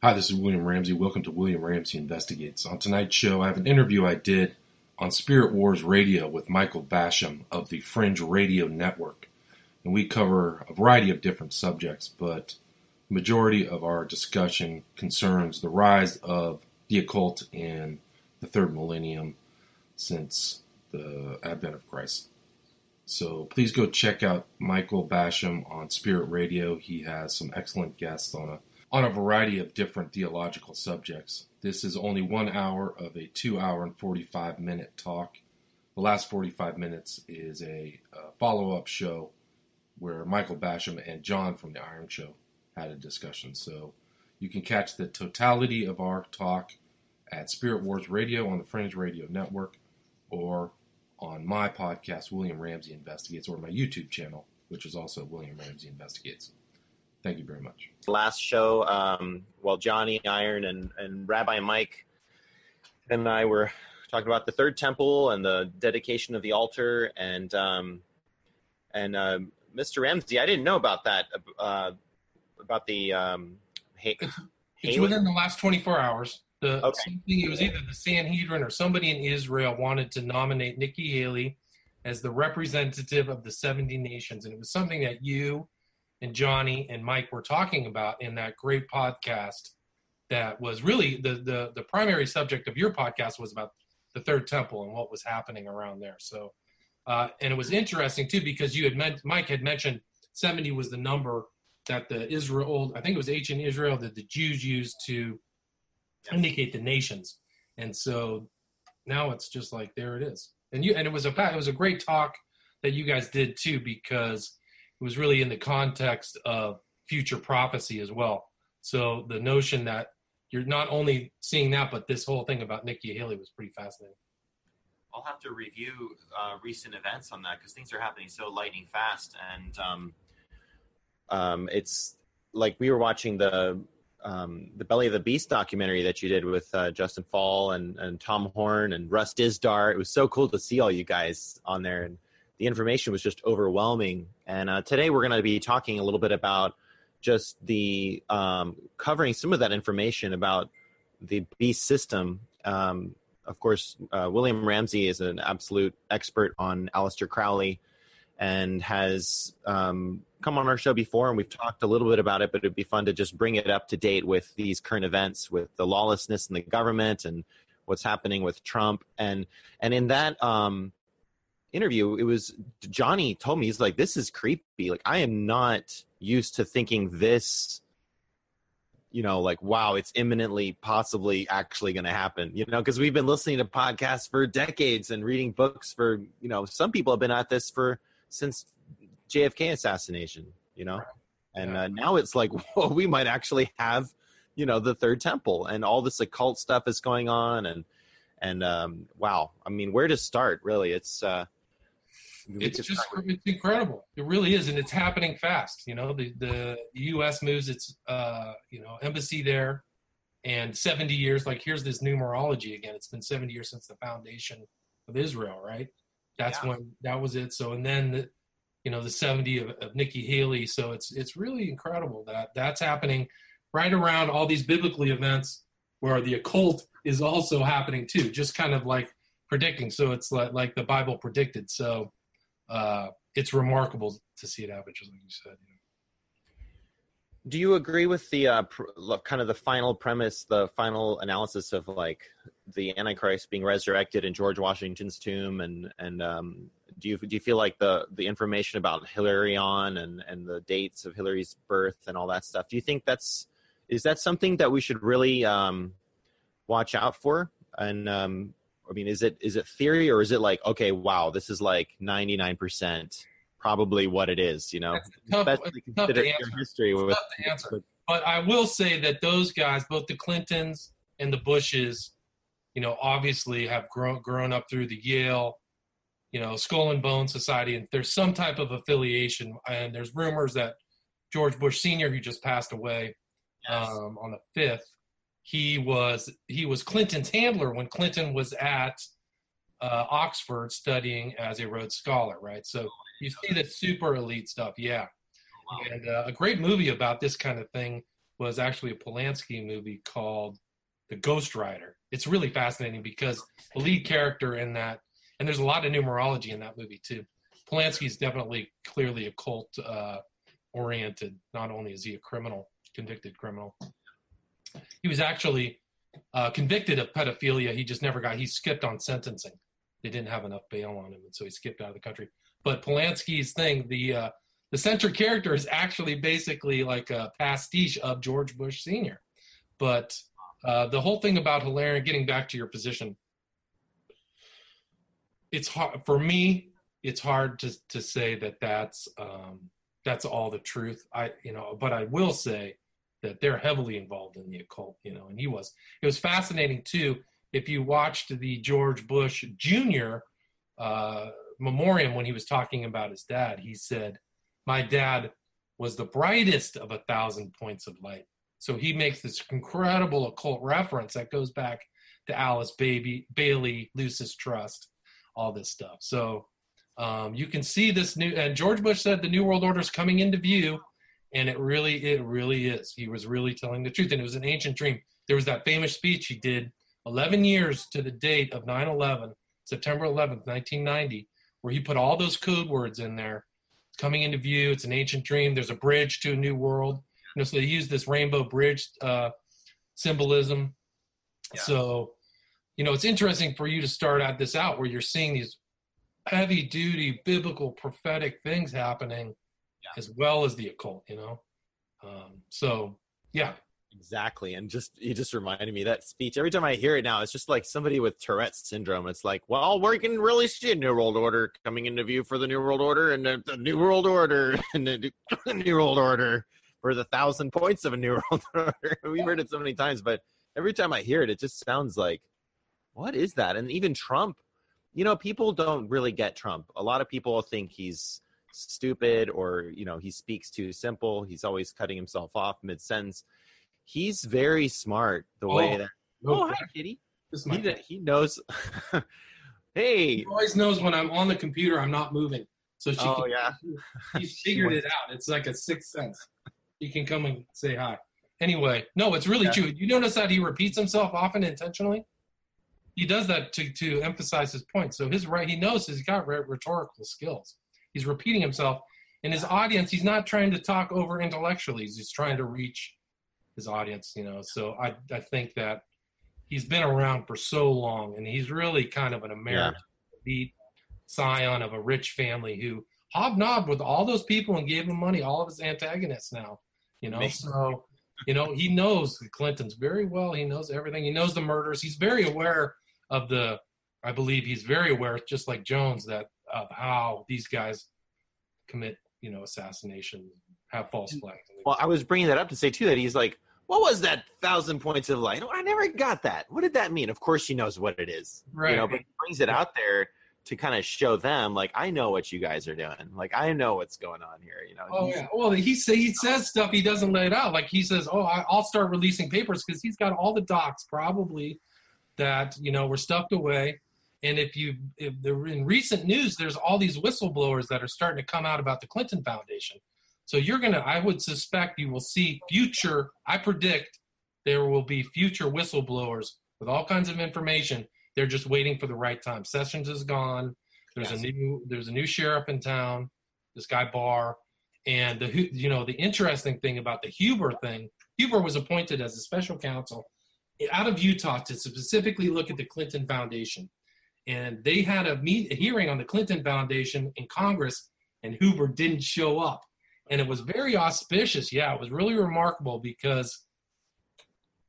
Hi, this is William Ramsey. Welcome to William Ramsey Investigates. On tonight's show, I have an interview I did on Spirit Wars Radio with Michael Basham of the Fringe Radio Network. And we cover a variety of different subjects, but the majority of our discussion concerns the rise of the occult in the third millennium since the advent of Christ. So please go check out Michael Basham on Spirit Radio. He has some excellent guests on a on a variety of different theological subjects. This is only one hour of a two hour and 45 minute talk. The last 45 minutes is a, uh, a follow up show where Michael Basham and John from The Iron Show had a discussion. So you can catch the totality of our talk at Spirit Wars Radio on the Fringe Radio Network or on my podcast, William Ramsey Investigates, or my YouTube channel, which is also William Ramsey Investigates. Thank you very much. Last show, um, well, Johnny Iron and, and Rabbi Mike and I were talking about the third temple and the dedication of the altar, and um, and uh, Mr. Ramsey, I didn't know about that uh, about the um, it's, it's within the last 24 hours. The okay. something it was either the Sanhedrin or somebody in Israel wanted to nominate Nikki Haley as the representative of the 70 nations, and it was something that you and Johnny and Mike were talking about in that great podcast that was really the the the primary subject of your podcast was about the third temple and what was happening around there. So uh, and it was interesting too because you had meant Mike had mentioned 70 was the number that the Israel I think it was ancient Israel that the Jews used to indicate the nations. And so now it's just like there it is. And you and it was a it was a great talk that you guys did too because it was really in the context of future prophecy as well. So the notion that you're not only seeing that, but this whole thing about Nikki Haley was pretty fascinating. I'll have to review uh, recent events on that because things are happening so lightning fast, and um, um, it's like we were watching the um, the Belly of the Beast documentary that you did with uh, Justin Fall and, and Tom Horn and Russ Dizdar. It was so cool to see all you guys on there, and the information was just overwhelming. And uh, today we're going to be talking a little bit about just the um, covering some of that information about the beast system. Um, of course, uh, William Ramsey is an absolute expert on Aleister Crowley and has um, come on our show before, and we've talked a little bit about it. But it'd be fun to just bring it up to date with these current events, with the lawlessness in the government and what's happening with Trump, and and in that um, interview, it was Johnny told me he's like, "This is creepy. Like, I am not used to thinking this." You know, like, wow, it's imminently, possibly, actually going to happen. You know, because we've been listening to podcasts for decades and reading books for, you know, some people have been at this for since JFK assassination. You know, and uh, now it's like, well, we might actually have, you know, the third temple and all this occult stuff is going on, and and um, wow, I mean, where to start? Really, it's. uh it's just it's incredible. It really is, and it's happening fast. You know, the the U.S. moves its uh, you know embassy there, and 70 years. Like here's this numerology again. It's been 70 years since the foundation of Israel, right? That's yeah. when that was it. So and then the, you know the 70 of, of Nikki Haley. So it's it's really incredible that that's happening right around all these biblically events where the occult is also happening too. Just kind of like predicting. So it's like like the Bible predicted. So uh, it's remarkable to see it happen, just like you said. You know. Do you agree with the uh, pr- kind of the final premise, the final analysis of like the Antichrist being resurrected in George Washington's tomb, and and um, do you do you feel like the the information about Hilarion and and the dates of Hillary's birth and all that stuff? Do you think that's is that something that we should really um, watch out for? And um, I mean, is it is it theory or is it like okay, wow, this is like ninety nine percent probably what it is? You know, tough, especially consider your history with, with, But I will say that those guys, both the Clintons and the Bushes, you know, obviously have grown grown up through the Yale, you know, Skull and Bone Society, and there's some type of affiliation. And there's rumors that George Bush Senior, who just passed away yes. um, on the fifth, he was he was Clinton's handler when Clinton was at uh, Oxford studying as a Rhodes Scholar, right? So you see the super elite stuff, yeah. And uh, a great movie about this kind of thing was actually a Polanski movie called The Ghost Writer. It's really fascinating because the lead character in that, and there's a lot of numerology in that movie too. Polanski is definitely clearly occult uh, oriented. Not only is he a criminal, convicted criminal, he was actually uh, convicted of pedophilia. He just never got. He skipped on sentencing. They didn't have enough bail on him, and so he skipped out of the country. But Polanski's thing, the uh, the central character is actually basically like a pastiche of George Bush Senior. But uh, the whole thing about Hilarion, getting back to your position, it's hard for me. It's hard to to say that that's um, that's all the truth. I you know, but I will say that they're heavily involved in the occult. You know, and he was. It was fascinating too. If you watched the George Bush Jr. Uh, memoriam when he was talking about his dad, he said, "My dad was the brightest of a thousand points of light." So he makes this incredible occult reference that goes back to Alice Baby, Bailey, Lucis Trust, all this stuff. So um, you can see this new, and George Bush said the New World Order is coming into view, and it really, it really is. He was really telling the truth, and it was an ancient dream. There was that famous speech he did 11 years to the date of 9 11, September 11th, 1990, where he put all those code words in there. It's coming into view. It's an ancient dream. There's a bridge to a new world you know, so they use this rainbow bridge uh, symbolism. Yeah. So, you know, it's interesting for you to start out this out where you're seeing these heavy duty biblical prophetic things happening yeah. as well as the occult, you know? Um, so, yeah. Exactly. And just, you just reminded me that speech. Every time I hear it now, it's just like somebody with Tourette's syndrome. It's like, well, we can really see a New World Order coming into view for the New World Order and the, the New World Order and the New World Order for the thousand points of a New World Order. We've heard it so many times, but every time I hear it, it just sounds like, what is that? And even Trump, you know, people don't really get Trump. A lot of people think he's stupid or, you know, he speaks too simple. He's always cutting himself off mid sentence. He's very smart the oh, way that. No, oh, hi, Kitty. He, he knows. hey. He always knows when I'm on the computer, I'm not moving. So she oh, can, yeah. He's figured it out. It's like a sixth sense you can come and say hi. Anyway, no, it's really yeah. true. You notice that he repeats himself often intentionally. He does that to to emphasize his point. So his right, he knows he's got rhetorical skills. He's repeating himself, in his audience, he's not trying to talk over intellectually. He's just trying to reach his audience. You know, so I I think that he's been around for so long, and he's really kind of an American yeah. beat scion of a rich family who hobnobbed with all those people and gave them money. All of his antagonists now you know, so you know he knows the Clintons very well. He knows everything. He knows the murders. He's very aware of the. I believe he's very aware, just like Jones, that of how these guys commit, you know, assassination, have false mm. flags. Well, I was bringing that up to say too that he's like, what was that thousand points of light? I never got that. What did that mean? Of course, she knows what it is, right? You know, but he brings it out there to kind of show them like I know what you guys are doing. Like I know what's going on here. You know. Oh yeah. Well, he say he says stuff he doesn't let it out. Like he says, "Oh, I, will start releasing papers because he's got all the docs probably that you know were stuffed away." And if you if there in recent news, there's all these whistleblowers that are starting to come out about the Clinton Foundation. So you're gonna, I would suspect you will see future. I predict there will be future whistleblowers with all kinds of information they're just waiting for the right time. Sessions is gone. There's yes. a new there's a new sheriff in town. This guy Barr, and the you know the interesting thing about the Huber thing. Huber was appointed as a special counsel out of Utah to specifically look at the Clinton Foundation, and they had a meet a hearing on the Clinton Foundation in Congress, and Huber didn't show up, and it was very auspicious. Yeah, it was really remarkable because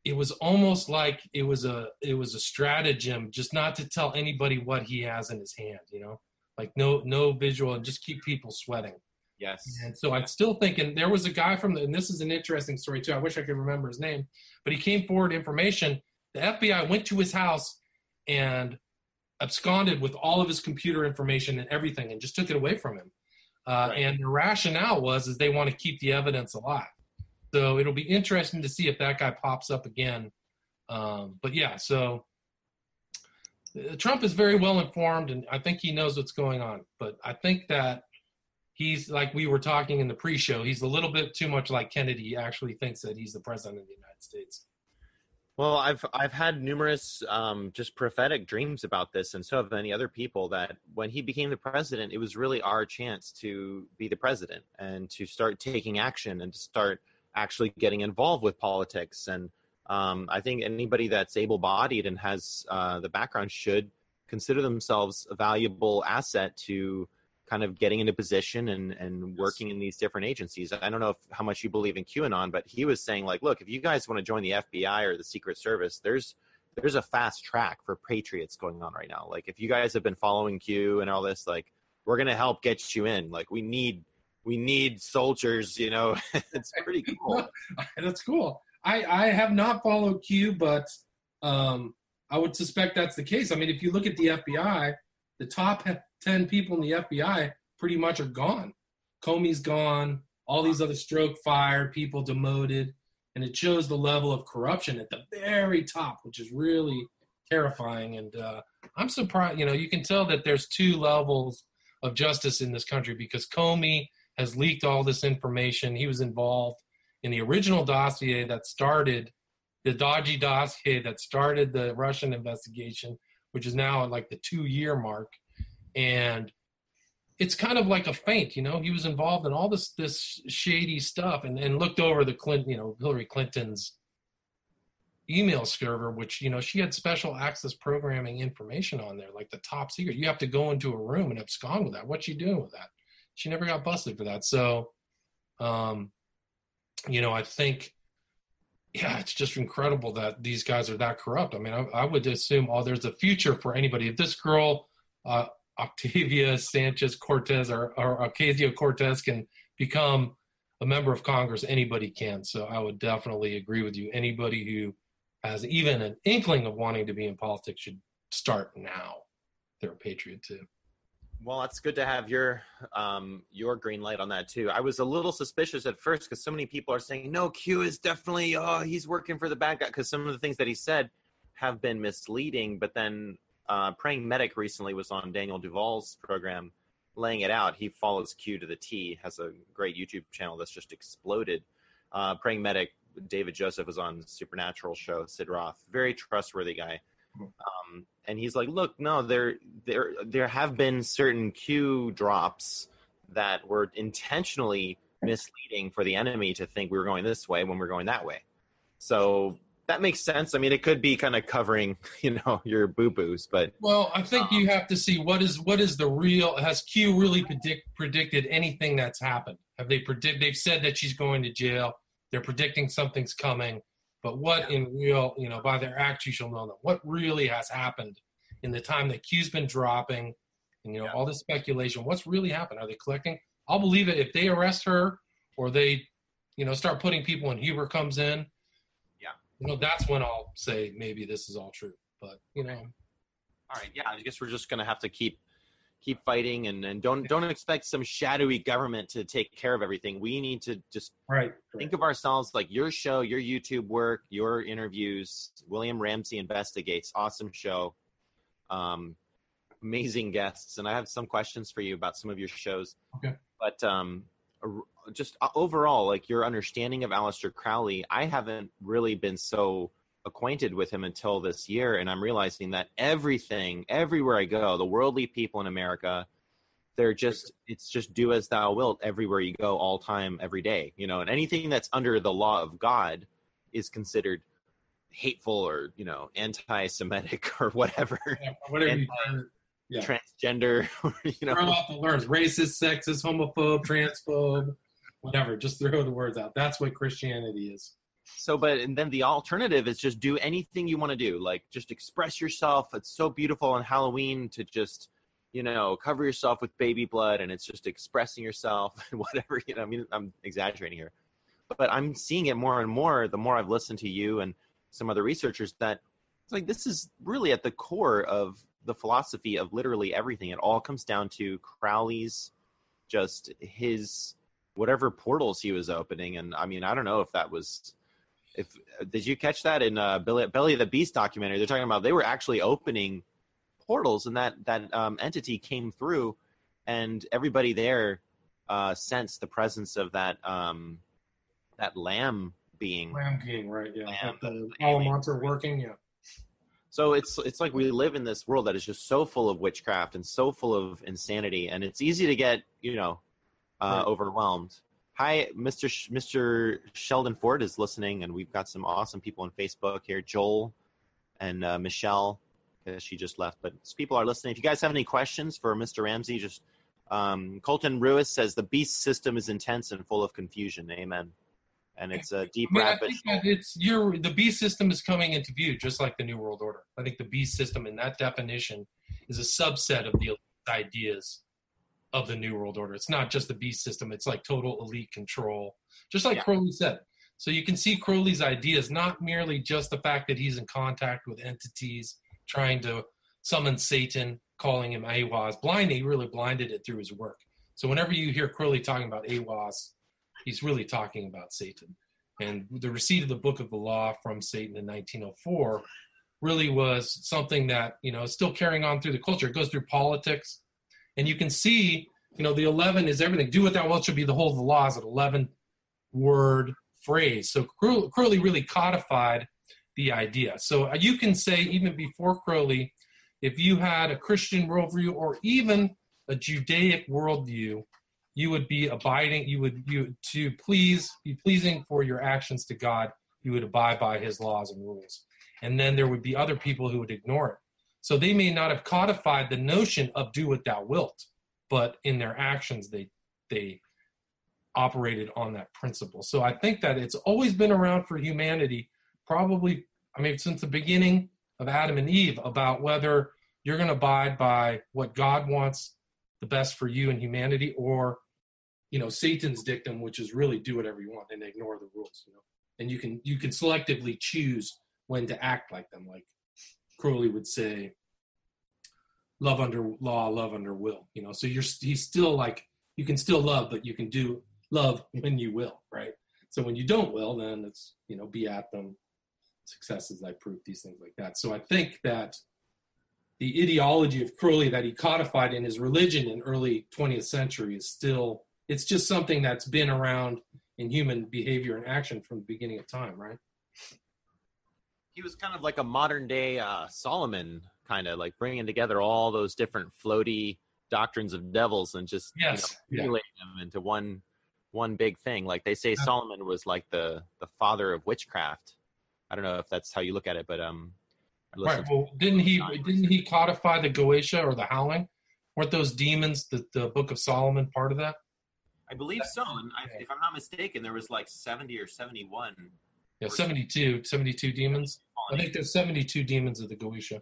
it was almost like it was a it was a stratagem just not to tell anybody what he has in his hand you know? Like no no visual and just keep people sweating. Yes. And so i'm still thinking there was a guy from the and this is an interesting story too. I wish i could remember his name. But he came forward information. The fbi went to his house and absconded with all of his computer information and everything and just took it away from him uh, right. and the rationale was is they want to keep the evidence alive so it'll be interesting to see if that guy pops up again. Um, but yeah, so uh, Trump is very well informed, and I think he knows what's going on. But I think that he's like we were talking in the pre-show. He's a little bit too much like Kennedy. He actually thinks that he's the president of the United States. Well, I've I've had numerous um, just prophetic dreams about this, and so have many other people. That when he became the president, it was really our chance to be the president and to start taking action and to start actually getting involved with politics. And um, I think anybody that's able-bodied and has uh, the background should consider themselves a valuable asset to kind of getting into position and, and working in these different agencies. I don't know if, how much you believe in QAnon, but he was saying like, look, if you guys want to join the FBI or the Secret Service, there's there's a fast track for patriots going on right now. Like if you guys have been following Q and all this, like we're gonna help get you in. Like we need we need soldiers. You know, it's pretty cool. that's cool. I I have not followed Q, but um, I would suspect that's the case. I mean, if you look at the FBI, the top 10 people in the FBI pretty much are gone. Comey's gone, all these other Strzok fire people demoted, and it shows the level of corruption at the very top, which is really terrifying. And uh, I'm surprised, you know, you can tell that there's two levels of justice in this country because Comey has leaked all this information. He was involved in the original dossier that started the dodgy dossier that started the Russian investigation, which is now at like the two year mark and it's kind of like a feint, you know. He was involved in all this this shady stuff, and, and looked over the Clinton, you know, Hillary Clinton's email server, which you know she had special access programming information on there, like the top secret. You have to go into a room and abscond with that. What she doing with that? She never got busted for that. So, um, you know, I think, yeah, it's just incredible that these guys are that corrupt. I mean, I, I would assume, oh, there's a future for anybody. If this girl uh, Octavia Sanchez Cortez or, or Ocasio Cortez can become a member of Congress, anybody can. So I would definitely agree with you. Anybody who has even an inkling of wanting to be in politics should start now. They're a patriot too. Well, it's good to have your um, your green light on that too. I was a little suspicious at first because so many people are saying no, Q is definitely oh he's working for the bad guy because some of the things that he said have been misleading. But then uh, Praying Medic recently was on Daniel Duval's program, laying it out. He follows Q to the T, has a great YouTube channel that's just exploded. Uh, Praying Medic, David Joseph was on Supernatural show, Sid Roth, very trustworthy guy. Um, and he's like, look, no, there, there, there have been certain Q drops that were intentionally misleading for the enemy to think we were going this way when we're going that way. So that makes sense. I mean, it could be kind of covering, you know, your boo boos, but well, I think um, you have to see what is what is the real. Has Q really predict, predicted anything that's happened? Have they predict? They've said that she's going to jail. They're predicting something's coming, but what in real, you know, by their acts you shall know them. What really has happened in the time that Q's been dropping, and you know, yeah. all this speculation. What's really happened? Are they collecting? I'll believe it if they arrest her or they, you know, start putting people. And Huber comes in you know, that's when I'll say maybe this is all true. But you know, all right, yeah, I guess we're just gonna have to keep keep fighting and, and don't don't expect some shadowy government to take care of everything. We need to just right, think of ourselves like your show, your YouTube work, your interviews. William Ramsey investigates, awesome show, um, amazing guests, and I have some questions for you about some of your shows. Okay, but um, just uh, overall, like your understanding of Aleister Crowley, I haven't really been so acquainted with him until this year, and I'm realizing that everything, everywhere I go, the worldly people in America, they're just it's just do as thou wilt everywhere you go, all time, every day. You know, and anything that's under the law of God is considered hateful or you know anti-Semitic or whatever. Yeah, whatever. Anti- yeah. transgender, you know, throw out the words racist, sexist, homophobe, transphobe, whatever. Just throw the words out. That's what Christianity is. So, but and then the alternative is just do anything you want to do. Like just express yourself. It's so beautiful on Halloween to just, you know, cover yourself with baby blood, and it's just expressing yourself and whatever. You know, I mean, I'm exaggerating here, but I'm seeing it more and more the more I've listened to you and some other researchers that it's like this is really at the core of the philosophy of literally everything. It all comes down to Crowley's just his whatever portals he was opening. And I mean, I don't know if that was if did you catch that in uh, Billy, Belly of the Beast documentary? They're talking about they were actually opening portals, and that that um, entity came through, and everybody there uh, sense the presence of that um, that lamb being. Lamb King, right? Yeah, Lamb, Got the the all mantra working. Yeah, So it's it's like we live in this world that is just so full of witchcraft and so full of insanity, and it's easy to get you know uh, Right. overwhelmed. Hi, Mr. Sh- Mr. Sheldon Ford is listening, and we've got some awesome people on Facebook here. Joel and uh, Michelle, because she just left, but people are listening. If you guys have any questions for Mr. Ramsey, just um, Colton Ruiz says the beast system is intense and full of confusion. Amen. And it's a deep I mean, I think that it's your the B system is coming into view, just like the New World Order. I think the B system, in that definition, is a subset of the ideas of the New World Order. It's not just the B system; it's like total elite control, just like Yeah. Crowley said. So you can see Crowley's ideas not merely just the fact that he's in contact with entities trying to summon Satan, calling him Aiwass. Blind, he really blinded it through his work. So whenever you hear Crowley talking about Aiwass, he's really talking about Satan. And the receipt of the book of the law from Satan in 1904 really was something that, you know, is still carrying on through the culture. It goes through politics. And you can see, you know, the 11 is everything. Do what thou wilt shall be the whole of the law is an 11 word phrase. So Crowley really codified the idea. So you can say, even before Crowley, if you had a Christian worldview or even a Judaic worldview, you would be abiding you would you to please be pleasing for your actions to god you would abide by his laws and rules. And then there would be other people who would ignore it. So they may not have codified the notion of do what thou wilt but in their actions they they operated on that principle. So i think that it's always been around for humanity probably i mean since the beginning of adam and eve about whether you're going to abide by what god wants the best for you and humanity or you know satan's dictum which is really do whatever you want and ignore the rules you know? And you can you can selectively choose when to act like them like crowley would say love under law love under will you know? So you're he's still like you can still love but you can do love when you will right? So when you don't will then it's you know be at them. Success is thy proof these things like that. So i think that the ideology of Crowley that he codified in his religion in early 20th century is still it's just something that's been around in human behavior and action from the beginning of time right he was kind of like a modern day uh, Solomon, kind of like bringing together all those different floaty doctrines of devils and just Yes, you know, yeah. them into one one big thing. Like they say. Solomon was like the the father of witchcraft. I don't know if that's how you look at it, but um, right well didn't he didn't he codify the goetia or the howling? Weren't those demons the, the book of solomon part of that? I believe so. And I, if I'm not mistaken, there was like 70 or 71. yeah 72 72 demons. I think there's 72 demons of the goetia.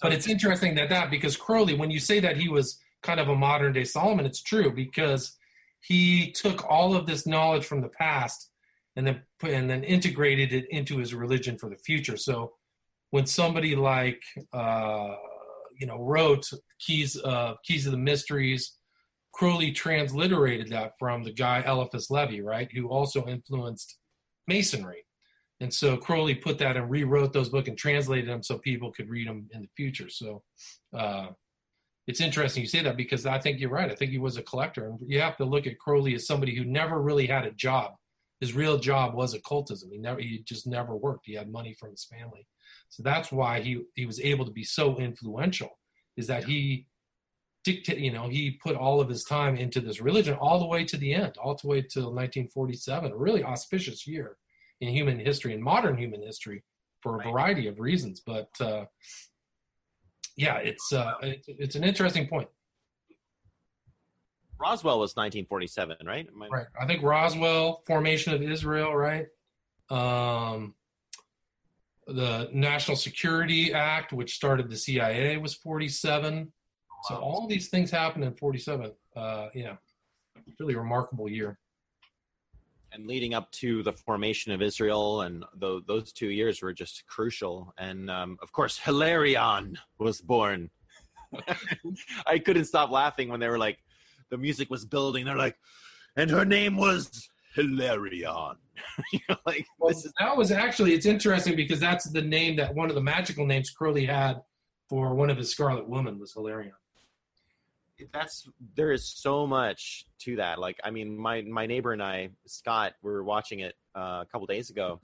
But it's interesting that that because Crowley, when you say that he was kind of a modern day Solomon, it's true because he took all of this knowledge from the past and then and then integrated it into his religion for the future. So when somebody like uh, you know wrote keys uh, keys of the mysteries, Crowley transliterated that from the guy Eliphas Levi, right, who also influenced Masonry. And so Crowley put that and rewrote those books and translated them so people could read them in the future. So uh, it's interesting you say that because I think you're right. I think he was a collector. And you have to look at Crowley as somebody who never really had a job. His real job was occultism. He never he just never worked. He had money from his family. So that's why he he was able to be so influential, is that he dictate you know, he put all of his time into this religion all the way to the end, all the way till 1947, a really auspicious year in human history and modern human history for a variety of reasons. But uh, yeah, it's, uh, it's it's an interesting point. Roswell was 1947, right? I- Right. I think Roswell, formation of Israel, right? Um, the National Security Act, which started the CIA, was 47. So all these things happened in 47. Uh, yeah, really remarkable year. and leading up to the formation of Israel, and tho- those two years were just crucial. And um, of course, Hilarion was born. I couldn't stop laughing when they were like, the music was building. They're like, and her name was Hilarion. you know, like Well, this is that was actually it's interesting because that's the name that one of the magical names Crowley had for one of his Scarlet Woman was Hilarion. that's there is so much to that. Like, I mean, my my neighbor and I, Scott, were watching it uh, a couple days ago,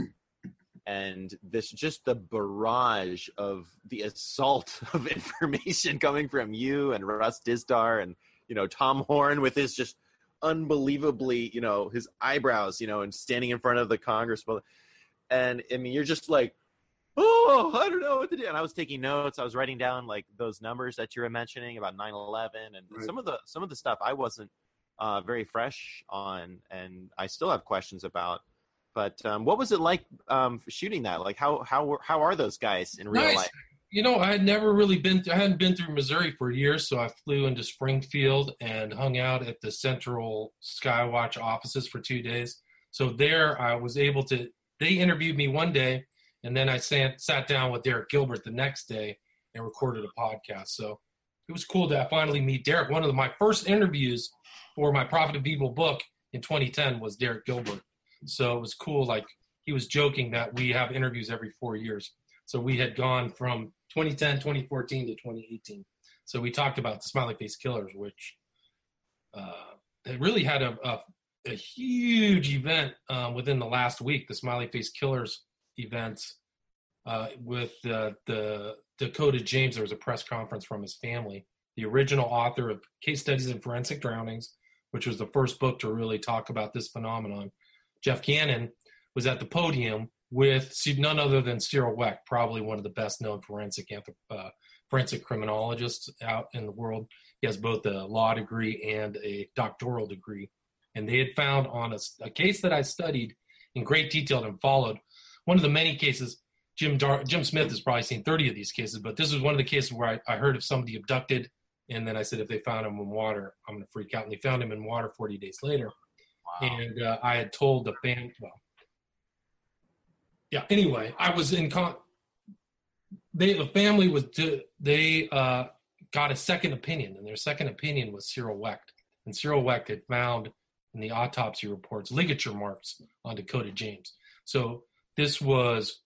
and this just the barrage of the assault of information coming from you and Russ Dizdar and you know Tom Horn with his just unbelievably you know his eyebrows you know and standing in front of the Congress, and I mean you're just like oh, I don't know what to do. And I was taking notes. I was writing down like those numbers that you were mentioning about 9/11 and right. some of the some of the stuff I wasn't uh, very fresh on, and I still have questions about. But um, what was it like um, shooting that? Like how how how are those guys in real nice. life? You know, I had never really been. I hadn't been through Missouri for years, so I flew into Springfield and hung out at the Central Skywatch offices for two days. So there, I was able to. They interviewed me one day, and then I sat, sat down with Derek Gilbert the next day and recorded a podcast. So it was cool to finally meet Derek. One of my first interviews for my Prophet of Evil book in 2010 was Derek Gilbert. So it was cool. Like he was joking that we have interviews every four years. So we had gone from 2010, 2014 to 2018. So we talked about the Smiley Face Killers, which uh, it really had a, a, a huge event um, within the last week. The Smiley Face Killers events uh, with the Dakota James. There was a press conference from his family, the original author of Case Studies in Forensic Drownings, which was the first book to really talk about this phenomenon. Jeff Gannon was at the podium with none other than Cyril Wecht, probably one of the best known forensic uh, forensic criminologists out in the world. He has both a law degree and a doctoral degree. And they had found on a, a case that I studied in great detail and followed one of the many cases. Jim Dar- Jim Smith has probably seen 30 of these cases, but this was one of the cases where I, I heard of somebody abducted, and then I said if they found him in water, I'm going to freak out. And they found him in water 40 days later, wow. and uh, I had told the fam well, yeah. Anyway, I was in con. They the family was they uh, got a second opinion, and their second opinion was Cyril Wecht, and Cyril Wecht had found in the autopsy reports ligature marks on Dakota James. So this was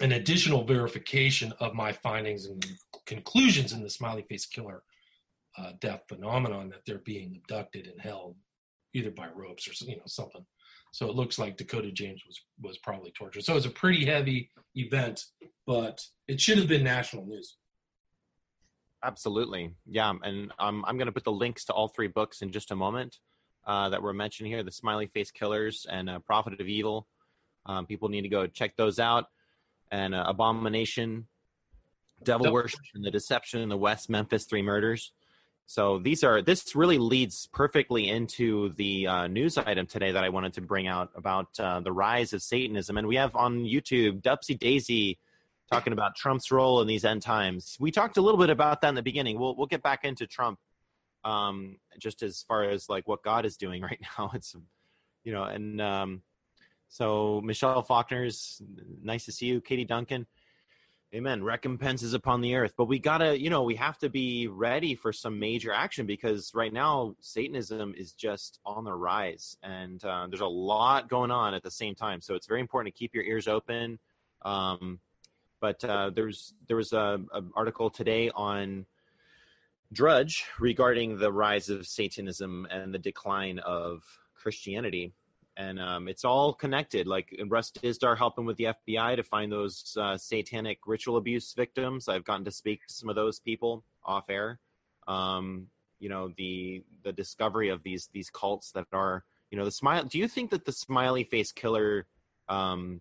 an additional verification of my findings and conclusions in the smiley face killer uh, death phenomenon that they're being abducted and held either by ropes or you know something. So it looks like Dakota James was was probably tortured. So it's a pretty heavy event, but it should have been national news. Absolutely, yeah. And um, I'm going to put the links to all three books in just a moment uh, that were mentioned here: the Smiley Face Killers and uh, Prophet of Evil. Um, people need to go check those out. And uh, Abomination, Devil Worship, and the Deception in the West Memphis Three Murders. So these are this really leads perfectly into the uh, news item today that I wanted to bring out about uh, the rise of Satanism, and we have on YouTube Dupsy Daisy talking about Trump's role in these end times. We talked a little bit about that in the beginning. We'll we'll get back into Trump, um, just as far as like what God is doing right now. It's you know, and um, so Michelle Faulkner's nice to see you, Katie Duncan. Amen. Recompense is upon the earth. But we gotta, you know, we have to be ready for some major action because right now Satanism is just on the rise, and uh, there's a lot going on at the same time. So it's very important to keep your ears open. Um, but uh, there's there was a, a article today on Drudge regarding the rise of Satanism and the decline of Christianity and um, it's all connected. Like Russ Dizdar helping with the FBI to find those uh, satanic ritual abuse victims. I've gotten to speak to some of those people off air. Um, you know the the discovery of these these cults that are you know the smile. Do you think that the smiley face killer um,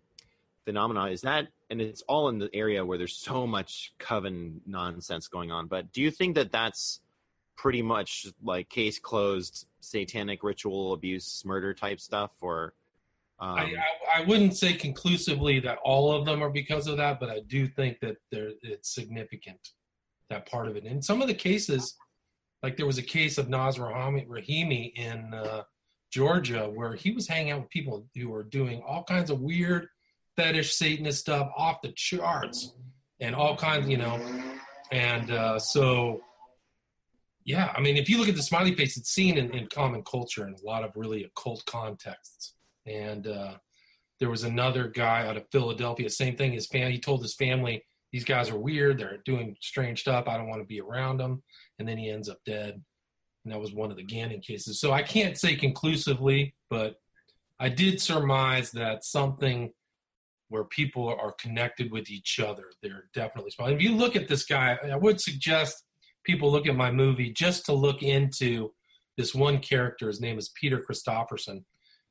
phenomenon is that? And it's all in the area where there's so much coven nonsense going on. But do you think that that's pretty much like case closed satanic ritual abuse murder type stuff or um... I, I, I, wouldn't say conclusively that all of them are because of that but i do think that there it's significant that part of it in some of the cases like there was a case of Naz Rahimi in uh, Georgia where he was hanging out with people who were doing all kinds of weird fetish Satanist stuff off the charts and all kinds, you know. And uh, so yeah, I mean, if you look at the smiley face, it's seen in, in common culture in a lot of really occult contexts. And uh, there was another guy out of Philadelphia, same thing. His family, he told his family these guys are weird. They're doing strange stuff. I don't want to be around them. And then he ends up dead. And that was one of the Gannon cases. So I can't say conclusively, but I did surmise that something where people are connected with each other, they're definitely small. If you look at this guy, I would suggest people look at my movie just to look into this one character. His name is Peter Christopherson,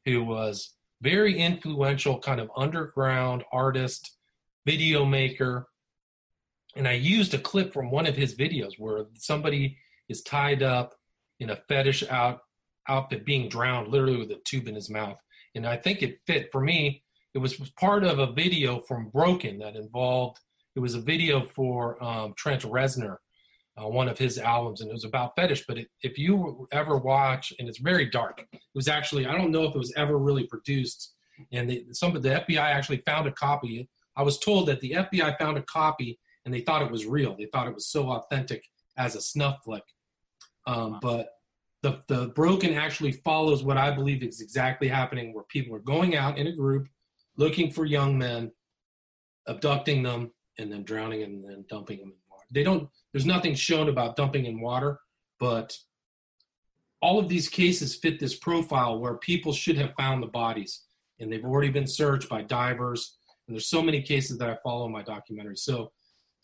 who was very influential kind of underground artist, video maker. And I used a clip from one of his videos where somebody is tied up in a fetish out outfit being drowned literally with a tube in his mouth. And I think it fit for me. It was part of a video from Broken that involved, it was a video for um, Trent Reznor, uh, one of his albums, and it was about fetish. But it, if you ever watch, and it's very dark, it was actually, I don't know if it was ever really produced. And some of the FBI actually found a copy. I was told that the FBI found a copy and they thought it was real. They thought it was so authentic as a snuff flick. Um, but the, the broken actually follows what I believe is exactly happening, where people are going out in a group looking for young men, abducting them, and then drowning and then dumping them. They don't. There's nothing shown about dumping in water, but all of these cases fit this profile where people should have found the bodies, and they've already been searched by divers. And there's so many cases that I follow in my documentary. So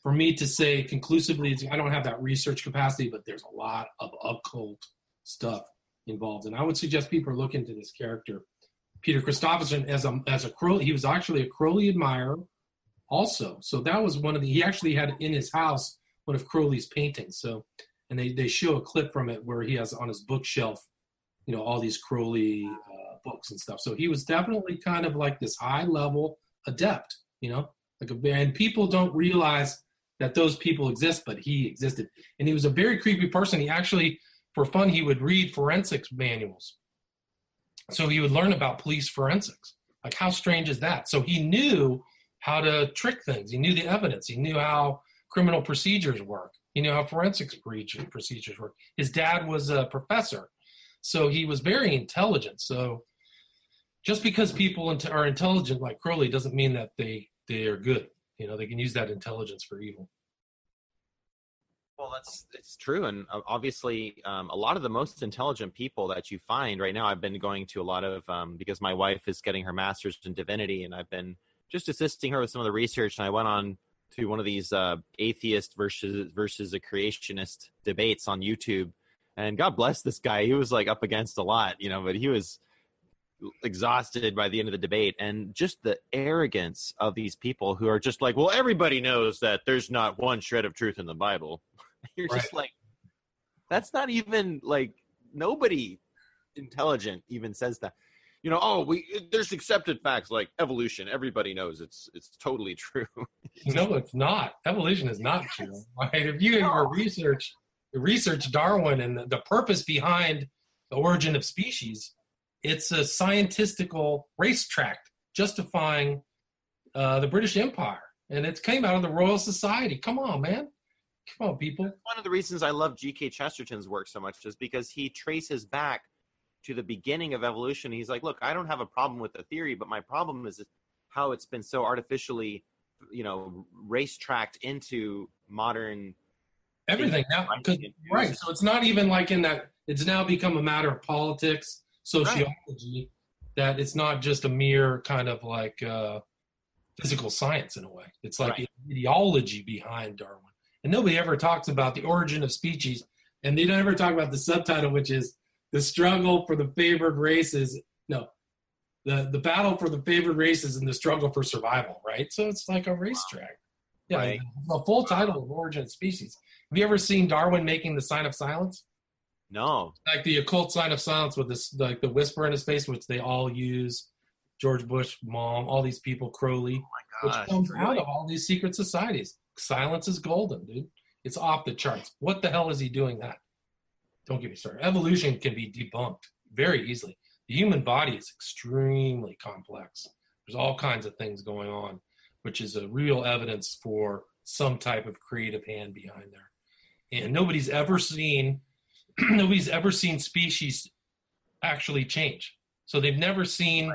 for me to say conclusively, I don't have that research capacity, but there's a lot of occult stuff involved. And I would suggest people look into this character. Peter Christopherson as a as a Crowley, he was actually a Crowley admirer also. So that was one of the he actually had in his house one of Crowley's paintings. So and they, they show a clip from it where he has on his bookshelf, you know, all these Crowley uh, books and stuff. So he was definitely kind of like this high level adept, you know, like a and people don't realize that those people exist, but he existed. And he was a very creepy person. He actually for fun, he would read forensics manuals. So he would learn about police forensics. Like, how strange is that? So he knew how to trick things. He knew the evidence. He knew how criminal procedures work. He knew how forensics procedures work. His dad was a professor. So he was very intelligent. So just because people are intelligent like Crowley doesn't mean that they, they are good. You know, they can use that intelligence for evil. Well, that's it's true, and uh, obviously, um, a lot of the most intelligent people that you find right now. I've been going to a lot of um, because my wife is getting her master's in divinity, and I've been just assisting her with some of the research. And I went on to one of these uh, atheist versus versus a creationist debates on YouTube, and God bless this guy. He was like up against a lot, you know, but he was exhausted by the end of the debate and just the arrogance of these people who are just like well everybody knows that there's not one shred of truth in the bible You're right. just like, that's not even like nobody intelligent even says that. You know, oh, we there's accepted facts like evolution. Everybody knows it's it's totally true. no, it's not. Evolution is not true. Right? If you no. research research Darwin and the, the purpose behind the origin of species, it's a scientistical racetrack justifying uh, the British Empire, and it came out of the Royal Society. Come on, man. Come on, people. One of the reasons I love G.K. Chesterton's work so much is because he traces back to the beginning of evolution. He's like, look, I don't have a problem with the theory, but my problem is how it's been so artificially, you know, racetracked into modern everything now. Right. So it's not even like in that. It's now become a matter of politics, sociology. Right. That it's not just a mere kind of like uh, physical science in a way. It's like right. ideology behind Darwin and nobody ever talks about the origin of species, and they don't ever talk about the subtitle, which is the struggle for the favored races. No, the the battle for the favored races and the struggle for survival. Right, so it's like a racetrack. Yeah, right. the full title of Origin of Species. Have you ever seen Darwin making the sign of silence? No. Like the occult sign of silence with this, like the whisper in his face, which they all use. George Bush, mom, all these people, Crowley, oh which comes really? out of all these secret societies. Silence is golden, dude. It's off the charts. What the hell is he doing that? Don't get me started. Evolution can be debunked very easily. The human body is extremely complex. There's all kinds of things going on, which is a real evidence for some type of creative hand behind there. And nobody's ever seen nobody's ever seen species actually change. So they've never seen,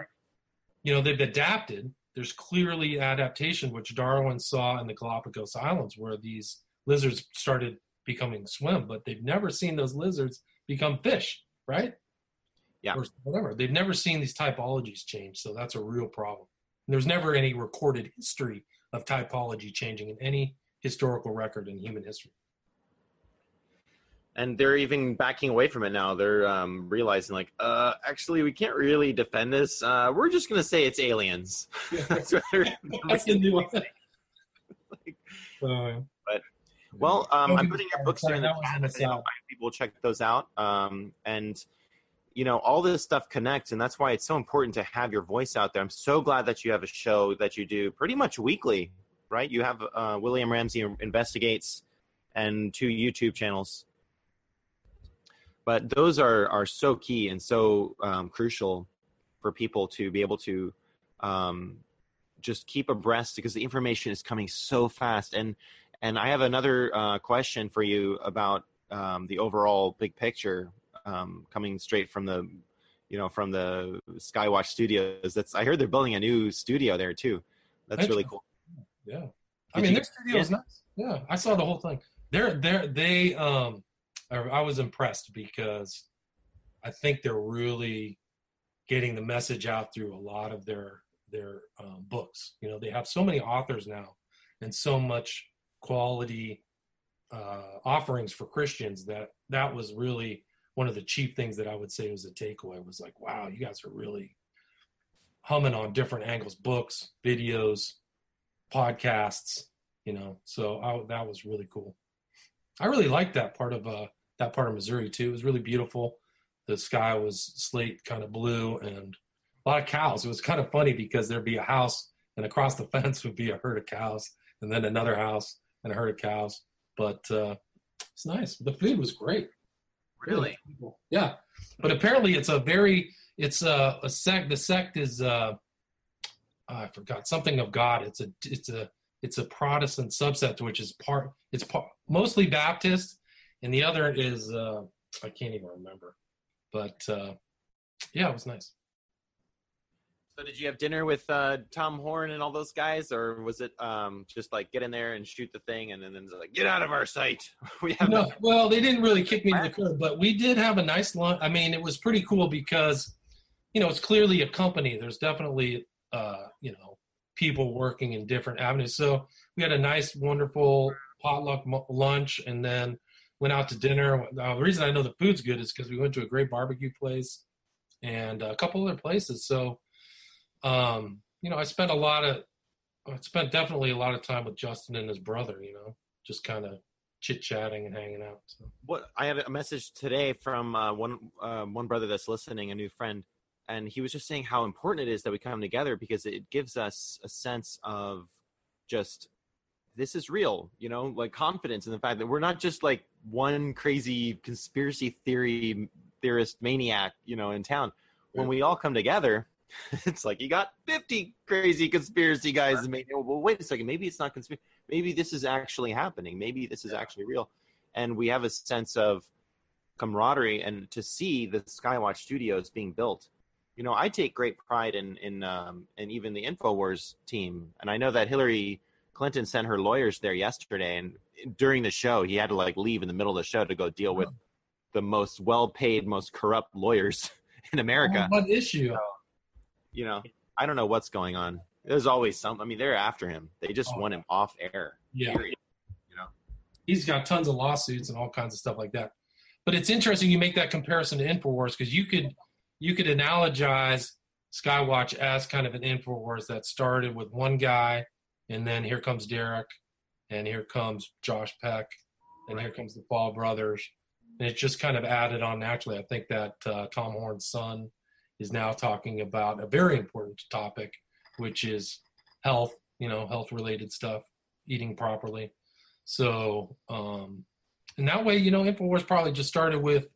you know, they've adapted, there's clearly adaptation, which Darwin saw in the Galapagos Islands, where these lizards started becoming swim, but they've never seen those lizards become fish, right? Yeah. Or whatever. They've never seen these typologies change, so that's a real problem. And there's never any recorded history of typology changing in any historical record in human history. and they're even backing away from it now. They're um, realizing, like, uh, actually, we can't really defend this. Uh, we're just gonna say it's aliens. That's what they're- That's the new one. Uh, well, um, I'm putting your books here in the chat. an if anyone- aside. People check those out. Um, and you know, all this stuff connects, and that's why it's so important to have your voice out there. I'm so glad that you have a show that you do pretty much weekly, right? You have uh, William Ramsey investigates and two YouTube channels. But those are are so key and so um, crucial for people to be able to um, just keep abreast because the information is coming so fast. And and I have another uh, question for you about um, the overall big picture um, coming straight from the you know from the Skywatch Studios. That's I heard they're building a new studio there too. That's really cool. Yeah. I Did mean, you- their studio is nice. Yeah, I saw the whole thing. They're they're they um, I I was impressed because I think they're really getting the message out through a lot of their their um, books. You know, they have so many authors now and so much quality uh, offerings for Christians that that was really one of the chief things that I would say was a takeaway was like, wow, you guys are really humming on different angles, books, videos, podcasts, you know. So I, that was really cool. I really liked that part of uh, that part of Missouri too. It was really beautiful. The sky was slate kind of blue and a lot of cows. It was kind of funny because there'd be a house and across the fence would be a herd of cows and then another house and a herd of cows. But uh, it's nice. The food was great. Really? Yeah, but apparently it's a very it's a, a sect. The sect is uh, I forgot something of God. It's a it's a it's a Protestant subset, which is part it's part, mostly Baptist, and the other is uh, I can't even remember. But uh, yeah, it was nice. So did you have dinner with uh, Tom Horn and all those guys, or was it um, just like get in there and shoot the thing, and then, then it's like get out of our sight? we have No, well, they didn't really kick me to the curb, but we did have a nice lunch. I mean, it was pretty cool because, you know, it's clearly a company. There's definitely, uh, you know, people working in different avenues. So we had a nice, wonderful potluck mu- lunch, and then went out to dinner. Uh, the reason I know the food's good is because we went to a great barbecue place and a couple other places. So, um, you know, I spent a lot of, I spent definitely a lot of time with Justin and his brother. You know, just kind of chit chatting and hanging out. So. what I had a message today from uh, one uh, one brother that's listening, a new friend, and he was just saying how important it is that we come together because it gives us a sense of just this is real, you know, like confidence in the fact that we're not just like one crazy conspiracy theory theorist maniac, you know, in town. When we all come together, it's like you got 50 crazy conspiracy guys and maybe well wait a second. Maybe it's not conspiracy maybe this is actually happening. Maybe this is actually real. And we have a sense of camaraderie and to see the skywatch studios being built. You know i take great pride in in um in even the infowars team. And i know that hillary clinton sent her lawyers there yesterday and during the show he had to like leave in the middle of the show to go deal with the most well-paid most corrupt lawyers in america. What issue? You know, I don't know what's going on. There's always some. I mean, they're after him. They just Oh. want him off air. Yeah. Period. You know. he's got tons of lawsuits and all kinds of stuff like that. But it's interesting you make that comparison to Infowars because you could you could analogize Skywatch as kind of an Infowars that started with one guy, and then here comes Derek, and here comes Josh Peck, and here comes the Fall Brothers, and it just kind of added on naturally. I think that uh, Tom Horn's son is now talking about a very important topic, which is health. You know, health related stuff, eating properly. So, um, and that way, you know, Infowars probably just started with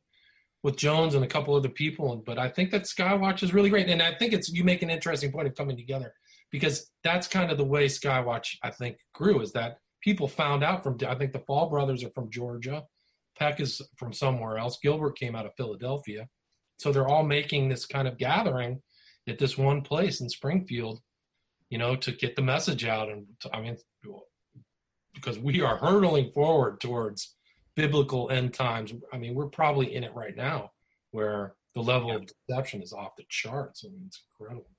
with Jones and a couple other people, but I think that Skywatch is really great, and I think it's you make an interesting point of coming together because that's kind of the way Skywatch I think grew is that people found out from I think the Fall brothers are from Georgia, Peck is from somewhere else, Gilbert came out of Philadelphia, so they're all making this kind of gathering at this one place in Springfield you know, to get the message out. And to, I mean, because we are hurtling forward towards biblical end times. I mean, we're probably in it right now where the level of deception is off the charts. I mean, it's incredible.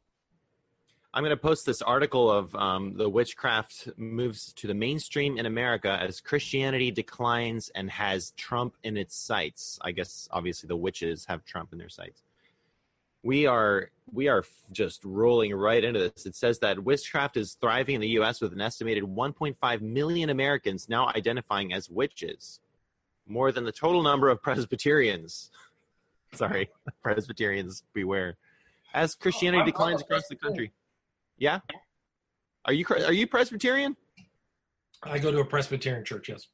I'm going to post this article of um, the witchcraft moves to the mainstream in America as Christianity declines and has Trump in its sights. I guess obviously the witches have Trump in their sights. We are we are just rolling right into this. It says that witchcraft is thriving in the U.S. with an estimated 1.5 million Americans now identifying as witches, more than the total number of Presbyterians. Sorry, Presbyterians beware. As Christianity Oh, declines across the country. Yeah. Are you are you Presbyterian? I go to a Presbyterian church, yes.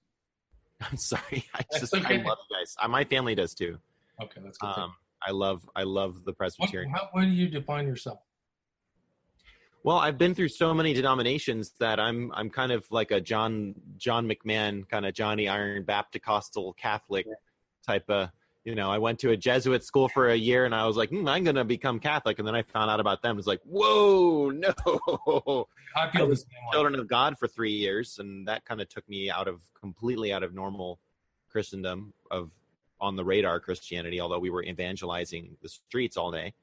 I'm sorry. I That's just okay. I love you guys. Uh, my family does too. Okay, that's good. Um, I love I love the what, Presbyterian. how, what do you define yourself? Well, I've been through so many denominations that I'm I'm kind of like a John John McMahon kind of Johnny Iron Baptist Catholic type of. You know, I went to a Jesuit school for a year, and I was like, hmm, I'm going to become Catholic. And then I found out about them. It's like, whoa, no! I I feel the was same way. children of God for three years, and that kind of took me out of completely out of normal Christendom of on the radar Christianity. Although we were evangelizing the streets all day,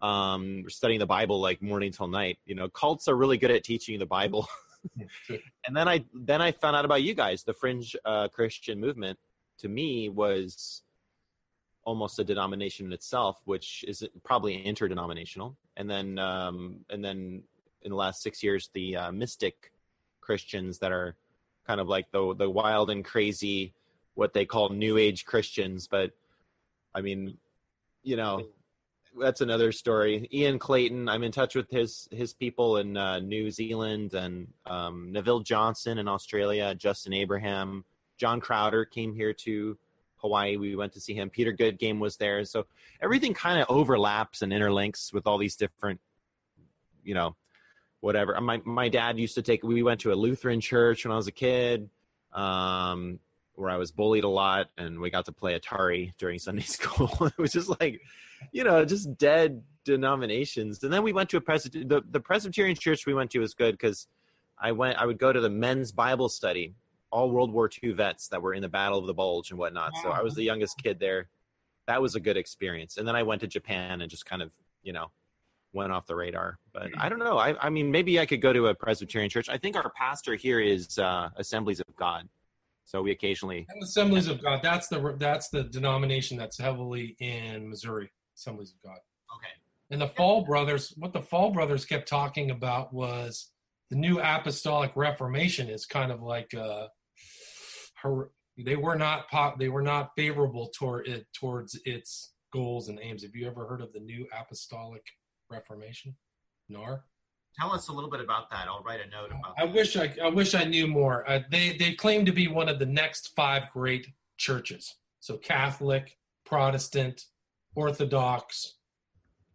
um, we're studying the Bible like morning till night. You know, cults are really good at teaching you the Bible. and then I then I found out about you guys. The fringe uh, Christian movement to me was almost a denomination in itself, which is probably interdenominational. And then um, and then in the last six years, the uh, mystic Christians that are kind of like the the wild and crazy, what they call New Age Christians. But I mean, you know, that's another story. Ian Clayton, I'm in touch with his his people in uh, New Zealand and um, Neville Johnson in Australia, Justin Abraham, John Crowder came here to Hawaii. We went to see him. Peter Goodgame was there. So everything kind of overlaps and interlinks with all these different, you know, whatever. My my dad used to take. We went to a Lutheran church when I was a kid, um, where I was bullied a lot, and we got to play Atari during Sunday school. it was just like, you know, just dead denominations. And then we went to a Pres- the the Presbyterian church we went to was good because I went. I would go to the men's Bible study. All World War II vets that were in the Battle of the Bulge and whatnot. So I was the youngest kid there. That was a good experience. And then I went to Japan and just kind of, you know, went off the radar. But I don't know. I, I mean, maybe I could go to a Presbyterian church. I think our pastor here is uh, Assemblies of God. So we occasionally, And Assemblies of God. That's the that's the denomination that's heavily in Missouri. Assemblies of God. Okay. And the Fall Brothers, what the Fall Brothers kept talking about was the new apostolic reformation is kind of like uh, her, they were not po- they were not favorable toward it towards its goals and aims. Have you ever heard of the new apostolic reformation? NAR. Tell us a little bit about that. I'll write a note about I that. wish I, I wish I knew more. Uh, they they claim to be one of the next five great churches. So Catholic, Protestant, Orthodox,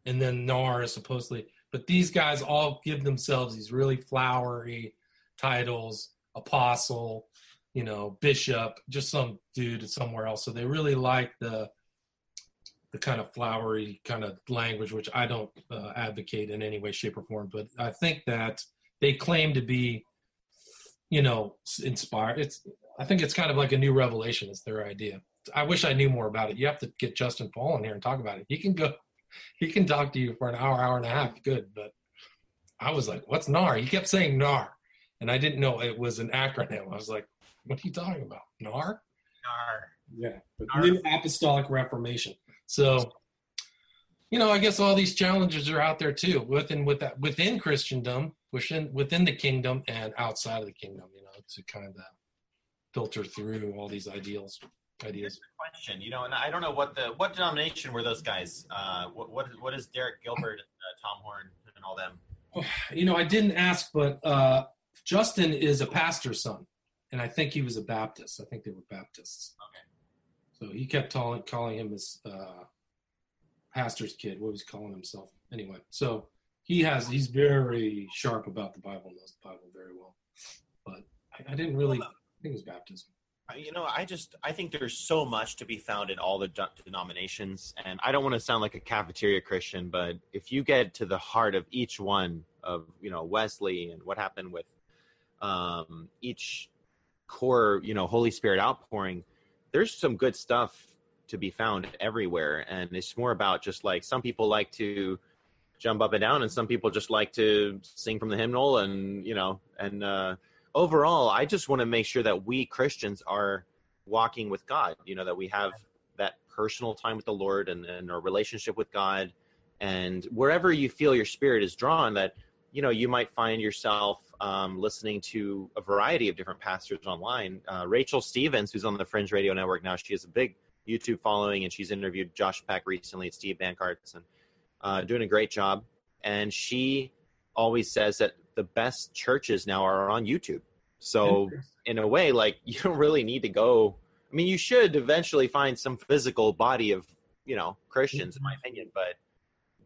and then NAR is supposedly. But these guys all give themselves these really flowery titles: apostle, you know, bishop, just some dude somewhere else. So they really like the the kind of flowery kind of language, which I don't uh, advocate in any way, shape, or form. But I think that they claim to be, you know, inspired. It's I think it's kind of like a new revelation. Is their idea. I wish I knew more about it. You have to get Justin Fall in here and talk about it. He can go, he can talk to you for an hour, hour and a half. Good, but I was like, "What's NAR?" He kept saying NAR, and I didn't know it was an acronym. I was like, "What are you talking about? NAR?" Nar. Yeah, but Our- new apostolic reformation. So, you know, I guess all these challenges are out there too, within with that within Christendom, within within the kingdom, and outside of the kingdom. You know, to kind of filter through all these ideals, ideas. Question, you know, and I don't know what the what denomination were those guys? Uh, what what what is Derek Gilbert, uh, Tom Horn, and all them? You know, I didn't ask, but uh, Justin is a pastor's son, and I think he was a Baptist. I think they were Baptists. Okay. So he kept calling calling him his uh, pastor's kid. What was he calling himself? Anyway, so he has he's very sharp about the Bible, knows the Bible very well. But I, I didn't really I think it was baptism. You know, I just I think there's so much to be found in all the de- denominations, and I don't want to sound like a cafeteria Christian, but if you get to the heart of each one of you know Wesley and what happened with um, each core you know Holy Spirit outpouring, there's some good stuff to be found everywhere, and it's more about just like some people like to jump up and down, and some people just like to sing from the hymnal, and you know, and uh, overall, I just want to make sure that we Christians are walking with God. You know, that we have that personal time with the Lord and, and our relationship with God. And wherever you feel your spirit is drawn, that you know you might find yourself um, listening to a variety of different pastors online. Uh, Rachel Stevens, who's on the Fringe Radio Network now, she has a big YouTube following, and she's interviewed Josh Peck recently, Steve Bancarz, and uh, doing a great job. And she always says that the best churches now are on YouTube. So in a way, like you don't really need to go. I mean, you should eventually find some physical body of you know Christians, in my opinion, but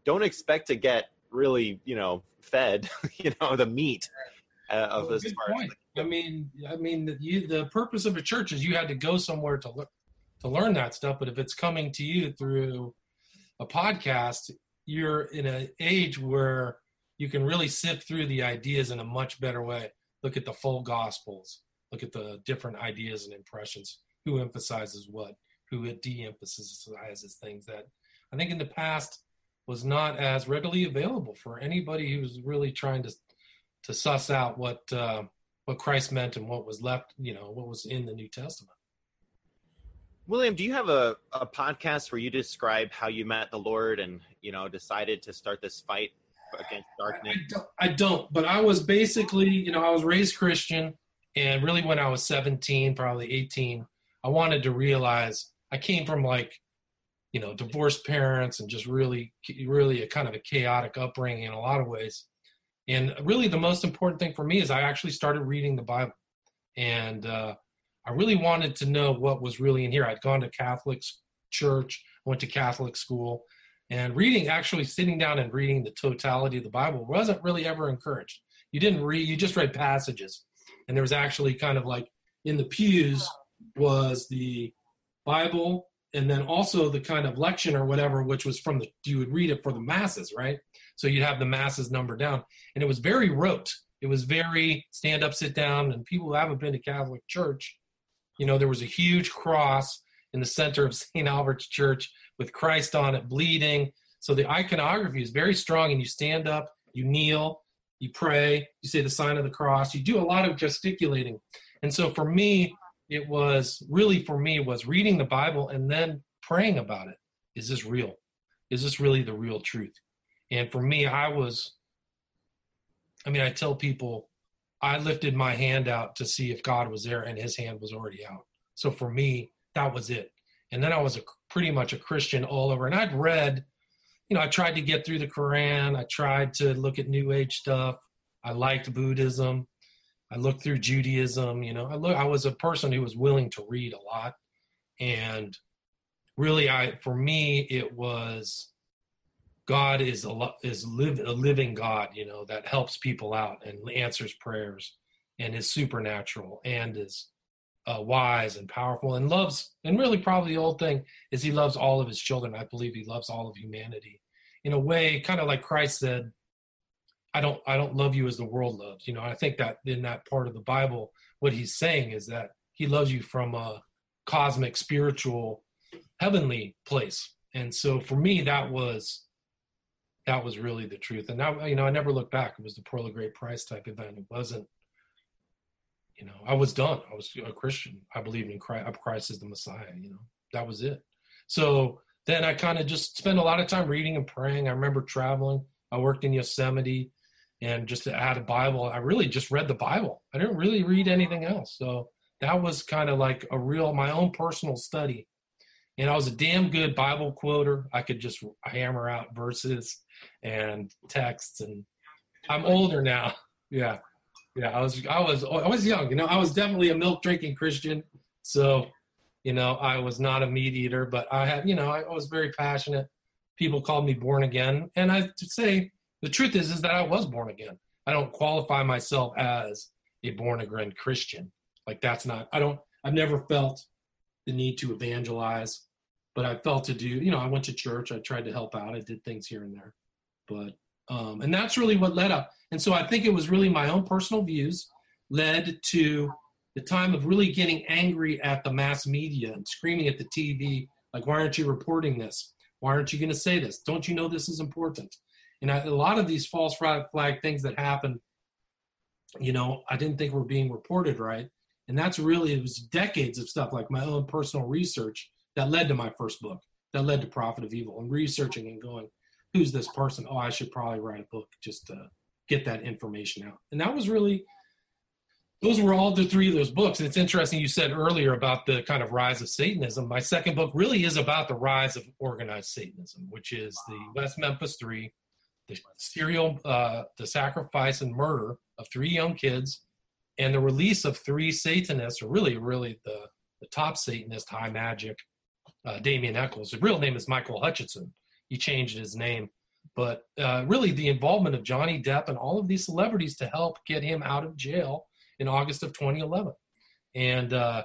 don't expect to get really you know fed you know the meat uh, of Well, part. point. I mean, I mean, the, you, the purpose of a church is you had to go somewhere to learn to learn that stuff. But if it's coming to you through a podcast, you're in an age where you can really sift through the ideas in a much better way. Look at the full gospels. Look at the different ideas and impressions. Who emphasizes what? Who de-emphasizes things that I think in the past was not as readily available for anybody who was really trying to to suss out what uh, what Christ meant and what was left, you know, what was in the New Testament. William, do you have a, a podcast where you describe how you met the Lord and you know decided to start this fight against I darkness? don't, I don't, but I was basically, you know, I was raised Christian, and really when I was 17, probably 18, I wanted to realize I came from like, you know, divorced parents and just really, really a kind of a chaotic upbringing in a lot of ways. And really, the most important thing for me is I actually started reading the Bible, and uh, I really wanted to know what was really in here. I'd gone to Catholic church, went to Catholic school, and reading actually sitting down and reading the totality of the bible wasn't really ever encouraged. You didn't read you just read passages. And there was actually kind of like in the pews was the bible and then also the kind of lection or whatever which was from the you would read it for the masses right? So you'd have the masses number down. And it was very rote. It was very stand up sit down. And people who haven't been to catholic church you know there was a huge cross in the center of st albert's church with Christ on it, bleeding. So the iconography is very strong, and you stand up, you kneel, you pray, you say the sign of the cross, you do a lot of gesticulating. And so for me, it was really for me was reading the Bible and then praying about it. Is this real? Is this really the real truth? And for me, I was, I mean, I tell people I lifted my hand out to see if God was there, and his hand was already out. So for me, that was it. And then I was a, pretty much a Christian all over. And I'd read, you know, I tried to get through the Quran. I tried to look at New Age stuff. I liked Buddhism. I looked through Judaism. You know, I look. I was a person who was willing to read a lot, and really, I for me it was God is a is live a living God. You know, that helps people out and answers prayers, and is supernatural and is uh, wise and powerful and loves and really probably the old thing is he loves all of his children i believe he loves all of humanity in a way kind of like christ said i don't i don't love you as the world loves you know i think that in that part of the bible what he's saying is that he loves you from a cosmic spiritual heavenly place and so for me that was that was really the truth and now you know i never looked back it was the pearl of great price type event it wasn't you know, I was done. I was a Christian. I believed in Christ, Christ as the Messiah. You know, that was it. So then I kind of just spent a lot of time reading and praying. I remember traveling. I worked in Yosemite, and just to add a Bible, I really just read the Bible. I didn't really read anything else. So that was kind of like a real my own personal study. And I was a damn good Bible quoter. I could just hammer out verses and texts. And I'm older now. Yeah. Yeah, I was I was I was young, you know. I was definitely a milk drinking Christian, so you know I was not a meat eater, but I had you know I was very passionate. People called me born again, and I say the truth is is that I was born again. I don't qualify myself as a born again Christian. Like that's not. I don't. I've never felt the need to evangelize, but I felt to do. You know, I went to church. I tried to help out. I did things here and there, but um, and that's really what led up. And so I think it was really my own personal views led to the time of really getting angry at the mass media and screaming at the TV, like, why aren't you reporting this? Why aren't you going to say this? Don't you know this is important? And I, a lot of these false flag things that happen, you know, I didn't think were being reported right. And that's really, it was decades of stuff like my own personal research that led to my first book, that led to Prophet of Evil, and researching and going, who's this person? Oh, I should probably write a book just to get that information out. And that was really, those were all the three of those books. And it's interesting you said earlier about the kind of rise of Satanism. My second book really is about the rise of organized Satanism, which is the West Memphis Three, the serial, uh, the sacrifice and murder of three young kids, and the release of three Satanists, or really, really the, the top Satanist, High Magic, uh, Damien Echols. His real name is Michael Hutchinson. He changed his name. But uh, really, the involvement of Johnny Depp and all of these celebrities to help get him out of jail in August of 2011. And uh,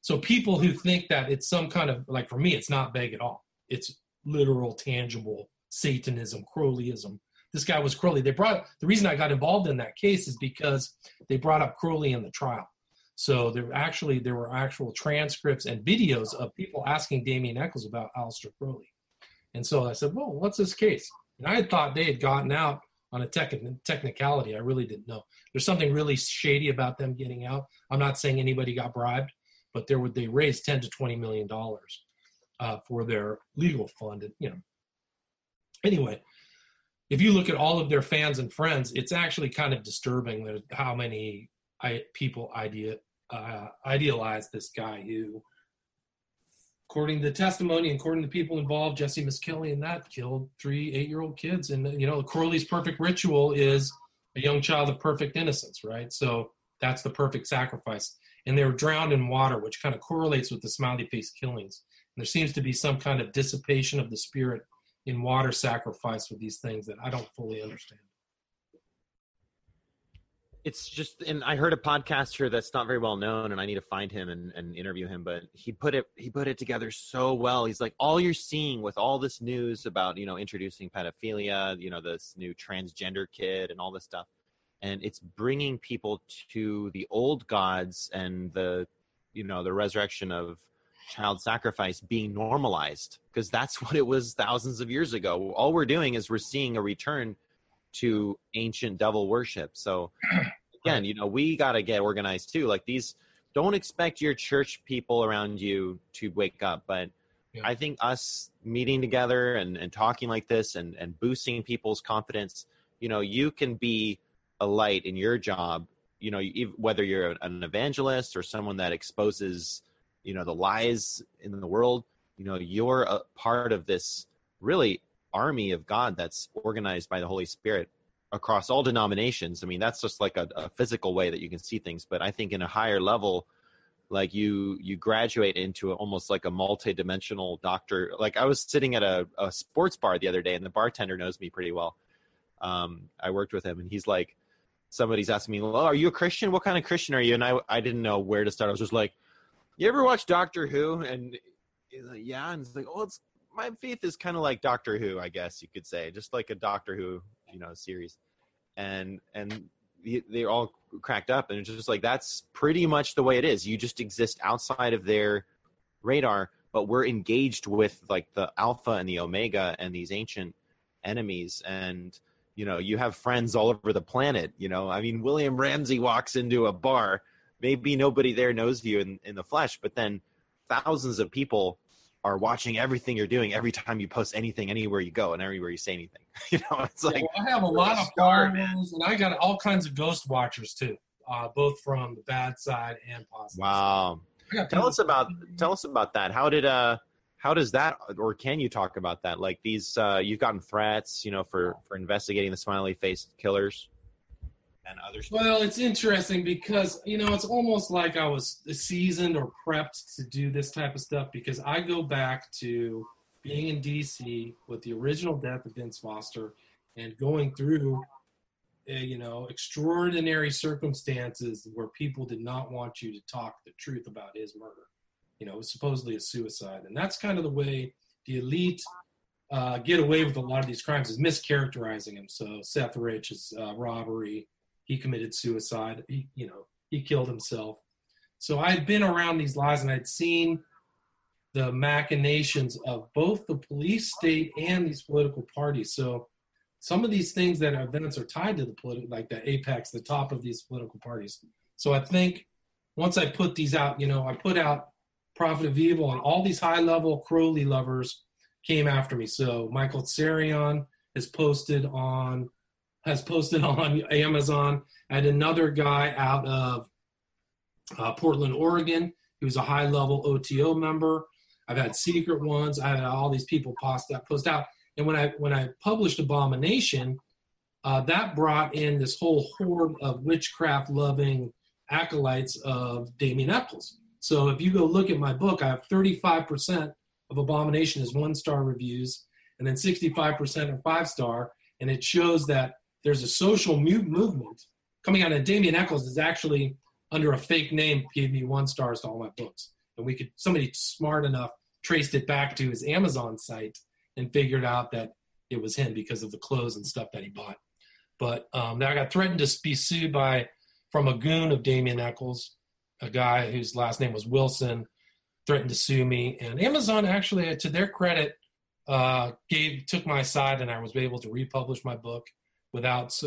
so people who think that it's some kind of, like for me, it's not vague at all. It's literal, tangible Satanism, Crowleyism. This guy was Crowley. They brought the reason I got involved in that case is because they brought up Crowley in the trial. So there actually there were actual transcripts and videos of people asking Damien Echols about Aleister Crowley. And so I said, well, what's this case? And I had thought they had gotten out on a tech- technicality. I really didn't know. There's something really shady about them getting out. I'm not saying anybody got bribed, but there would they raised 10 to 20 million dollars uh, for their legal fund. And, you know, anyway, if you look at all of their fans and friends, it's actually kind of disturbing how many people idea uh, idealize this guy who according to the testimony and according to people involved, Jesse Misskelley and that killed three eight-year-old kids. And you know, Crowley's perfect ritual is a young child of perfect innocence, right? So that's the perfect sacrifice. And they were drowned in water, which kind of correlates with the smiley face killings. And there seems to be some kind of dissipation of the spirit in water sacrifice with these things that I don't fully understand. It's just and i heard a podcaster that's not very well known and i need to find him and, and interview him but he put it he put it together so well. He's like all you're seeing with all this news about you know introducing pedophilia you know this new transgender kid and all this stuff and it's bringing people to the old gods and the you know the resurrection of child sacrifice being normalized because that's what it was thousands of years ago all we're doing is we're seeing a return to ancient devil worship. So again, you know, we got to get organized too. Like these, don't expect your church people around you to wake up, but yeah. I think us meeting together and, and talking like this and, and boosting people's confidence, you know, you can be a light in your job, you know, whether you're an evangelist or someone that exposes, you know, the lies in the world, you know, you're a part of this really army of God that's organized by the Holy Spirit across all denominations. I mean, that's just like a, a, physical way that you can see things. But I think in a higher level, like you you graduate into almost like a multi-dimensional doctor. Like I was sitting at a, a sports bar the other day, and the bartender knows me pretty well. Um, I worked with him, and he's like, somebody's asking me, "Well, are you a Christian? What kind of Christian are you?" And I I didn't know where to start. I was just like, "You ever watch Doctor Who?" And like, "Yeah," and it's like, "Oh, it's my faith is kind of like Doctor Who, I guess you could say, just like a Doctor Who, you know, series. And and they're all cracked up, and it's just like that's pretty much the way it is. You just exist outside of their radar, but we're engaged with like the Alpha and the Omega and these ancient enemies, and you know, you have friends all over the planet. You know, I mean, William Ramsey walks into a bar, maybe nobody there knows you in in the flesh, but then thousands of people are watching everything you're doing every time you post anything anywhere you go and everywhere you say anything. You know, it's like yeah, I have a lot of followers and I got all kinds of ghost watchers too, uh, both from the bad side and positive. Wow. Tell us about tell us about that. How did uh how does that or can you talk about that? Like these uh you've gotten threats, you know, for for investigating the smiley face killers and others? Well, it's interesting because you know it's almost like I was seasoned or prepped to do this type of stuff because I go back to being in DC with the original death of Vince Foster and going through uh, you know extraordinary circumstances where people did not want you to talk the truth about his murder. You know, it was supposedly a suicide, and that's kind of the way the elite uh, get away with a lot of these crimes is mischaracterizing him. So Seth Rich is uh, robbery. He committed suicide. He, you know, he killed himself. So I'd been around these lies and I'd seen the machinations of both the police state and these political parties. So some of these things that are events are tied to the political, like the apex, the top of these political parties. So I think once I put these out, you know, I put out Prophet of Evil, and all these high level Crowley lovers came after me. So Michael Tsarion has posted on has posted on Amazon. I had another guy out of uh, Portland, Oregon, He was a high level OTO member. I've had secret ones. I had all these people post that post out. And when I when I published Abomination, uh, that brought in this whole horde of witchcraft loving acolytes of Damien Echols. So if you go look at my book, I have 35% of Abomination is one star reviews, and then 65% are five star. And it shows that there's a social mu- movement coming out. And Damien Echols is actually under a fake name gave me one stars to all my books. And we could somebody smart enough traced it back to his Amazon site and figured out that it was him because of the clothes and stuff that he bought. But um, I got threatened to be sued by from a goon of Damien Echols, a guy whose last name was Wilson, threatened to sue me. And Amazon actually, to their credit, uh, gave took my side, and I was able to republish my book without.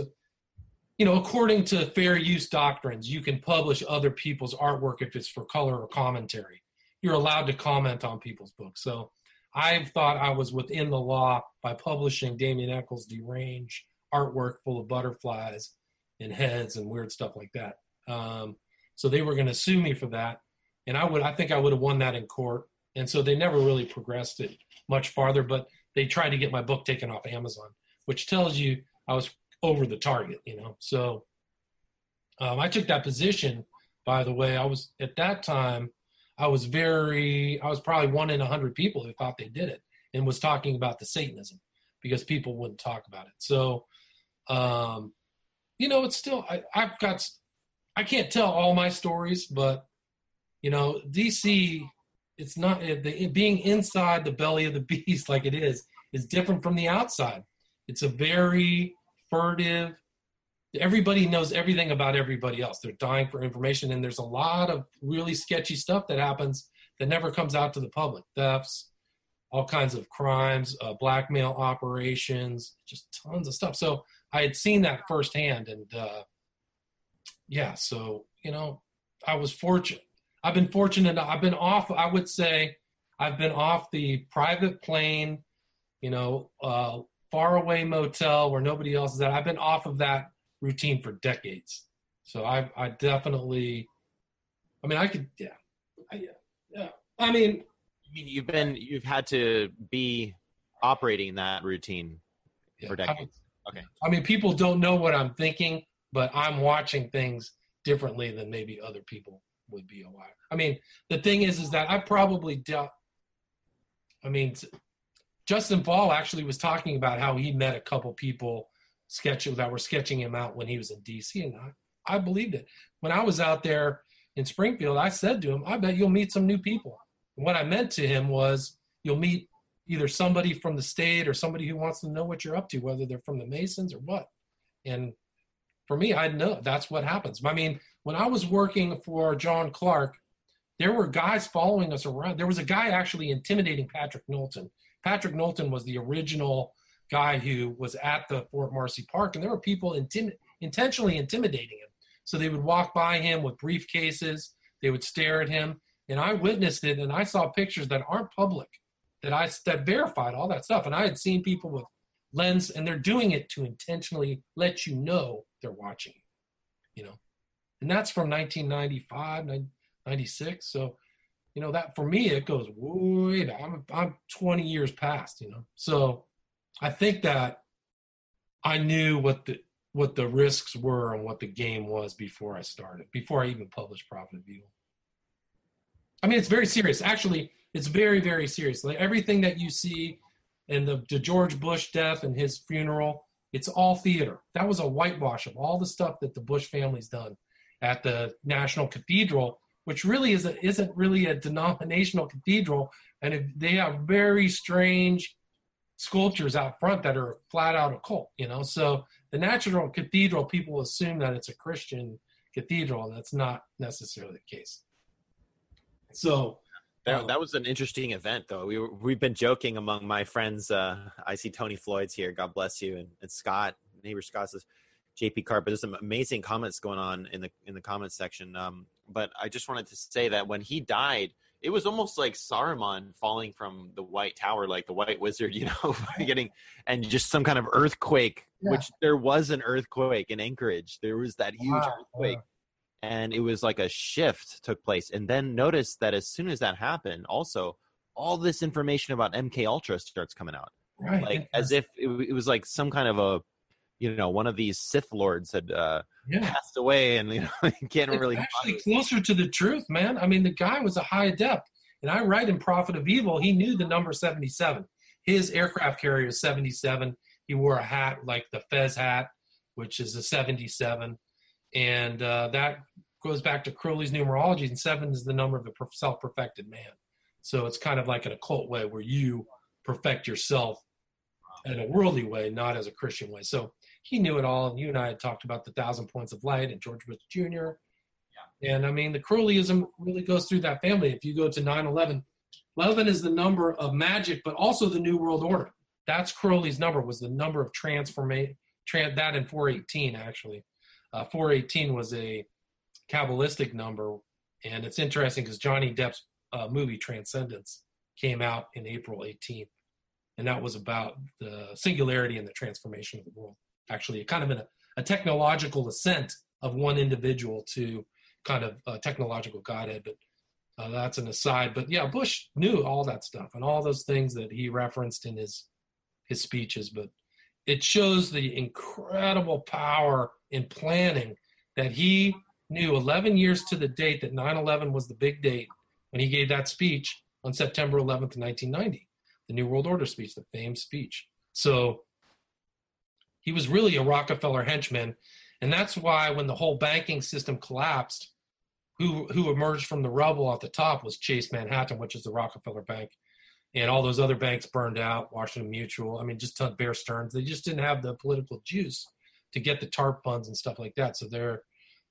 You know, according to fair use doctrines, you can publish other people's artwork if it's for color or commentary. You're allowed to comment on people's books. So I thought I was within the law by publishing Damien Echols' deranged artwork full of butterflies and heads and weird stuff like that. Um, so they were going to sue me for that, and I would I think I would have won that in court. And so they never really progressed it much farther, but they tried to get my book taken off Amazon, which tells you I was over the target, you know. So um, I took that position. By the way, I was at that time. I was very. I was probably one in a hundred people who thought they did it and was talking about the Satanism because people wouldn't talk about it. So um, you know, it's still I, I've got I can't tell all my stories, but you know, DC, it's not the, being inside the belly of the beast like it is is different from the outside. It's a very furtive. Everybody knows everything about everybody else. They're dying for information, and there's a lot of really sketchy stuff that happens that never comes out to the public. Thefts, all kinds of crimes, uh, blackmail operations, just tons of stuff. So I had seen that firsthand, and uh, yeah, so you know, I was fortunate. I've been fortunate. I've been off. I would say I've been off the private plane, you know, uh, far away motel where nobody else is at. I've been off of that routine for decades. So I, I definitely. I mean, I could. Yeah. I, yeah. I mean. I mean, you've been you've had to be operating that routine yeah, for decades. Okay. I mean, people don't know what I'm thinking, but I'm watching things differently than maybe other people would be aware. I mean, the thing is, is that I probably dealt. I mean, Justin Fall actually was talking about how he met a couple people sketch that were sketching him out when he was in DC, and I, I believed it. When I was out there in Springfield, I said to him, "I bet you'll meet some new people." And what I meant to him was, you'll meet either somebody from the state or somebody who wants to know what you're up to, whether they're from the Masons or what. And for me, I know that's what happens. I mean, when I was working for John Clark, there were guys following us around. There was a guy actually intimidating Patrick Knowlton. Patrick Knowlton was the original guy who was at the Fort Marcy Park, and there were people intim- intentionally intimidating him. So they would walk by him with briefcases, they would stare at him, and I witnessed it, and I saw pictures that aren't public that I that verified all that stuff. And I had seen people with lens, and they're doing it to intentionally let you know they're watching, you know. And that's from 1995, 96. So, you know, that for me it goes way back. I'm I'm 20 years past, you know. So, I think that I knew what the what the risks were and what the game was before I started, before I even published Prophet of Evil. I mean, it's very serious. Actually, it's very, very serious. Like everything that you see in the, the George Bush death and his funeral, it's all theater. That was a whitewash of all the stuff that the Bush family's done at the National Cathedral, which really is a, isn't really a denominational cathedral, and they have very strange sculptures out front that are flat out occult. You know, so the National Cathedral, people assume that it's a Christian cathedral, and that's not necessarily the case. So That, um, that was an interesting event, though. We were, we've been joking among my friends. Uh, I see Tony Floyd's here. God bless you, and, and Scott, neighbor Scott says, "JP Carp." But there's some amazing comments going on in the in the comments section. Um, but I just wanted to say that when he died, it was almost like Saruman falling from the White Tower, like the White Wizard, you know, getting and just some kind of earthquake. Yeah. Which there was an earthquake in Anchorage. There was that huge Wow, earthquake and it was like a shift took place and then notice that as soon as that happened also all this information about mk ultra starts coming out right, like as if it, it was like some kind of a you know one of these sith lords had uh yeah. passed away and you know you can't It's really actually closer to the truth, man. I mean, the guy was a high adept, and I write in Prophet of Evil. He knew the number seventy-seven. His aircraft carrier is seventy-seven. He wore a hat like the Fez hat, which is a seventy-seven, and uh, that goes back to Crowley's numerology. And seven is the number of the self-perfected man. So it's kind of like an occult way where you perfect yourself in a worldly way, not as a Christian way. So he knew it all. And you and I had talked about the thousand points of light and George Bush Jr. And I mean, the Crowleyism really goes through that family. If you go to 9 11, 11 is the number of magic, but also the New World Order. That's Crowley's number, was the number of transformation, tran that in 418, actually. Uh, 418 was a Kabbalistic number. And it's interesting because Johnny Depp's uh, movie Transcendence came out in April 18th. And that was about the singularity and the transformation of the world. Actually, kind of in a, a technological ascent of one individual to kind of a technological godhead. But uh, that's an aside. But yeah, Bush knew all that stuff and all those things that he referenced in his his speeches. But it shows the incredible power in planning that he knew 11 years to the date that 9/11 was the big date when he gave that speech on September 11th, 1990, the New World Order speech, the famed speech. So he was really a Rockefeller henchman, and that's why when the whole banking system collapsed, who who emerged from the rubble at the top was Chase Manhattan, which is the Rockefeller Bank, and all those other banks burned out. Washington Mutual, I mean, just Bear Stearns. They just didn't have the political juice to get the TARP funds and stuff like that. So their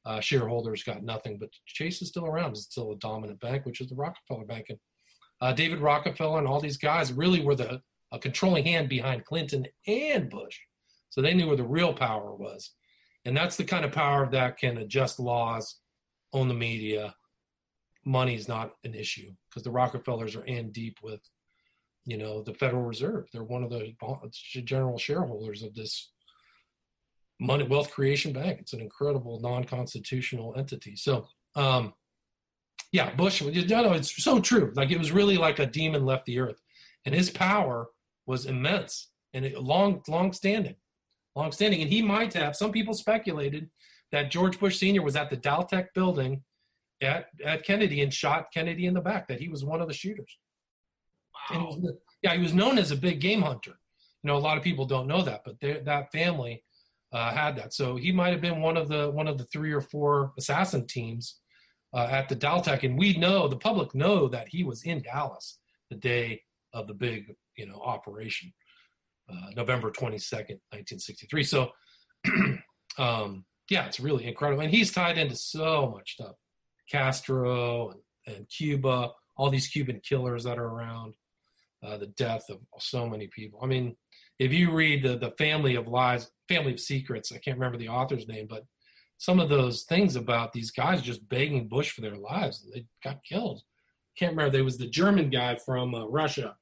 uh, shareholders got nothing. But Chase is still around; it's still a dominant bank, which is the Rockefeller Bank. And uh, David Rockefeller and all these guys really were the a controlling hand behind Clinton and Bush. So they knew where the real power was. And that's the kind of power that can adjust laws, own the media. Money is not an issue because the Rockefellers are in deep with, you know, the Federal Reserve. They're one of the general shareholders of this money wealth creation bank. It's an incredible non-constitutional entity. So, um, yeah, Bush. You know, it's so true. Like it was really like a demon left the earth, and his power was immense and it, long, long standing longstanding. And he might have, some people speculated that George Bush Sr. was at the Dal-Tex building at, at Kennedy and shot Kennedy in the back, that he was one of the shooters. And he was, yeah, he was known as a big game hunter. You know, a lot of people don't know that, but that family uh, had that. So he might have been one of the one of the three or four assassin teams uh, at the Dal-Tex, and we know the public know that he was in Dallas the day of the big you know operation uh, November 22nd, 1963. So, um, yeah, it's really incredible. And he's tied into so much stuff Castro and, and Cuba, all these Cuban killers that are around, uh, the death of so many people. I mean, if you read the, the Family of Lies, Family of Secrets, I can't remember the author's name, but some of those things about these guys just begging Bush for their lives, they got killed. Can't remember. There was the German guy from uh, Russia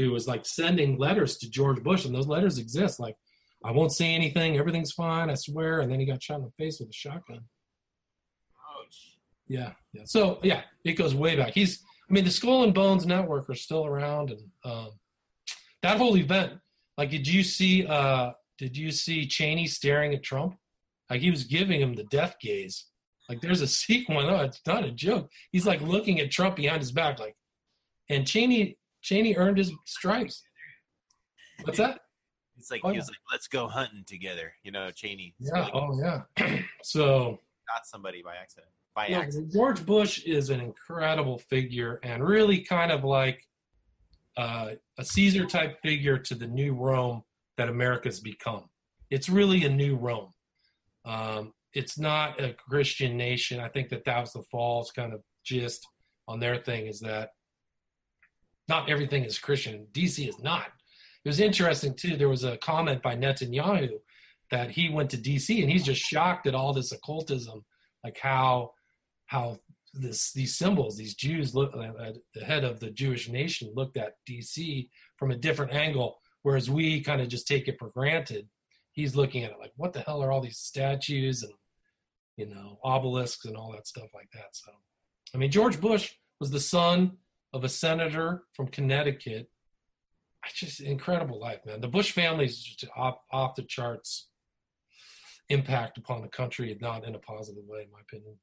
who was like sending letters to George Bush, and those letters exist. Like, I won't say anything, everything's fine, I swear. And then he got shot in the face with a shotgun. Ouch. Yeah, yeah. So yeah, it goes way back. He's, I mean, the Skull and Bones Network are still around, and um, that whole event. Like, did you see? uh Did you see Cheney staring at Trump? Like he was giving him the death gaze. Like there's a sequence. Oh, it's not a joke. He's like looking at Trump behind his back, like, and Cheney Cheney earned his stripes. What's that? It's like Oh, he was like, "Let's go hunting together." You know, Cheney Yeah. Oh yeah. so shot somebody by accident. By Yeah, accident. George Bush is an incredible figure and really kind of like uh, a Caesar type figure to the new Rome that America's become. It's really a new Rome. Um, it's not a Christian nation. I think that that was the fall's kind of gist on their thing is that not everything is Christian. DC is not. It was interesting too. There was a comment by Netanyahu that he went to DC and he's just shocked at all this occultism, like how how this these symbols, these Jews look uh, the head of the Jewish nation looked at DC from a different angle, whereas we kind of just take it for granted. He's looking at it like, what the hell are all these statues and you know obelisks and all that stuff like that. So, I mean, George Bush was the son of a senator from Connecticut. It's just incredible life, man. The Bush family is just off, off the charts impact upon the country, not in a positive way, in my opinion.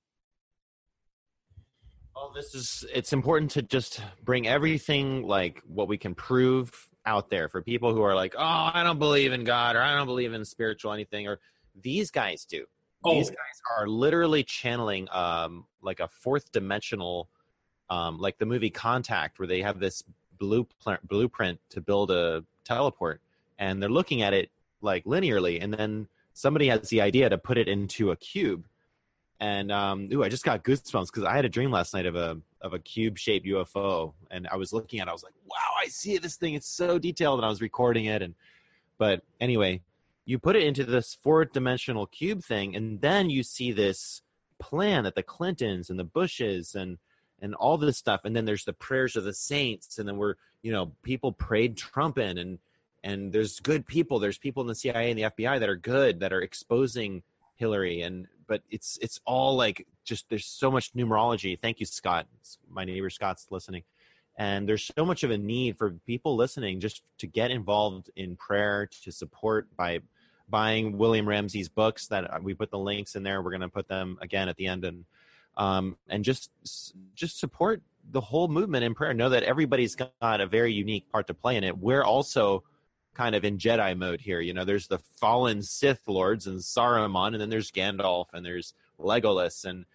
Well, this is it's important to just bring everything like what we can prove out there for people who are like, oh, I don't believe in God or I don't believe in spiritual anything, or these guys do. Oh. These guys are literally channeling um, like a fourth dimensional, um, like the movie Contact, where they have this blueprint blueprint to build a teleport, and they're looking at it like linearly, and then somebody has the idea to put it into a cube and um, ooh, I just got goosebumps because I had a dream last night of a of a cube shaped UFO, and I was looking at. it, I was like, wow, I see this thing. It's so detailed, and I was recording it. And but anyway, you put it into this four dimensional cube thing, and then you see this plan that the Clintons and the Bushes and and all this stuff, and then there's the prayers of the saints, and then we're you know people prayed Trump in, and and there's good people. There's people in the CIA and the FBI that are good that are exposing Hillary and but it's it's all like just there's so much numerology. Thank you, Scott. My neighbor Scott's listening, and there's so much of a need for people listening just to get involved in prayer to support by buying William Ramsey's books. That uh, we put the links in there. We're going to put them again at the end, and um, and just just support the whole movement in prayer. Know that everybody's got a very unique part to play in it. We're also kind of in Jedi mode here. You know, there's the fallen Sith lords and Saruman, and then there's Gandalf and there's Legolas and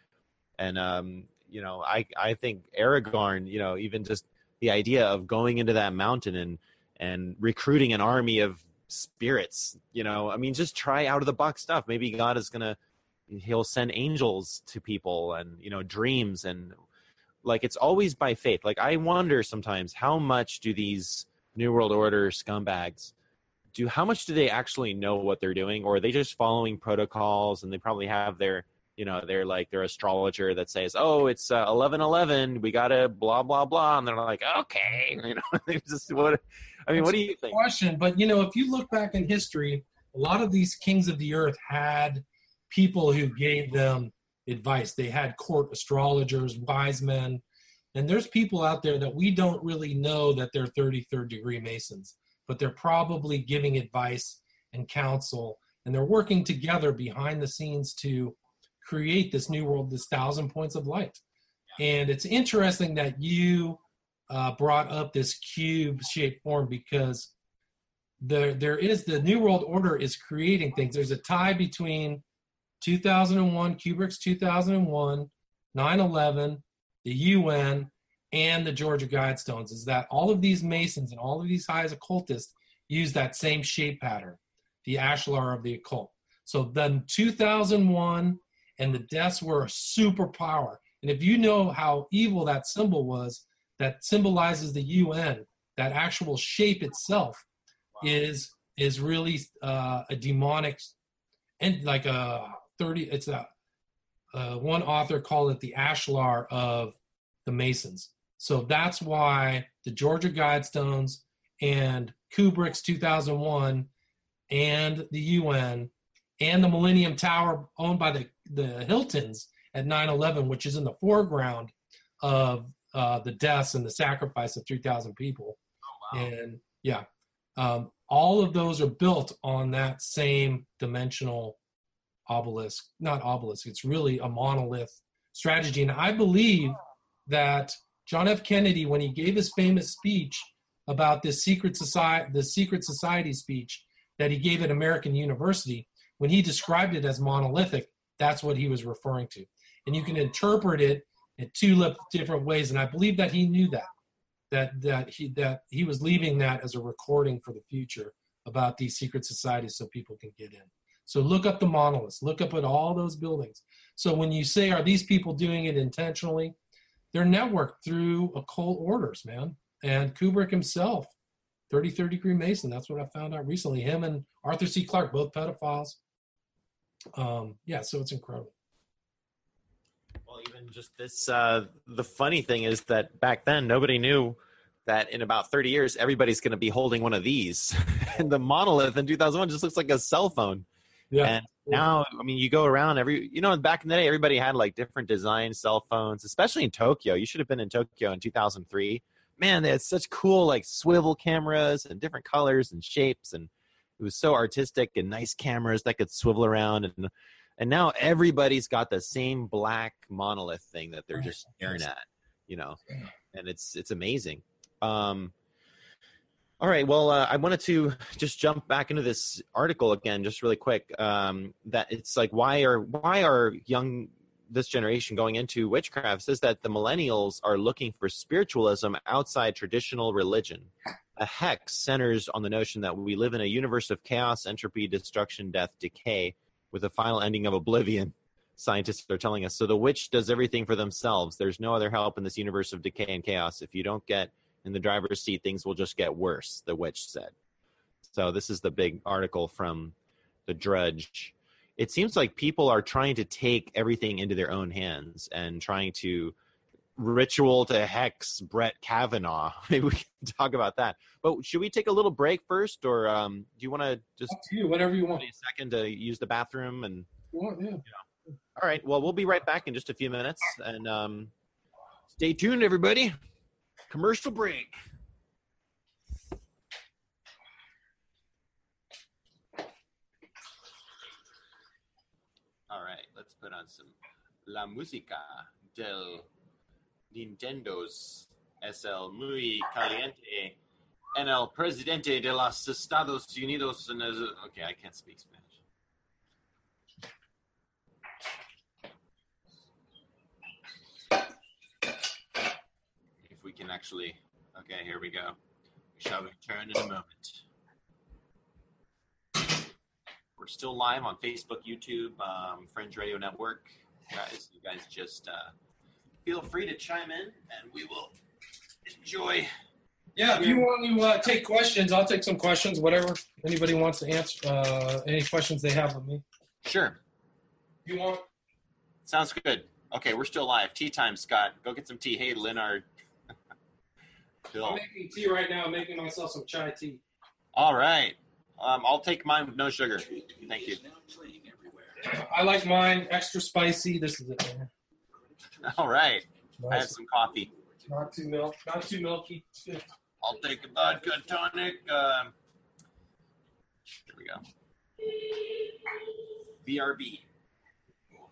and um, you know, I I think Aragorn. You know, even just the idea of going into that mountain and and recruiting an army of spirits. You know, I mean, just try out of the box stuff. Maybe God is gonna he'll send angels to people and you know dreams and like it's always by faith. Like i wonder sometimes how much do these New World Order scumbags do how much do they actually know what they're doing? Or are they just following protocols and they probably have their you know they're like their astrologer that says oh it's uh, 11 we gotta blah blah blah and they're like okay you know just what i mean That's what do you think? question but you know if you look back in history a lot of these kings of the earth had people who gave them advice they had court astrologers wise men and there's people out there that we don't really know that they're 33rd degree Masons, but they're probably giving advice and counsel, and they're working together behind the scenes to create this new world, this thousand points of light. And it's interesting that you uh, brought up this cube shaped form because there there is the new world order is creating things. There's a tie between 2001, Kubrick's 2001, 9 11, the UN, and the Georgia Guidestones is that all of these Masons and all of these highs occultists use that same shape pattern, the ashlar of the occult. So then 2001 and the deaths were a superpower. And if you know how evil that symbol was, that symbolizes the UN, that actual shape itself wow. is is really uh, a demonic and like a 30 it's a uh, one author called it the ashlar of the Masons. So that's why the Georgia Guidestones and Kubrick's 2001 and the UN and the Millennium Tower owned by the, the Hiltons at 9 11, which is in the foreground of uh, the deaths and the sacrifice of 3,000 people. Oh, wow. And yeah, um, all of those are built on that same dimensional obelisk, not obelisk, it's really a monolith strategy. And I believe that John F. Kennedy, when he gave his famous speech about this secret society, the secret society speech that he gave at American University, when he described it as monolithic, that's what he was referring to. And you can interpret it in two different ways. And I believe that he knew that. that that he that he was leaving that as a recording for the future about these secret societies so people can get in. So look up the monoliths, look up at all those buildings. So when you say, are these people doing it intentionally? They're networked through occult orders, man. And Kubrick himself, 33rd degree Mason, that's what I found out recently. Him and Arthur C. Clarke, both pedophiles. Um, yeah, so it's incredible. Well, even just this, uh, the funny thing is that back then nobody knew that in about 30 years everybody's going to be holding one of these. and the monolith in 2001 just looks like a cell phone. Yeah. And now, I mean, you go around every, you know, back in the day, everybody had like different design cell phones, especially in Tokyo. You should have been in Tokyo in 2003. Man, they had such cool like swivel cameras and different colors and shapes, and it was so artistic and nice cameras that could swivel around. And and now everybody's got the same black monolith thing that they're just staring at, you know, and it's it's amazing. Um, all right. Well, uh, I wanted to just jump back into this article again, just really quick. Um, that it's like why are why are young this generation going into witchcraft? It says that the millennials are looking for spiritualism outside traditional religion. A hex centers on the notion that we live in a universe of chaos, entropy, destruction, death, decay, with a final ending of oblivion. Scientists are telling us. So the witch does everything for themselves. There's no other help in this universe of decay and chaos. If you don't get in the driver's seat, things will just get worse, the witch said. So, this is the big article from The Drudge. It seems like people are trying to take everything into their own hands and trying to ritual to hex Brett Kavanaugh. Maybe we can talk about that. But should we take a little break first, or um, do you want to just you, whatever you want. a second to use the bathroom? And want, yeah. all right, well, we'll be right back in just a few minutes, and um, stay tuned, everybody. Commercial break. All right, let's put on some La Música del Nintendo's Es el muy caliente en el presidente de los Estados Unidos. Okay, I can't speak Spanish. If we can actually. Okay, here we go. We shall return in a moment. We're still live on Facebook, YouTube, um, Fringe Radio Network. Guys, you guys just uh, feel free to chime in and we will enjoy. Yeah, if you want to uh, take questions, I'll take some questions, whatever anybody wants to answer, uh, any questions they have of me. Sure. You want? Sounds good. Okay, we're still live. Tea time, Scott. Go get some tea. Hey, Leonard. Cool. I'm making tea right now. I'm making myself some chai tea. All right. Um, I'll take mine with no sugar. Thank you. I like mine extra spicy. This is it. Man. All right. Nice. I have some coffee. Not too milk. Not too milky. I'll take a vodka tonic. Uh, here we go. BRB. Cool.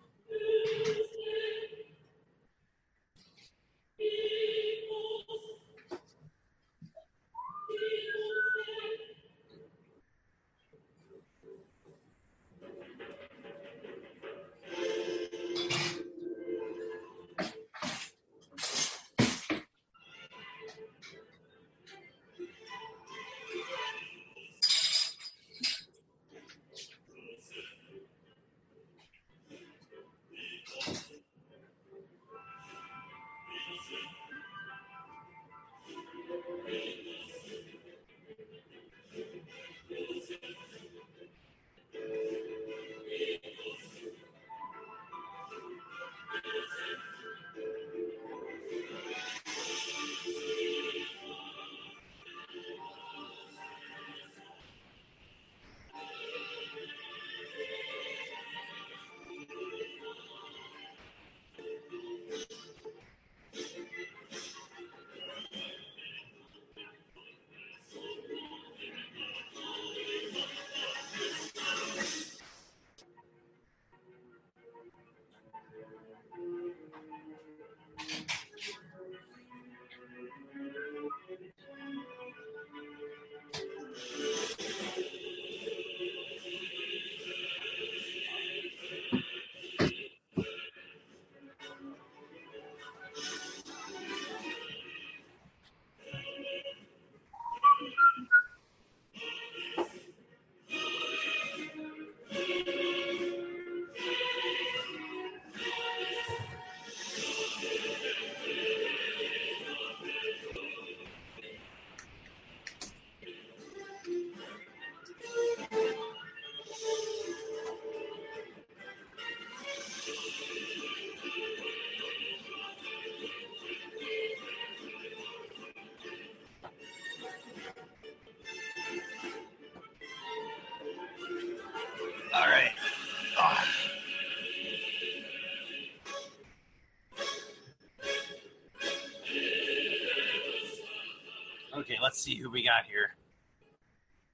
See who we got here.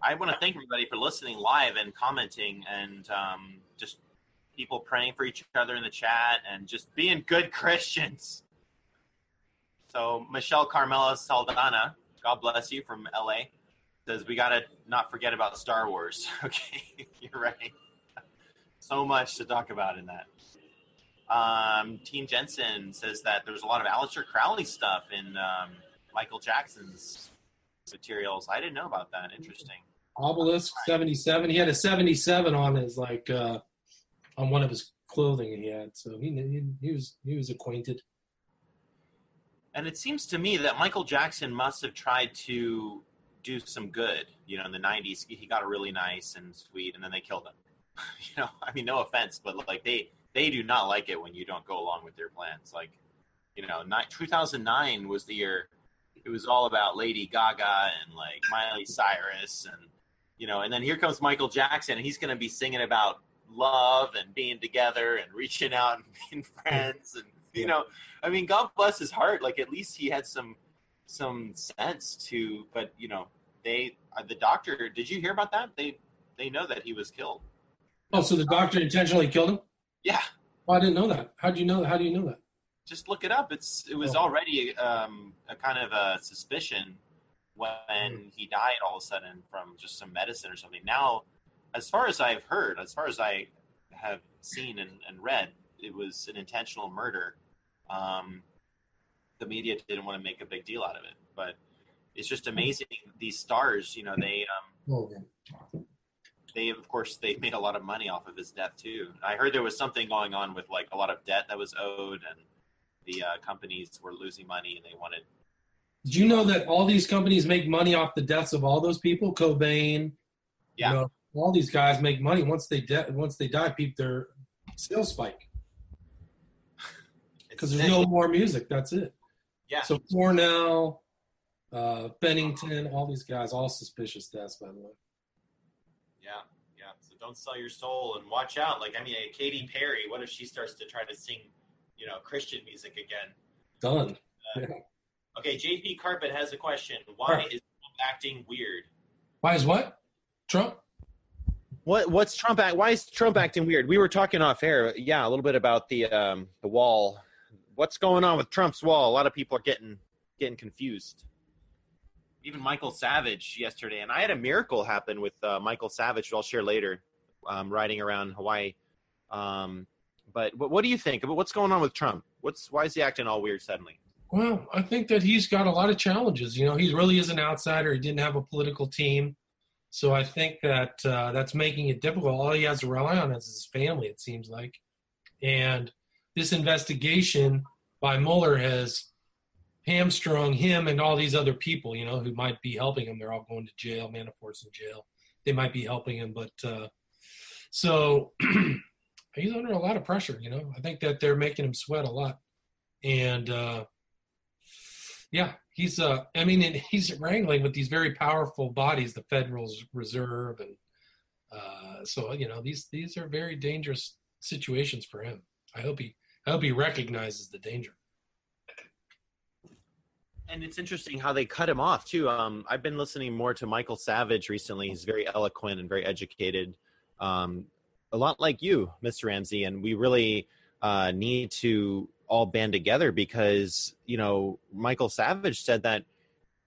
I want to thank everybody for listening live and commenting and um, just people praying for each other in the chat and just being good Christians. So Michelle Carmela Saldana, God bless you from LA, says we got to not forget about Star Wars. okay, you're right. so much to talk about in that. Um, Team Jensen says that there's a lot of Aleister Crowley stuff in um, Michael Jackson's materials. I didn't know about that. Interesting. Obelisk 77. He had a 77 on his like uh on one of his clothing he had. So he he, he was he was acquainted. And it seems to me that Michael Jackson must have tried to do some good. You know, in the '90s, he got a really nice and sweet, and then they killed him. you know, I mean, no offense, but like they they do not like it when you don't go along with their plans. Like, you know, 2009 was the year. It was all about Lady Gaga and like Miley Cyrus and you know, and then here comes Michael Jackson, and he's going to be singing about love and being together and reaching out and being friends, and you know, I mean, God bless his heart. Like at least he had some some sense to, but you know, they uh, the doctor. Did you hear about that? They they know that he was killed. Oh, so the doctor intentionally killed him? Yeah. Oh, I didn't know that. How do you know? How do you know that? Just look it up. It's it was Oh. already um, a kind of a suspicion when he died all of a sudden from just some medicine or something. Now, as far as I've heard, as far as I have seen and, and read, it was an intentional murder. Um, the media didn't want to make a big deal out of it, but it's just amazing. These stars, you know, they um, they of course they made a lot of money off of his death too. I heard there was something going on with like a lot of debt that was owed, and the uh, companies were losing money, and they wanted. Did you know that all these companies make money off the deaths of all those people? Cobain, Yeah. you know, all these guys make money once they de- once they die. People their sales spike because there's no more music. That's it. yeah. So Cornell, uh, Bennington, all these guys, all suspicious deaths, by the way. Yeah, yeah. So don't sell your soul and watch out. Like I mean, Katy Perry. What if she starts to try to sing, you know, Christian music again? Done. Okay, JP Carpet has a question. Why Alright. is Trump acting weird? Why is what? Trump? What what's Trump act? Why is Trump acting weird? We were talking off air, yeah, a little bit about the um, the wall. What's going on with Trump's wall? A lot of people are getting getting confused. Even Michael Savage yesterday, and I had a miracle happen with uh, Michael Savage. Which I'll share later. Um, riding around Hawaii, um, but what, what do you think? What's going on with Trump? What's why is he acting all weird suddenly? Well, I think that he's got a lot of challenges. You know, he really is an outsider. He didn't have a political team. So I think that uh, that's making it difficult. All he has to rely on is his family, it seems like. And this investigation by Mueller has hamstrung him and all these other people, you know, who might be helping him. They're all going to jail. Manafort's in jail. They might be helping him. But uh, so he's under a lot of pressure, you know. I think that they're making him sweat a lot. And uh, yeah, he's uh I mean he's wrangling with these very powerful bodies, the Federal Reserve and uh so you know these these are very dangerous situations for him. I hope he I hope he recognizes the danger. And it's interesting how they cut him off too. Um, I've been listening more to Michael Savage recently. He's very eloquent and very educated, um, a lot like you, Mr. Ramsey. And we really uh, need to all band together because you know Michael Savage said that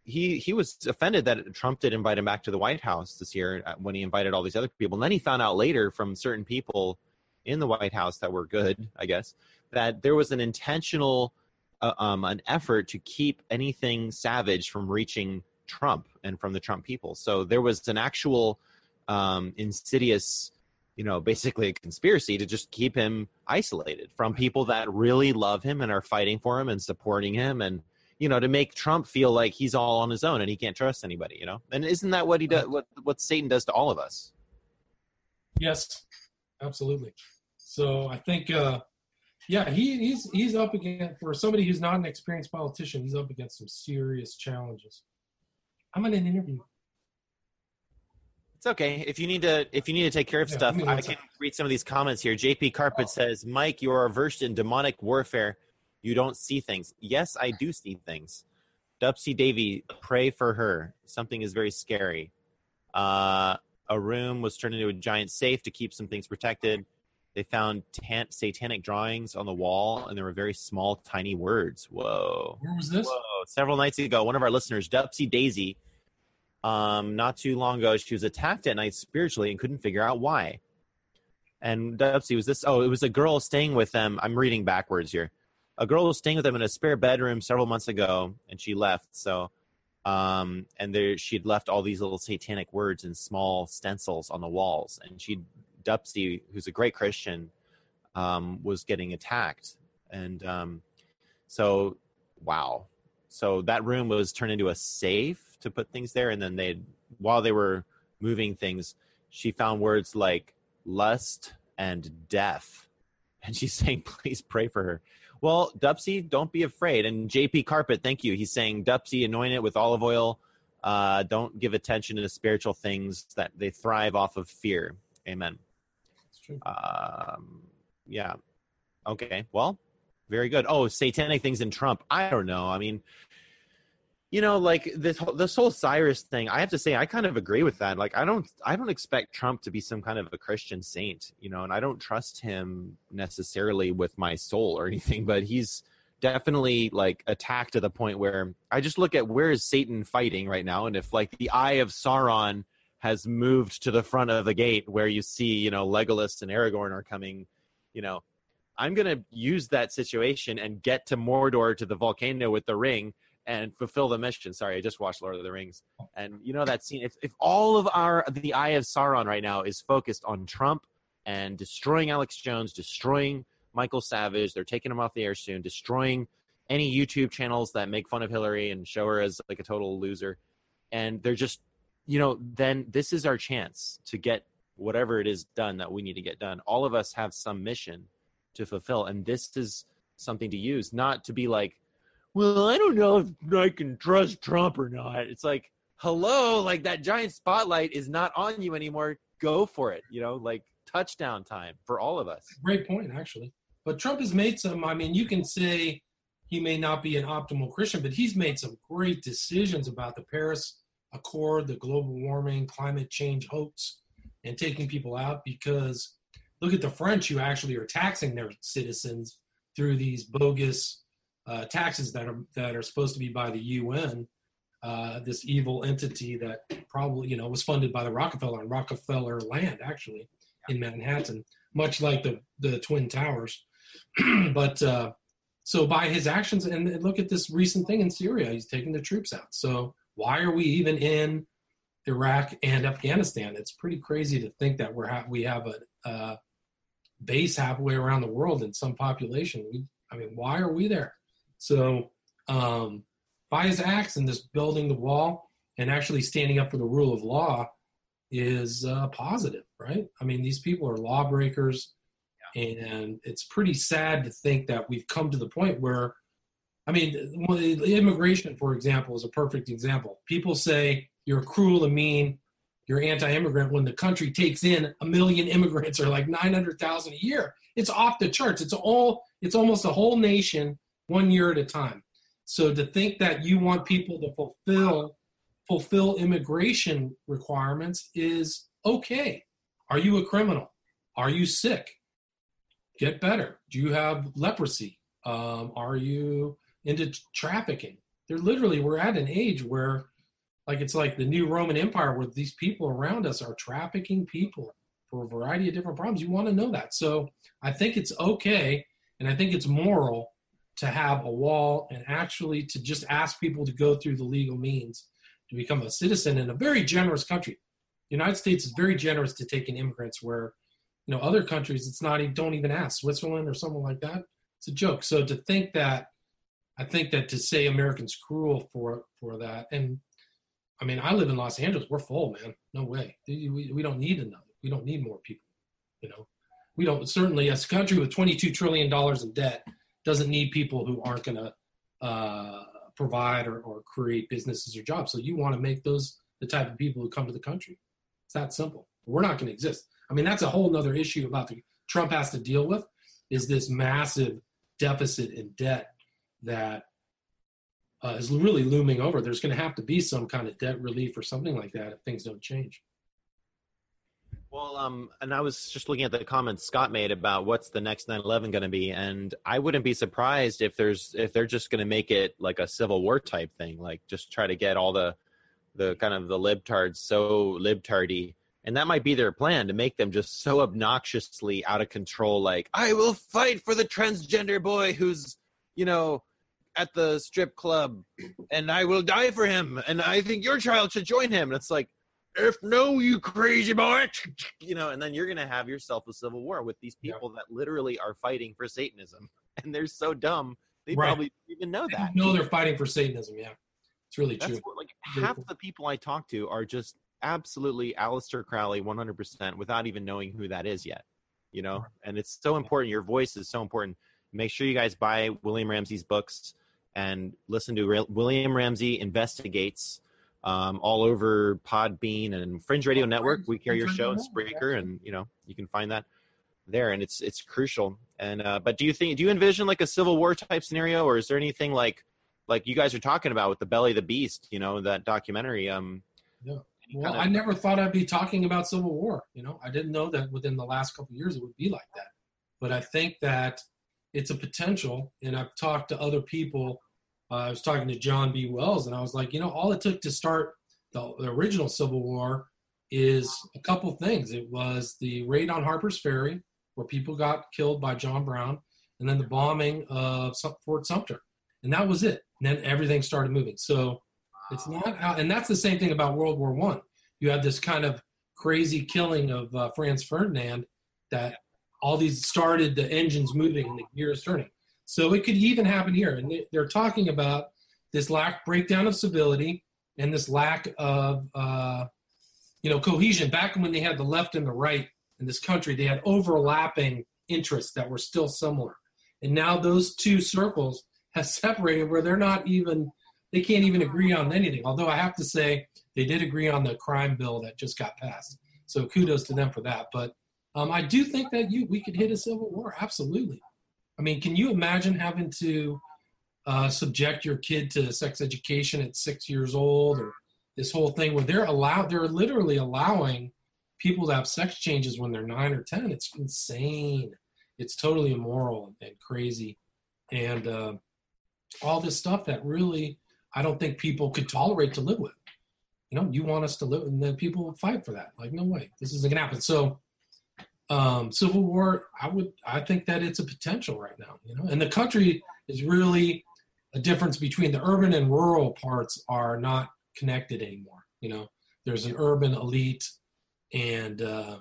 he he was offended that Trump did invite him back to the White House this year uh, when he invited all these other people. And then he found out later from certain people in the White House that were good, I guess, that there was an intentional uh, um, an effort to keep anything savage from reaching Trump and from the Trump people. So there was an actual um, insidious, you know, basically a conspiracy to just keep him isolated from people that really love him and are fighting for him and supporting him and you know to make Trump feel like he's all on his own and he can't trust anybody, you know. And isn't that what he does what what Satan does to all of us? Yes, absolutely. So I think, uh, yeah, he, he's he's up against for somebody who's not an experienced politician. He's up against some serious challenges. I'm in an interview. It's okay. If you need to if you need to take care of Yeah, stuff, I can read some of these comments here. JP Carpet says, Mike, you are versed in demonic warfare. You don't see things. Yes, I do see things. Dupsy Davy, pray for her. Something is very scary. Uh, a room was turned into a giant safe to keep some things protected. They found tan- satanic drawings on the wall, and there were very small, tiny words. Whoa. Where was this? Whoa. Several nights ago, one of our listeners, Dupsy Daisy, um, not too long ago, she was attacked at night spiritually and couldn't figure out why. And Dupsy was this. Oh, it was a girl staying with them. I'm reading backwards here. A girl was staying with them in a spare bedroom several months ago, and she left. So, um, and there she'd left all these little satanic words in small stencils on the walls, and she, Dupsy, who's a great Christian, um, was getting attacked, and um, so wow. So that room was turned into a safe to put things there, and then they, while they were moving things, she found words like lust and death, and she's saying, "Please pray for her." Well, Dupsy, don't be afraid. And JP Carpet, thank you. He's saying, Dupsy, anoint it with olive oil. Uh, don't give attention to the spiritual things that they thrive off of fear. Amen. It's true. Um, yeah. Okay. Well, very good. Oh, satanic things in Trump. I don't know. I mean, you know, like this whole, this whole Cyrus thing. I have to say, I kind of agree with that. Like, I don't, I don't expect Trump to be some kind of a Christian saint, you know, and I don't trust him necessarily with my soul or anything. But he's definitely like attacked to the point where I just look at where is Satan fighting right now, and if like the eye of Sauron has moved to the front of the gate where you see, you know, Legolas and Aragorn are coming, you know, I'm gonna use that situation and get to Mordor to the volcano with the ring and fulfill the mission. Sorry, I just watched Lord of the Rings, and you know that scene. If if all of our the Eye of Sauron right now is focused on Trump and destroying Alex Jones, destroying Michael Savage, they're taking him off the air soon, destroying any YouTube channels that make fun of Hillary and show her as like a total loser, and they're just, you know, then this is our chance to get whatever it is done that we need to get done. All of us have some mission to fulfill, and this is something to use, not to be like well, I don't know if I can trust Trump or not. It's like, hello, like that giant spotlight is not on you anymore. Go for it. You know, like touchdown time for all of us. Great point, actually. But Trump has made some, I mean, you can say he may not be an optimal Christian, but he's made some great decisions about the Paris Accord, the global warming, climate change hoax, and taking people out because look at the French who actually are taxing their citizens through these bogus uh, taxes that are that are supposed to be by the UN, uh, this evil entity that probably you know was funded by the Rockefeller and Rockefeller land actually in Manhattan, much like the the Twin Towers. but uh, so by his actions, and look at this recent thing in Syria, he's taking the troops out. So why are we even in Iraq and Afghanistan? It's pretty crazy to think that we're ha- we have a, a base halfway around the world in some population. We, I mean, why are we there? So um, by his acts in this building the wall and actually standing up for the rule of law is uh, positive, right? I mean, these people are lawbreakers, yeah. and it's pretty sad to think that we've come to the point where, I mean, immigration, for example, is a perfect example. People say you're cruel and mean, you're anti-immigrant when the country takes in a million immigrants or like 900,000 a year. It's off the charts. It's all. It's almost a whole nation one year at a time. So to think that you want people to fulfill fulfill immigration requirements is okay. Are you a criminal? Are you sick? Get better. Do you have leprosy? Um, are you into trafficking? They're literally we're at an age where like it's like the new Roman Empire where these people around us are trafficking people for a variety of different problems. You want to know that. So I think it's okay and I think it's moral to have a wall and actually to just ask people to go through the legal means to become a citizen in a very generous country. The United States is very generous to taking immigrants where you know other countries it's not even don't even ask Switzerland or something like that. It's a joke. So to think that I think that to say Americans cruel for for that and I mean I live in Los Angeles we're full man no way we, we don't need another we don't need more people you know we don't certainly as a country with 22 trillion dollars in debt doesn't need people who aren't going to uh, provide or, or create businesses or jobs. So you want to make those the type of people who come to the country. It's that simple. We're not going to exist. I mean, that's a whole other issue about the Trump has to deal with is this massive deficit in debt that uh, is really looming over. There's going to have to be some kind of debt relief or something like that if things don't change. Well, um, and I was just looking at the comments Scott made about what's the next 9/11 going to be, and I wouldn't be surprised if there's if they're just going to make it like a Civil War type thing, like just try to get all the the kind of the libtards so libtardy, and that might be their plan to make them just so obnoxiously out of control. Like, I will fight for the transgender boy who's, you know, at the strip club, and I will die for him, and I think your child should join him. And it's like if no, you crazy boy, you know, and then you're gonna have yourself a civil war with these people yeah. that literally are fighting for Satanism, and they're so dumb they right. probably even know that. No, they're fighting for Satanism. Yeah, it's really That's true. What, like half the people I talk to are just absolutely Aleister Crowley, 100 percent, without even knowing who that is yet. You know, and it's so important. Your voice is so important. Make sure you guys buy William Ramsey's books and listen to William Ramsey investigates um, all over Podbean and Fringe Radio Network. We carry your show and Spreaker, and you know you can find that there, and it's it's crucial. And uh, but do you think do you envision like a Civil War type scenario, or is there anything like like you guys are talking about with the Belly of the Beast? You know that documentary. Um, yeah. Well, of- I never thought I'd be talking about Civil War. You know, I didn't know that within the last couple years it would be like that. But I think that it's a potential, and I've talked to other people uh, I was talking to John B. Wells, and I was like, you know, all it took to start the, the original Civil War is a couple things. It was the raid on Harper's Ferry, where people got killed by John Brown, and then the bombing of Fort Sumter, and that was it. And then everything started moving. So it's not, and that's the same thing about World War One. You have this kind of crazy killing of uh, Franz Ferdinand that all these started the engines moving and the gears turning. So it could even happen here. And they're talking about this lack breakdown of civility and this lack of uh, you know cohesion. Back when they had the left and the right in this country, they had overlapping interests that were still similar. And now those two circles have separated where they're not even they can't even agree on anything. Although I have to say they did agree on the crime bill that just got passed. So kudos to them for that. But um, I do think that you we could hit a civil war. Absolutely. I mean, can you imagine having to uh, subject your kid to sex education at six years old, or this whole thing where they're allowed, they're literally allowing people to have sex changes when they're nine or ten? It's insane. It's totally immoral and crazy, and uh, all this stuff that really I don't think people could tolerate to live with. You know, you want us to live, and then people fight for that. Like, no way, this isn't gonna happen. So um, Civil War, I would, I think that it's a potential right now, you know, and the country is really a difference between the urban and rural parts are not connected anymore. You know, there's an urban elite, and uh,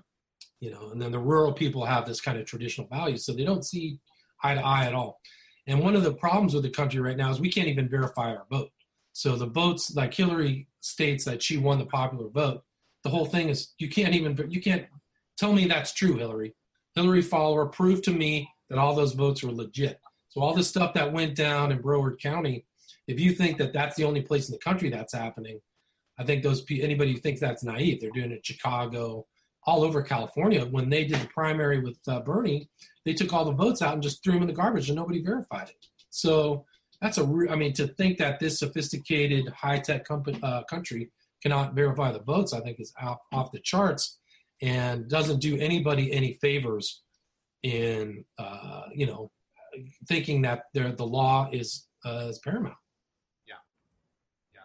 you know, and then the rural people have this kind of traditional value, so they don't see eye to eye at all. And one of the problems with the country right now is we can't even verify our vote. So the votes, like Hillary states that she won the popular vote, the whole thing is you can't even you can't Tell me that's true, Hillary. Hillary follower, prove to me that all those votes were legit. So all the stuff that went down in Broward County, if you think that that's the only place in the country that's happening, I think those anybody who thinks that's naive. They're doing it in Chicago, all over California. When they did the primary with uh, Bernie, they took all the votes out and just threw them in the garbage, and nobody verified it. So that's a. Re- I mean, to think that this sophisticated, high tech company, uh, country cannot verify the votes, I think is off, off the charts and doesn't do anybody any favors in uh, you know thinking that the law is uh, is paramount. Yeah, yeah,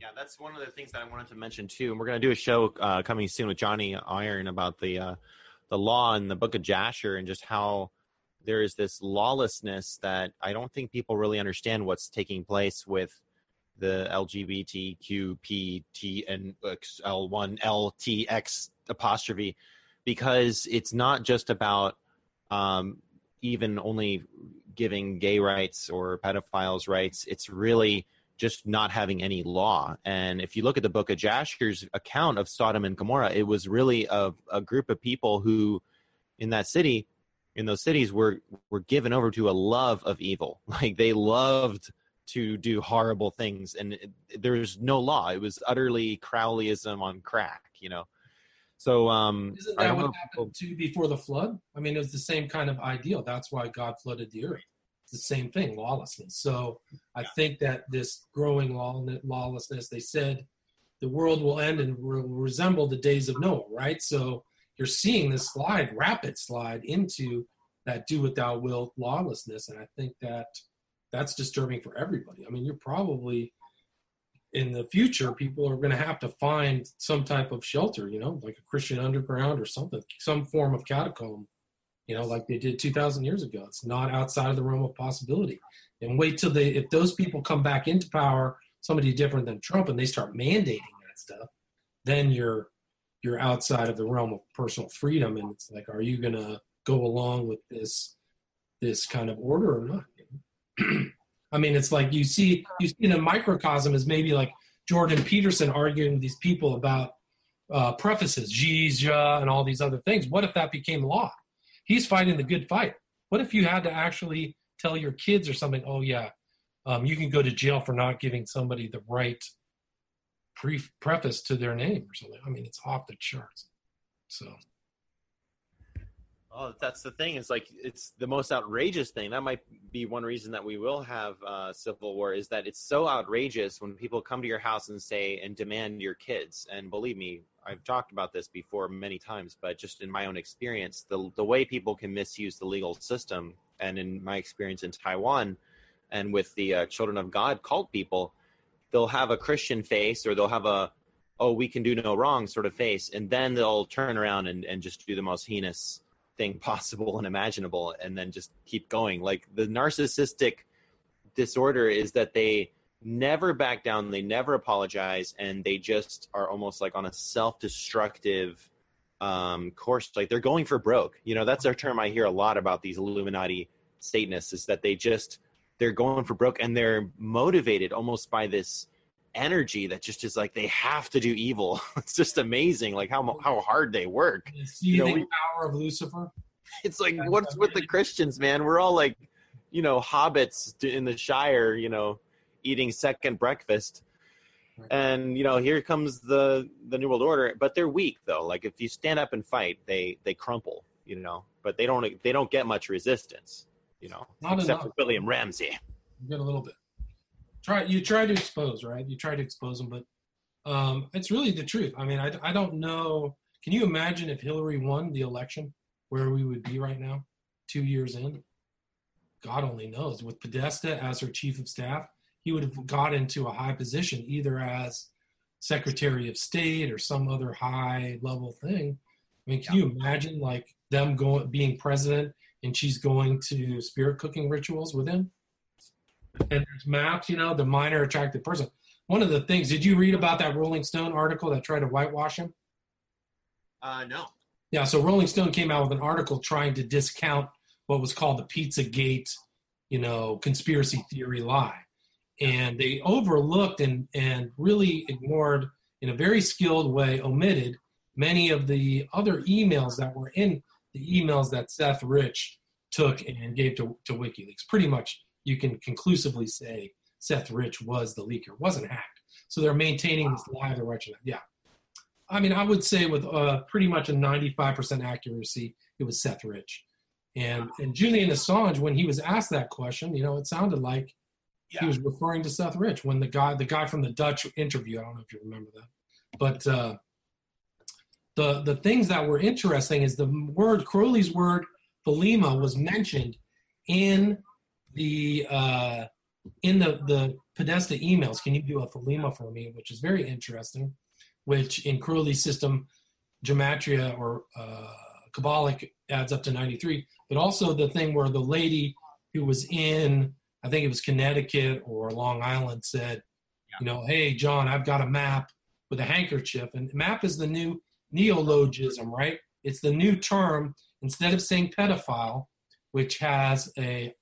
yeah. That's one of the things that I wanted to mention too. And we're going to do a show uh, coming soon with Johnny Iron about the uh, the law in the Book of Jasher and just how there is this lawlessness that I don't think people really understand what's taking place with the LGBTQPTNXL1LTX apostrophe because it's not just about um, even only giving gay rights or pedophiles rights. It's really just not having any law. And if you look at the book of Jasher's account of Sodom and Gomorrah, it was really a, a group of people who, in that city, in those cities, were were given over to a love of evil. Like they loved to do horrible things, and it, there's no law. It was utterly Crowleyism on crack, you know. So, um, isn't that what happened to before the flood? I mean, it was the same kind of ideal. That's why God flooded the earth. It's the same thing, lawlessness. So I think that this growing law, lawlessness, they said the world will end and will resemble the days of Noah, right? So you're seeing this slide, rapid slide into that do what thou wilt lawlessness. And I think that that's disturbing for everybody. I mean, you're probably in the future, people are going to have to find some type of shelter, you know, like a Christian underground or something, some form of catacomb, you know, like they did 2,000 years ago. It's not outside of the realm of possibility. And wait till they, if those people come back into power, somebody different than Trump, and they start mandating that stuff, then you're you're outside of the realm of personal freedom, and it's like, are you going to go along with this this kind of order or not? I mean, it's like you see you see in a microcosm is maybe like Jordan Peterson arguing with these people about uh, prefaces, G's, and all these other things. What if that became law? He's fighting the good fight. What if you had to actually tell your kids or something? Oh yeah, um, you can go to jail for not giving somebody the right pre- preface to their name or something. I mean, it's off the charts. So Oh, that's the thing. It's like it's the most outrageous thing. That might be one reason that we will have uh, civil war. Is that it's so outrageous when people come to your house and say and demand your kids. And believe me, I've talked about this before many times. But just in my own experience, the the way people can misuse the legal system, and in my experience in Taiwan, and with the uh, Children of God cult people, they'll have a Christian face or they'll have a oh we can do no wrong sort of face, and then they'll turn around and, and just do the most heinous thing possible and imaginable and then just keep going. Like the narcissistic disorder is that they never back down they never apologize and they just are almost like on a self-destructive um, course. Like they're going for broke. You know that's a term i hear a lot about these illuminati satanists is that they just they're going for broke and they're motivated almost by this energy that just is like they have to do evil. It's just amazing, like how how hard they work. The you know, we, power of Lucifer. It's like what's with the Christians, man? We're all like, you know, hobbits in the Shire, you know, eating second breakfast. And you know, here comes the the New World Order, but they're weak though. Like if you stand up and fight, they they crumple, you know. But they don't they don't get much resistance, you know, Not except enough. for William Ramsey. You get a little bit try you try to expose right? You try to expose them but um, it's really the truth. I mean I, I don't know. Can you imagine if hillary won the election where we would be right now two years in? God only knows. With podesta as her chief of staff he would have got into a high position either as secretary of state or some other high level thing. I mean can yeah. you imagine like them going being president and she's going to spirit cooking rituals with him and there's maps, you know, the minor attractive person. One of the things, did you read about that Rolling Stone article that tried to whitewash him? Uh, no. Yeah, so Rolling Stone came out with an article trying to discount what was called the Pizzagate, you know, conspiracy theory lie. And they overlooked and, and really ignored, in a very skilled way, omitted many of the other emails that were in the emails that Seth Rich took and gave to, to WikiLeaks. Pretty much you can conclusively say Seth Rich was the leaker, wasn't hacked. So they're maintaining this lie direction. Yeah. I mean, I would say with uh, pretty much a 95% accuracy, it was Seth Rich. And, and Julian Assange, when he was asked that question, you know, it sounded like yeah. he was referring to Seth Rich when the guy, the guy from the Dutch interview, I don't know if you remember that, but uh, the the things that were interesting is the word Crowley's word Thelema was mentioned in the uh, in the the Podesta emails, can you do a Thelema for me, which is very interesting, which in Crowley's system, gematria or uh, Kabbalic adds up to 93, but also the thing where the lady who was in, I think it was Connecticut or Long Island said, yeah. you know, hey, John, I've got a map with a handkerchief. And map is the new neologism, right? It's the new term. Instead of saying pedophile, which has a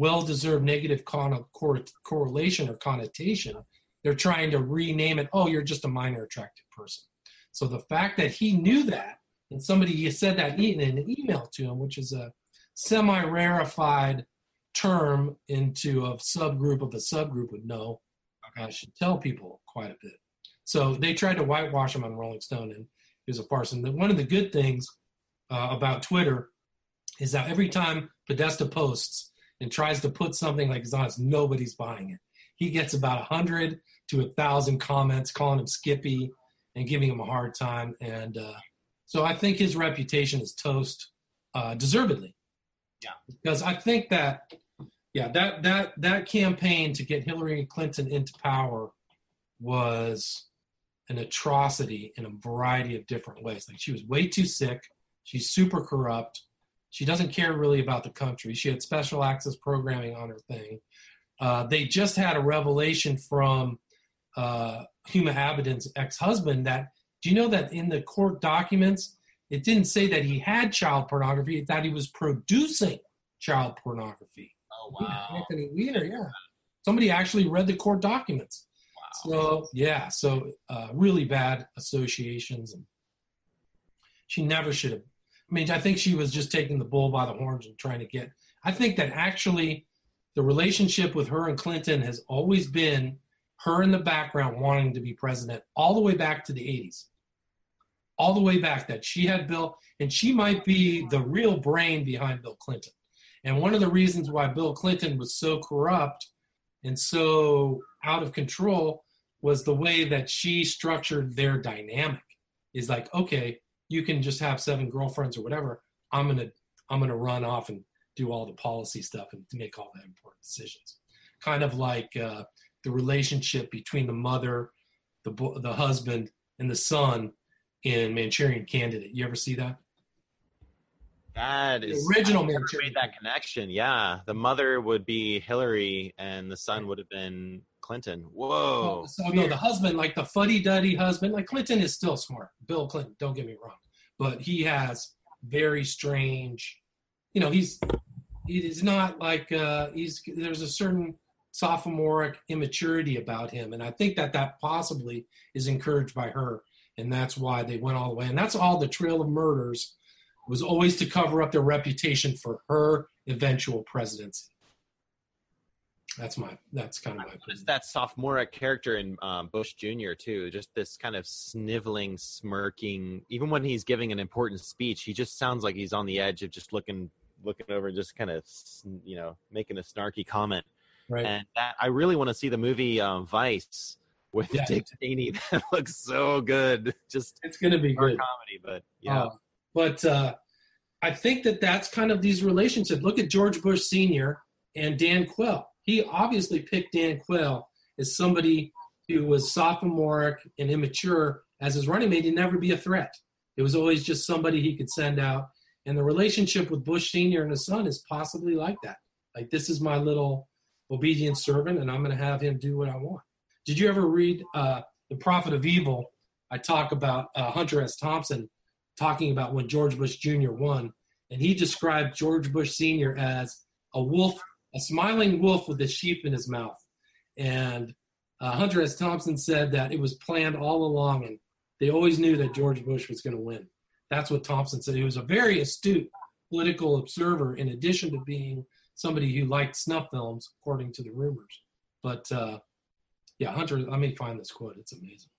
well-deserved negative con- cor- correlation or connotation they're trying to rename it oh you're just a minor attractive person. So the fact that he knew that and somebody said that in an email to him which is a semi-rarefied term into a subgroup of a subgroup would know. Okay. i should tell people quite a bit. So they tried to whitewash him on rolling stone and he was a farce. And one of the good things uh, about twitter is that every time podesta posts and tries to put something like it's honest, nobody's buying it. He gets about a hundred to a thousand comments calling him Skippy and giving him a hard time. And uh, so I think his reputation is toast, uh, deservedly. Yeah. Because I think that, yeah, that that that campaign to get Hillary Clinton into power was an atrocity in a variety of different ways. Like she was way too sick. She's super corrupt. She doesn't care really about the country. She had special access programming on her thing. Uh, they just had a revelation from uh, Huma Abedin's ex-husband that do you know that in the court documents it didn't say that he had child pornography, that he was producing child pornography. Oh wow. Anthony Weiner, yeah. Somebody actually read the court documents. Wow. So yeah, so uh, really bad associations, and she never should have. I mean, I think she was just taking the bull by the horns and trying to get. I think that actually, the relationship with her and Clinton has always been her in the background wanting to be president, all the way back to the '80s, all the way back that she had Bill, and she might be the real brain behind Bill Clinton. And one of the reasons why Bill Clinton was so corrupt and so out of control was the way that she structured their dynamic is like okay you can just have seven girlfriends or whatever i'm gonna i'm gonna run off and do all the policy stuff and make all the important decisions. Kind of like uh, the relationship between the mother the bo- the husband and the son in manchurian candidate. You ever see that? That is the original manchurian made that connection. Yeah, the mother would be Hillary, and the son would have been Clinton. Whoa. So no, the husband, like the fuddy-duddy husband, like Clinton is still smart. Bill Clinton, don't get me wrong, but he has very strange. You know, he's he's not like uh, he's. There's a certain sophomoric immaturity about him, and I think that that possibly is encouraged by her, and that's why they went all the way. And that's all the Trail of Murders was always to cover up their reputation for her eventual presidency. That's my. That's kind of my. It's that sophomoric character in um, Bush Jr. too. Just this kind of sniveling, smirking. Even when he's giving an important speech, he just sounds like he's on the edge of just looking, looking over and just kind of, you know, making a snarky comment. Right. And that, I really want to see the movie um, Vice with Yeah. Dick Cheney. That looks so good. Just it's going to be good. comedy, but yeah. Uh, but uh, I think that that's kind of these relationships. Look at George Bush Sr. and Dan Quayle. He obviously picked Dan Quayle as somebody who was sophomoric and immature as his running mate to never be a threat. It was always just somebody he could send out. And the relationship with Bush Sr. and his son is possibly like that. Like, this is my little obedient servant, and I'm going to have him do what I want. Did you ever read uh, The Prophet of Evil? I talk about uh, Hunter S. Thompson talking about when George Bush Jr. won, and he described George Bush Sr. as a wolf, a smiling wolf with a sheep in his mouth. And uh, Hunter S. Thompson said that it was planned all along, and they always knew that George Bush was going to win. That's what Thompson said. He was a very astute political observer, in addition to being somebody who liked snuff films, according to the rumors. But uh, yeah, Hunter, let me find this quote. It's amazing.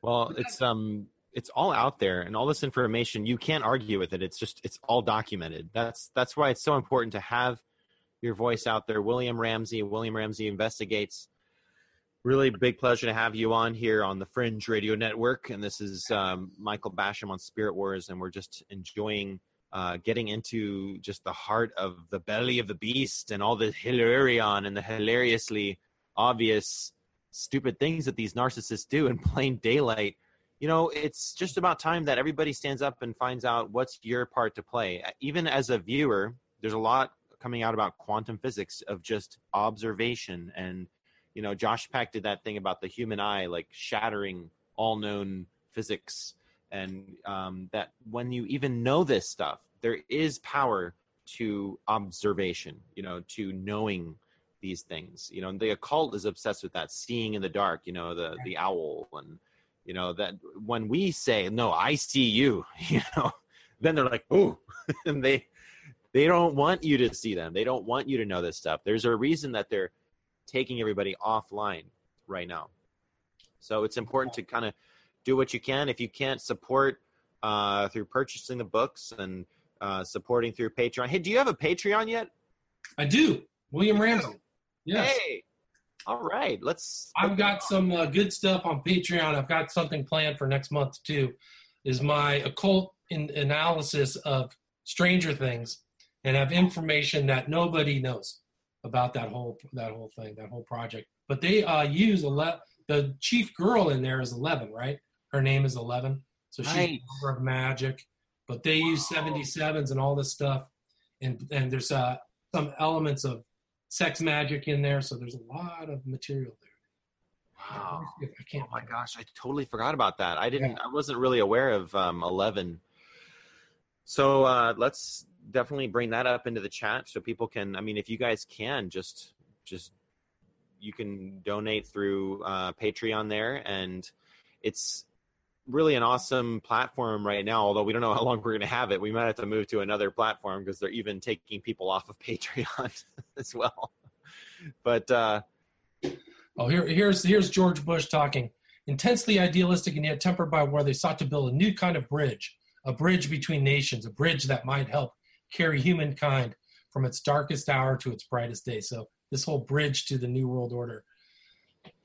Well, it's um it's all out there and all this information you can't argue with it. It's just it's all documented. That's that's why it's so important to have your voice out there. William Ramsey, William Ramsey investigates. Really big pleasure to have you on here on the Fringe Radio Network. And this is um, Michael Basham on Spirit Wars, and we're just enjoying uh, getting into just the heart of the belly of the beast and all the hilarion and the hilariously obvious stupid things that these narcissists do in plain daylight you know it's just about time that everybody stands up and finds out what's your part to play. Even as a viewer there's a lot coming out about quantum physics of just observation and you know josh peck did that thing about the human eye like shattering all known physics. And um, that when you even know this stuff there is power to observation you know to knowing these things you know and the occult is obsessed with that seeing in the dark you know the the owl and you know that when we say no i see you you know then they're like oh and they they don't want you to see them. They don't want you to know this stuff. There's a reason that they're taking everybody offline right now. So it's important to kind of do what you can. If you can't support uh, through purchasing the books and uh, supporting through patreon. Hey do you have a patreon yet? I do. William Ramsey. Yes. Hey, all right. Let's. I've got some uh, good stuff on Patreon. I've got something planned for next month too. Is my occult in- analysis of Stranger Things, and have information that nobody knows about that whole that whole thing, that whole project. But they uh, use the chief girl in there is Eleven, right? Her name is Eleven, so she's Right. a member of magic. But they use seventy sevens and all this stuff, and and there's uh, some elements of sex magic in there, so there's a lot of material there. Wow. Let me see if I can't. Oh my gosh, I totally forgot about that. I didn't. I wasn't really aware of um, Eleven. So uh, let's definitely bring that up into the chat so people can. I mean, if you guys can, just just you can donate through uh, Patreon there, and it's really an awesome platform right now. Although we don't know how long we're going to have it, we might have to move to another platform because they're even taking people off of Patreon as well. But uh, Oh, here, here's here's George Bush talking. Intensely idealistic and yet tempered by where they sought to build a new kind of bridge, a bridge between nations, a bridge that might help carry humankind from its darkest hour to its brightest day. So this whole bridge to the new world order.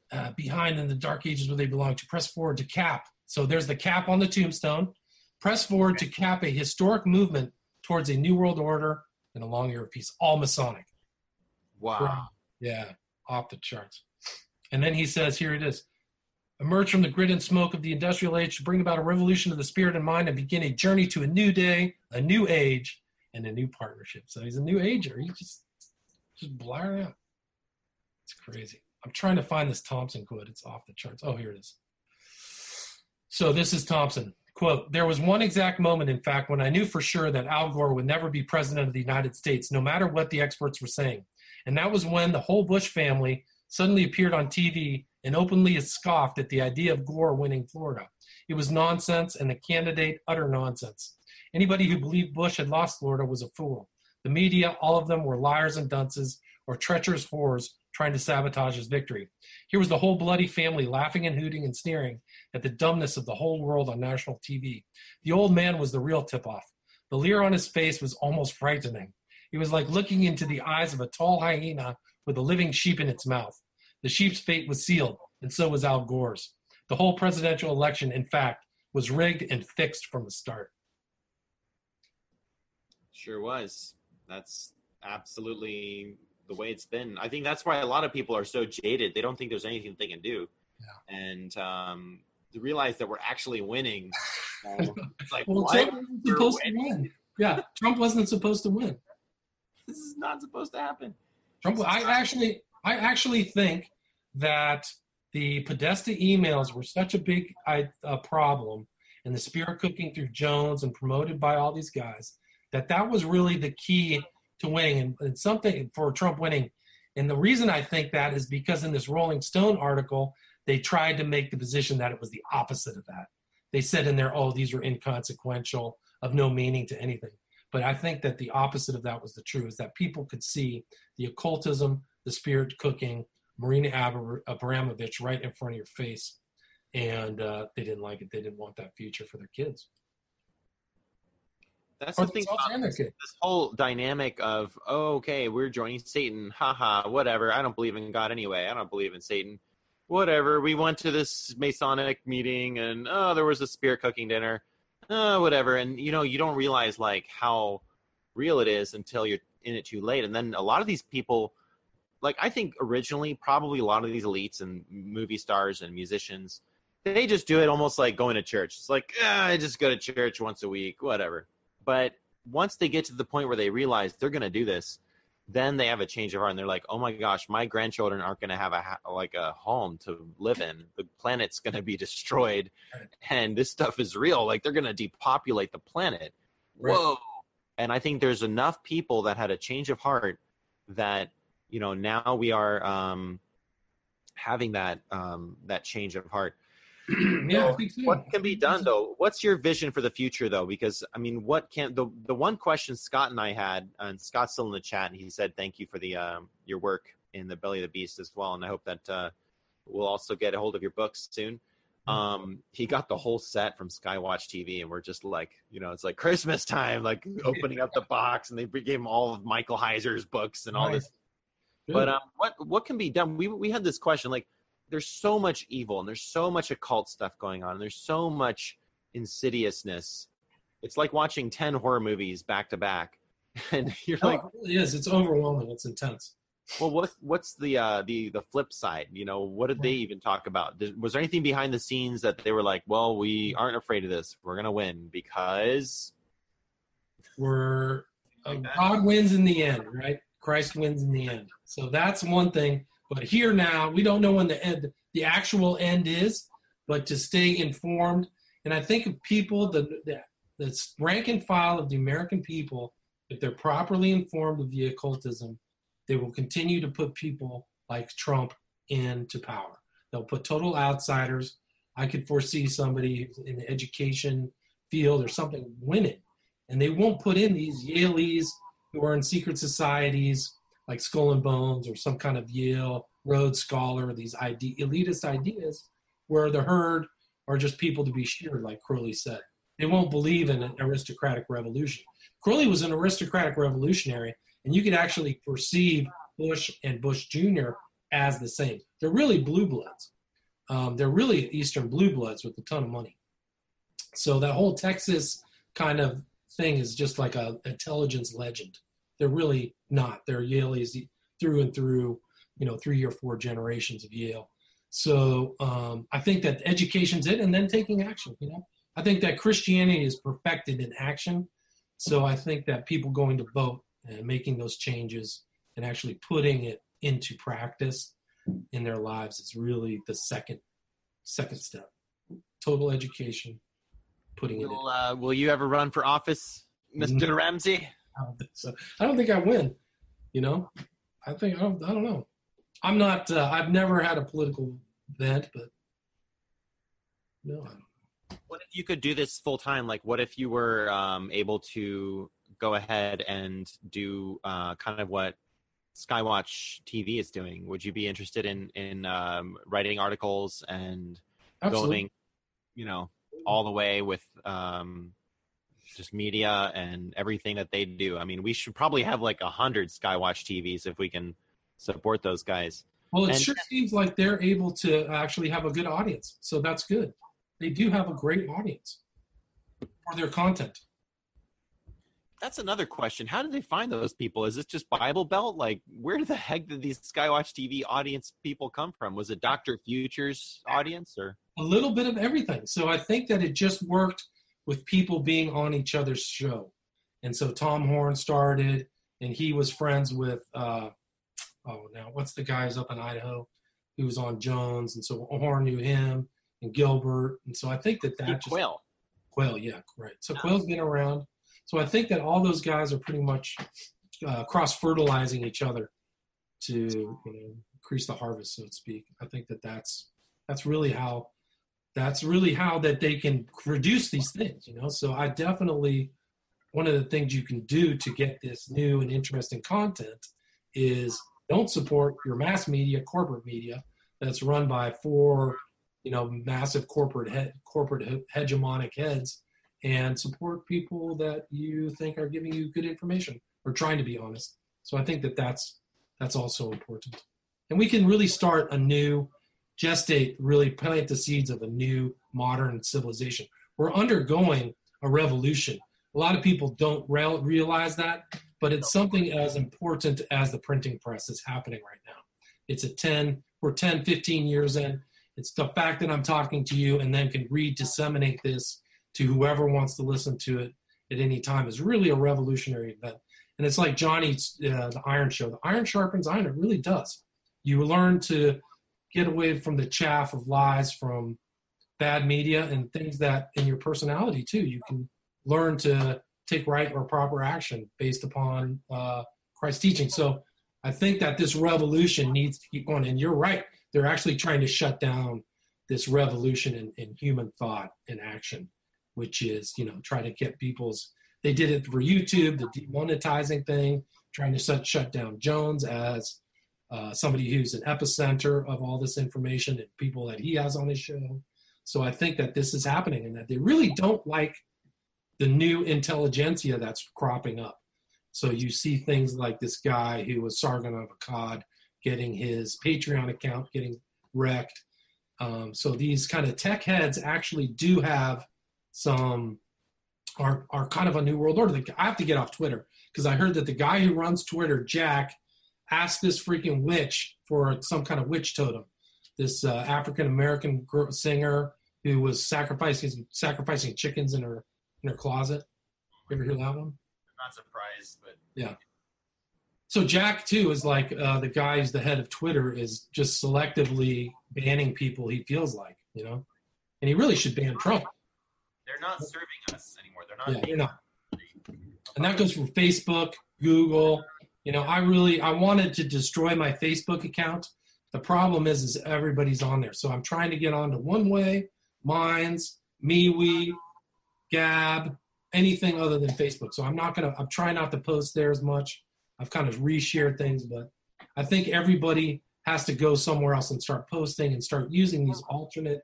Uh, behind in the dark ages where they belong to press forward to cap. So there's the cap on the tombstone. Press forward to cap a historic movement towards a new world order and a long era of peace, all Masonic. wow, Yeah, off the charts. And then he says, here it is. Emerge from the grit and smoke of the industrial age to bring about a revolution of the spirit and mind and begin a journey to a new day, a new age, and a new partnership. So he's a new ager. He's just just blaring out. It's crazy. I'm trying to find this Thompson quote. It's off the charts. Oh, here it is. So this is Thompson. Quote, there was one exact moment, in fact, when I knew for sure that Al Gore would never be president of the United States, no matter what the experts were saying. And that was when the whole Bush family suddenly appeared on TV and openly scoffed at the idea of Gore winning Florida. It was nonsense and the candidate utter nonsense. Anybody who believed Bush had lost Florida was a fool. The media, all of them, were liars and dunces or treacherous whores trying to sabotage his victory. Here was the whole bloody family laughing and hooting and sneering at the dumbness of the whole world on national TV. The old man was the real tip off. The leer on his face was almost frightening. It was like looking into the eyes of a tall hyena with a living sheep in its mouth. The sheep's fate was sealed, and so was Al Gore's. The whole presidential election, in fact, was rigged and fixed from the start. Sure was. That's absolutely the way it's been. I think that's why a lot of people are so jaded. They don't think there's anything they can do. Yeah. And um, to realize that we're actually winning. um, it's like, Well, why? Trump wasn't supposed to win. Yeah, Trump wasn't supposed to win. This is not supposed to happen. Trump. I actually, I actually think that the Podesta emails were such a big I, uh, problem, and the spirit cooking through Jones and promoted by all these guys, that that was really the key to winning and, and something for Trump winning. And the reason I think that is because in this Rolling Stone article, they tried to make the position that it was the opposite of that. They said in there, "Oh, these were inconsequential, of no meaning to anything." But I think that the opposite of that was the truth, is that people could see the occultism, the spirit cooking, Marina Abra- Abramovich right in front of your face, and uh, they didn't like it. They didn't want that future for their kids That's or the thing. about and this whole dynamic of oh, okay, we're joining Satan, haha, whatever. I don't believe in God anyway. I don't believe in Satan. Whatever. We went to this Masonic meeting, and oh, there was a spirit cooking dinner. Oh, whatever. And you know, you don't realize like how real it is until you're in it too late. And then a lot of these people, like I think originally, probably a lot of these elites and movie stars and musicians, they just do it almost like going to church. It's like ah, I just go to church once a week, whatever but once they get to the point where they realize they're going to do this then they have a change of heart and they're like oh my gosh my grandchildren aren't going to have a ha- like a home to live in. The planet's going to be destroyed and this stuff is real. Like they're going to depopulate the planet. Right. whoa. And i think there's enough people that had a change of heart that you know now we are um having that um that change of heart yeah, so. what can be done though what's your vision for the future though because i mean what can the the one question scott and i had and scott's still in the chat and he said thank you for the um, your work in the belly of the beast as well and i hope that uh, we'll also get a hold of your books soon um, he got the whole set from Skywatch TV, and we're just like, you know, it's like Christmas time, like opening up the box, and they gave him all of Michael Heiser's books and all Nice. this. But um, what what can be done? We we had this question, like, there's so much evil, and there's so much occult stuff going on, and there's so much insidiousness. It's like watching ten horror movies back to back, and you're No, like, it really is. It's overwhelming. It's intense. well, what what's the uh, the the flip side? You know, what did they even talk about? Did, was there anything behind the scenes that they were like, well, we aren't afraid of this. We're gonna win because We're uh, God wins in the end, right? Christ wins in the end. So that's one thing. But here now, we don't know when the end, the actual end is, but to stay informed. And I think of people, the, the, the rank and file of the American people, if they're properly informed of the occultism, they will continue to put people like Trump into power. They'll put total outsiders. I could foresee somebody in the education field or something winning. And they won't put in these Yaleys who are in secret societies like Skull and Bones or some kind of Yale Rhodes Scholar, these ide- elitist ideas where the herd are just people to be sheared, like Crowley said. They won't believe in an aristocratic revolution. Crowley was an aristocratic revolutionary, and you could actually perceive Bush and Bush Jr. as the same. They're really blue bloods. Um, they're really Eastern blue bloods with a ton of money. So that whole Texas kind of thing is just like a intelligence legend. They're really not. They're Yaleys through and through, you know, three or four generations of Yale. So um, I think that education's it, and then taking action. You know, I think that Christianity is perfected in action. So I think that people going to vote and making those changes and actually putting it into practice in their lives is really the second second step. Total education, putting it in. uh, will you ever run for office, Mister Ramsey? I don't think so. I don't think I win. You know, I think I don't. I don't know. I'm not. Uh, I've never had a political bent, but no. What if you could do this full time? Like, what if you were um, able to go ahead and do uh, kind of what Skywatch TV is doing? Would you be interested in in um, writing articles and Absolutely. going, you know, all the way with um, just media and everything that they do? I mean, we should probably have like a hundred Skywatch TVs if we can support those guys. Well, it and- sure seems like they're able to actually have a good audience, so that's good. They do have a great audience for their content. That's another question. How did they find those people? Is this just Bible Belt? Like, where the heck did these Skywatch TV audience people come from? Was it Doctor Future's audience or? a little bit of everything. So I think that it just worked with people being on each other's show. And so Tom Horn started, and he was friends with, uh, oh, now what's the guys up in Idaho who was on Jones? And so Horn knew him and Gilbert. And so I think that that just, Quayle. Quail, yeah, right. So Quayle's been around. So I think that all those guys are pretty much uh, cross fertilizing each other to you know, increase the harvest, so to speak. I think that that's that's really how that's really how that they can produce these things. You know, so I definitely one of the things you can do to get this new and interesting content is don't support your mass media, corporate media that's run by four you know massive corporate head, corporate hegemonic heads and support people that you think are giving you good information or trying to be honest so i think that that's that's also important and we can really start a new gestate really plant the seeds of a new modern civilization we're undergoing a revolution a lot of people don't re- realize that but it's something as important as the printing press is happening right now it's a 10 we're 10 15 years in it's the fact that I'm talking to you and then can re disseminate this to whoever wants to listen to it at any time is really a revolutionary event. And it's like Johnny's uh, the Iron Show. The iron sharpens iron. It really does. You learn to get away from the chaff of lies from bad media and things that in your personality too. You can learn to take right or proper action based upon uh, Christ's teaching. So I think that this revolution needs to keep going. And you're right they're actually trying to shut down this revolution in, in human thought and action, which is, you know, try to get people's, they did it for YouTube, the demonetizing thing, trying to shut, shut down Jones as uh, somebody who's an epicenter of all this information and people that he has on his show. So I think that this is happening and that they really don't like the new intelligentsia that's cropping up. So you see things like this guy who was Sargon of Akkad getting his Patreon account getting wrecked. Um, so these kind of tech heads actually do have some are are kind of a new world order. I have to get off Twitter because I heard that the guy who runs Twitter, Jack, asked this freaking witch for some kind of witch totem. This uh, African American singer who was sacrificing sacrificing chickens in her in her closet. You ever hear that one? not surprised, but yeah. So Jack too is like uh, the guy who's the head of Twitter is just selectively banning people he feels like, you know, and he really should ban Trump. They're not serving us anymore. They're not. Yeah, they're not. And that goes for Facebook, Google. You know, I really I wanted to destroy my Facebook account. The problem is, is everybody's on there. So I'm trying to get onto One Way, Minds, MeWe, Gab, anything other than Facebook. So I'm not gonna. I'm trying not to post there as much. I've kind of reshared things, but I think everybody has to go somewhere else and start posting and start using these alternate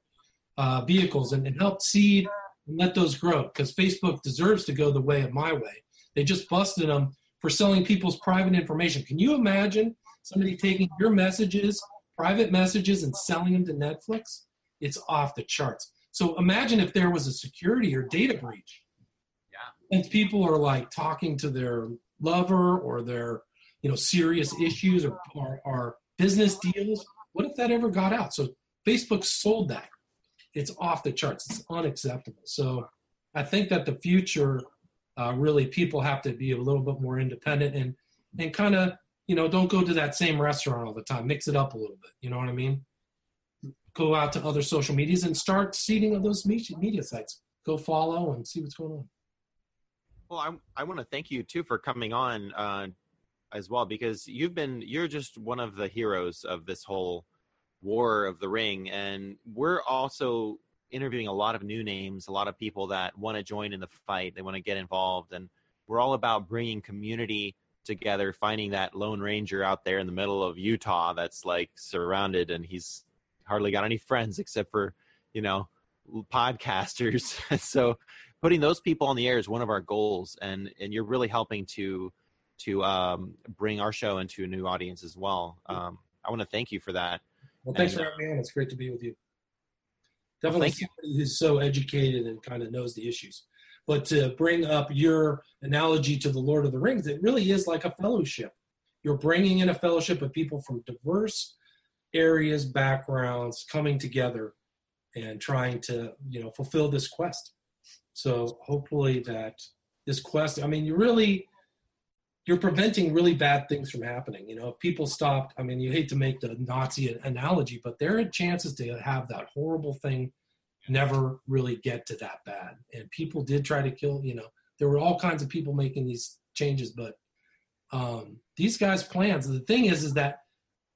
uh, vehicles and, and help seed and let those grow because Facebook deserves to go the way of my way. They just busted them for selling people's private information. Can you imagine somebody taking your messages, private messages, and selling them to Netflix? It's off the charts. So imagine if there was a security or data breach. Yeah. And people are like talking to their lover or their, you know, serious issues or, or, or business deals. What if that ever got out? So Facebook sold that it's off the charts. It's unacceptable. So I think that the future, uh, really, people have to be a little bit more independent and and kind of you know don't go to that same restaurant all the time. Mix it up a little bit. You know what I mean? Go out to other social medias and start seeding of those media sites. Go follow and see what's going on. Well, I I want to thank you too for coming on uh, as well because you've been you're just one of the heroes of this whole War of the Ring, and we're also interviewing a lot of new names, a lot of people that want to join in the fight, they want to get involved, and we're all about bringing community together, finding that lone ranger out there in the middle of Utah that's like surrounded, and he's hardly got any friends except for you know podcasters. so putting those people on the air is one of our goals, and and you're really helping to to um, bring our show into a new audience as well. Um, I want to thank you for that. Well, thanks and, for having me on. It's great to be with you. Definitely well, somebody who's so educated and kind of knows the issues. But to bring up your analogy to the Lord of the Rings, it really is like a fellowship. You're bringing in a fellowship of people from diverse areas, backgrounds, coming together and trying to, you know, fulfill this quest. So hopefully that this quest, I mean, you really you're preventing really bad things from happening. You know, if people stopped, I mean, you hate to make the Nazi analogy, but there are chances to have that horrible thing never really get to that bad. And people did try to kill, you know, there were all kinds of people making these changes, but um, these guys' plans, the thing is, is that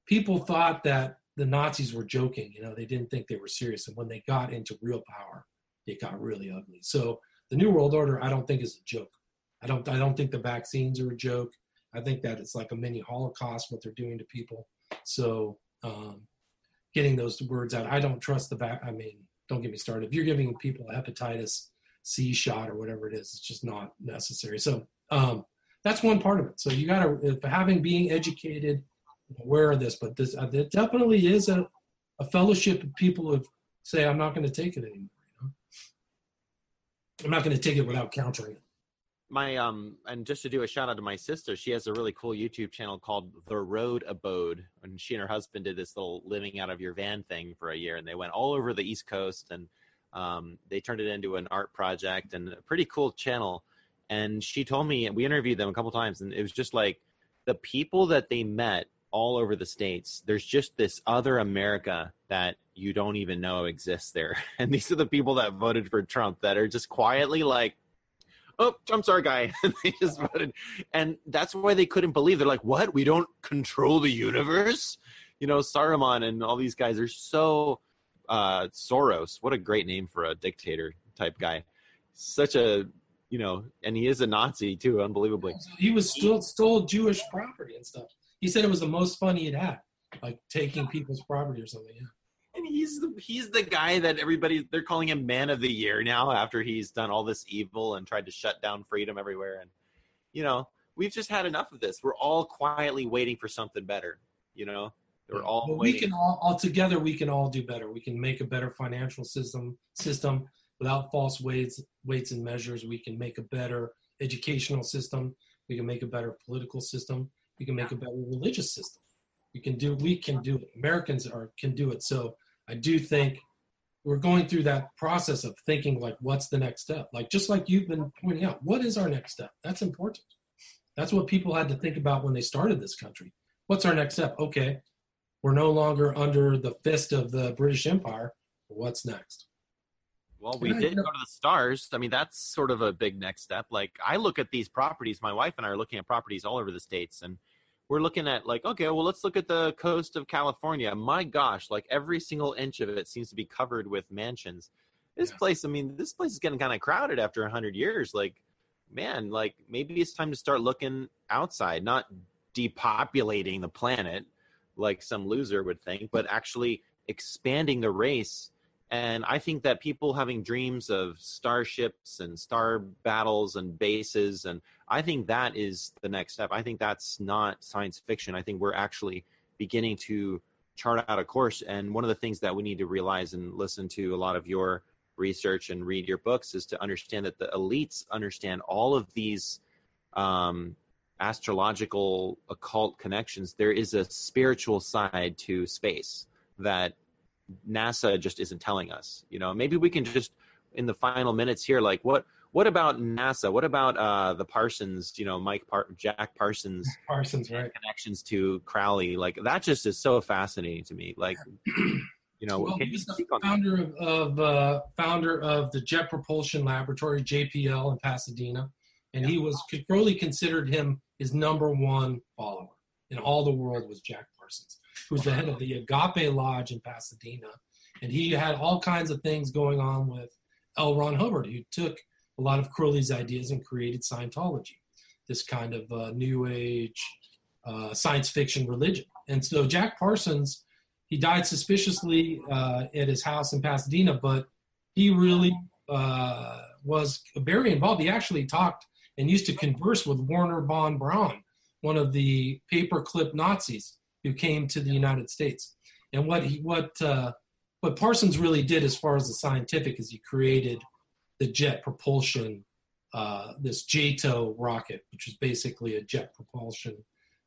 people thought that the Nazis were joking. You know, they didn't think they were serious. And when they got into real power, it got really ugly. So the New World Order, I don't think is a joke. I don't I don't think the vaccines are a joke. I think that it's like a mini Holocaust what they're doing to people. So um, getting those words out, I don't trust the vac. I mean, don't get me started. If you're giving people a hepatitis C shot or whatever it is, it's just not necessary. So um, that's one part of it. So you got to having being educated, aware of this, but this uh, it definitely is a, a fellowship of people who say, I'm not going to take it anymore. You know? I'm not going to take it without countering it my um and just to do a shout out to my sister she has a really cool youtube channel called the road abode and she and her husband did this little living out of your van thing for a year and they went all over the east coast and um, they turned it into an art project and a pretty cool channel. And she told me we interviewed them a couple times and it was just like the people that they met all over the states there's just this other america that you don't even know exists there. And these are the people that voted for trump that are just quietly like oh, Trump's our guy. and they just voted. And that's why they couldn't believe. They're like, what? We don't control the universe? You know, Saruman and all these guys are so uh, Soros. What a great name for a dictator type guy. Such a, you know, and he is a Nazi too, unbelievably. He was still stole Jewish property and stuff. He said it was the most fun he had had, like taking people's property or something. Yeah. And he's the, he's the guy that everybody they're calling him man of the year now after he's done all this evil and tried to shut down freedom everywhere. And you know we've just had enough of this. We're all quietly waiting for something better you know? We're all Well, we can all, all together we can all do better. We can make a better financial system system. Without false weights weights and measures we can make a better educational system. We can make a better political system. We can make a better religious system. We can do we can do it americans are can do it. So i do think we're going through that process of thinking like what's the next step? Like just like you've been pointing out what is our next step? That's important. That's what people had to think about when they started this country. What's our next step? Okay we're no longer under the fist of the british empire. What's next? Well, we did go to the stars. I mean, that's sort of a big next step. Like, I look at these properties. My wife and I are looking at properties all over the states, and we're looking at like, okay, well, let's look at the coast of California. My gosh, like every single inch of it seems to be covered with mansions. This Yeah. place, I mean, this place is getting kind of crowded after a hundred years. Like, man, like maybe it's time to start looking outside, not depopulating the planet like some loser would think, but actually expanding the race and I think that people having dreams of starships and star battles and bases, and I think that is the next step. I think that's not science fiction. I think we're actually beginning to chart out a course. And one of the things that we need to realize and listen to a lot of your research and read your books is to understand that the elites understand all of these um, astrological occult connections. There is a spiritual side to space that NASA just isn't telling us. You know, maybe we can just in the final minutes here, like what what about NASA? What about uh, the Parsons? You know, Mike Par- Jack Parsons parsons right connections to Crowley. Like that just is so fascinating to me. Like, you know, well, can he you was the speak on that? founder of, of uh, founder of the Jet Propulsion Laboratory (JPL) in Pasadena, and he was Crowley considered him his number one follower in all the world was Jack Parsons, who's the head of the Agape Lodge in Pasadena, and he had all kinds of things going on with L. Ron Hubbard, who took a lot of Crowley's ideas and created Scientology, this kind of uh, new age uh, science fiction religion. And so Jack Parsons he died suspiciously uh, at his house in Pasadena, but he really uh, was very involved. He actually talked and used to converse with Wernher von Braun, one of the paperclip Nazis who came to the United States. And what he what uh, what Parsons really did, as far as the scientific, is he created the jet propulsion, uh, this JATO rocket, which is basically a jet propulsion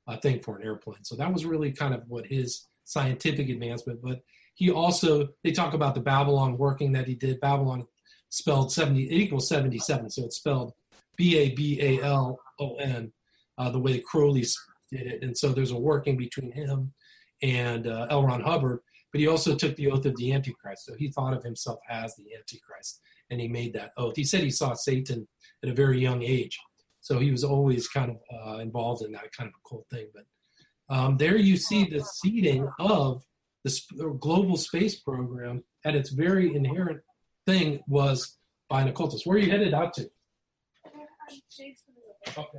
uh, thing for an airplane. So that was really kind of what his scientific advancement. But he also they talk about the Babalon working that he did. Babalon spelled seventy it equals seventy seven, so it's spelled B A B A L O N, uh, the way Crowley did it. And so there's a working between him and uh, L. Ron Hubbard. But he also took the oath of the Antichrist. So he thought of himself as the Antichrist, and he made that oath. He said he saw Satan at a very young age. So he was always kind of uh, involved in that kind of a cool thing. But um, there you see the seeding of the sp- global space program at its very inherent thing was by an occultist. Where are you headed out to? Okay.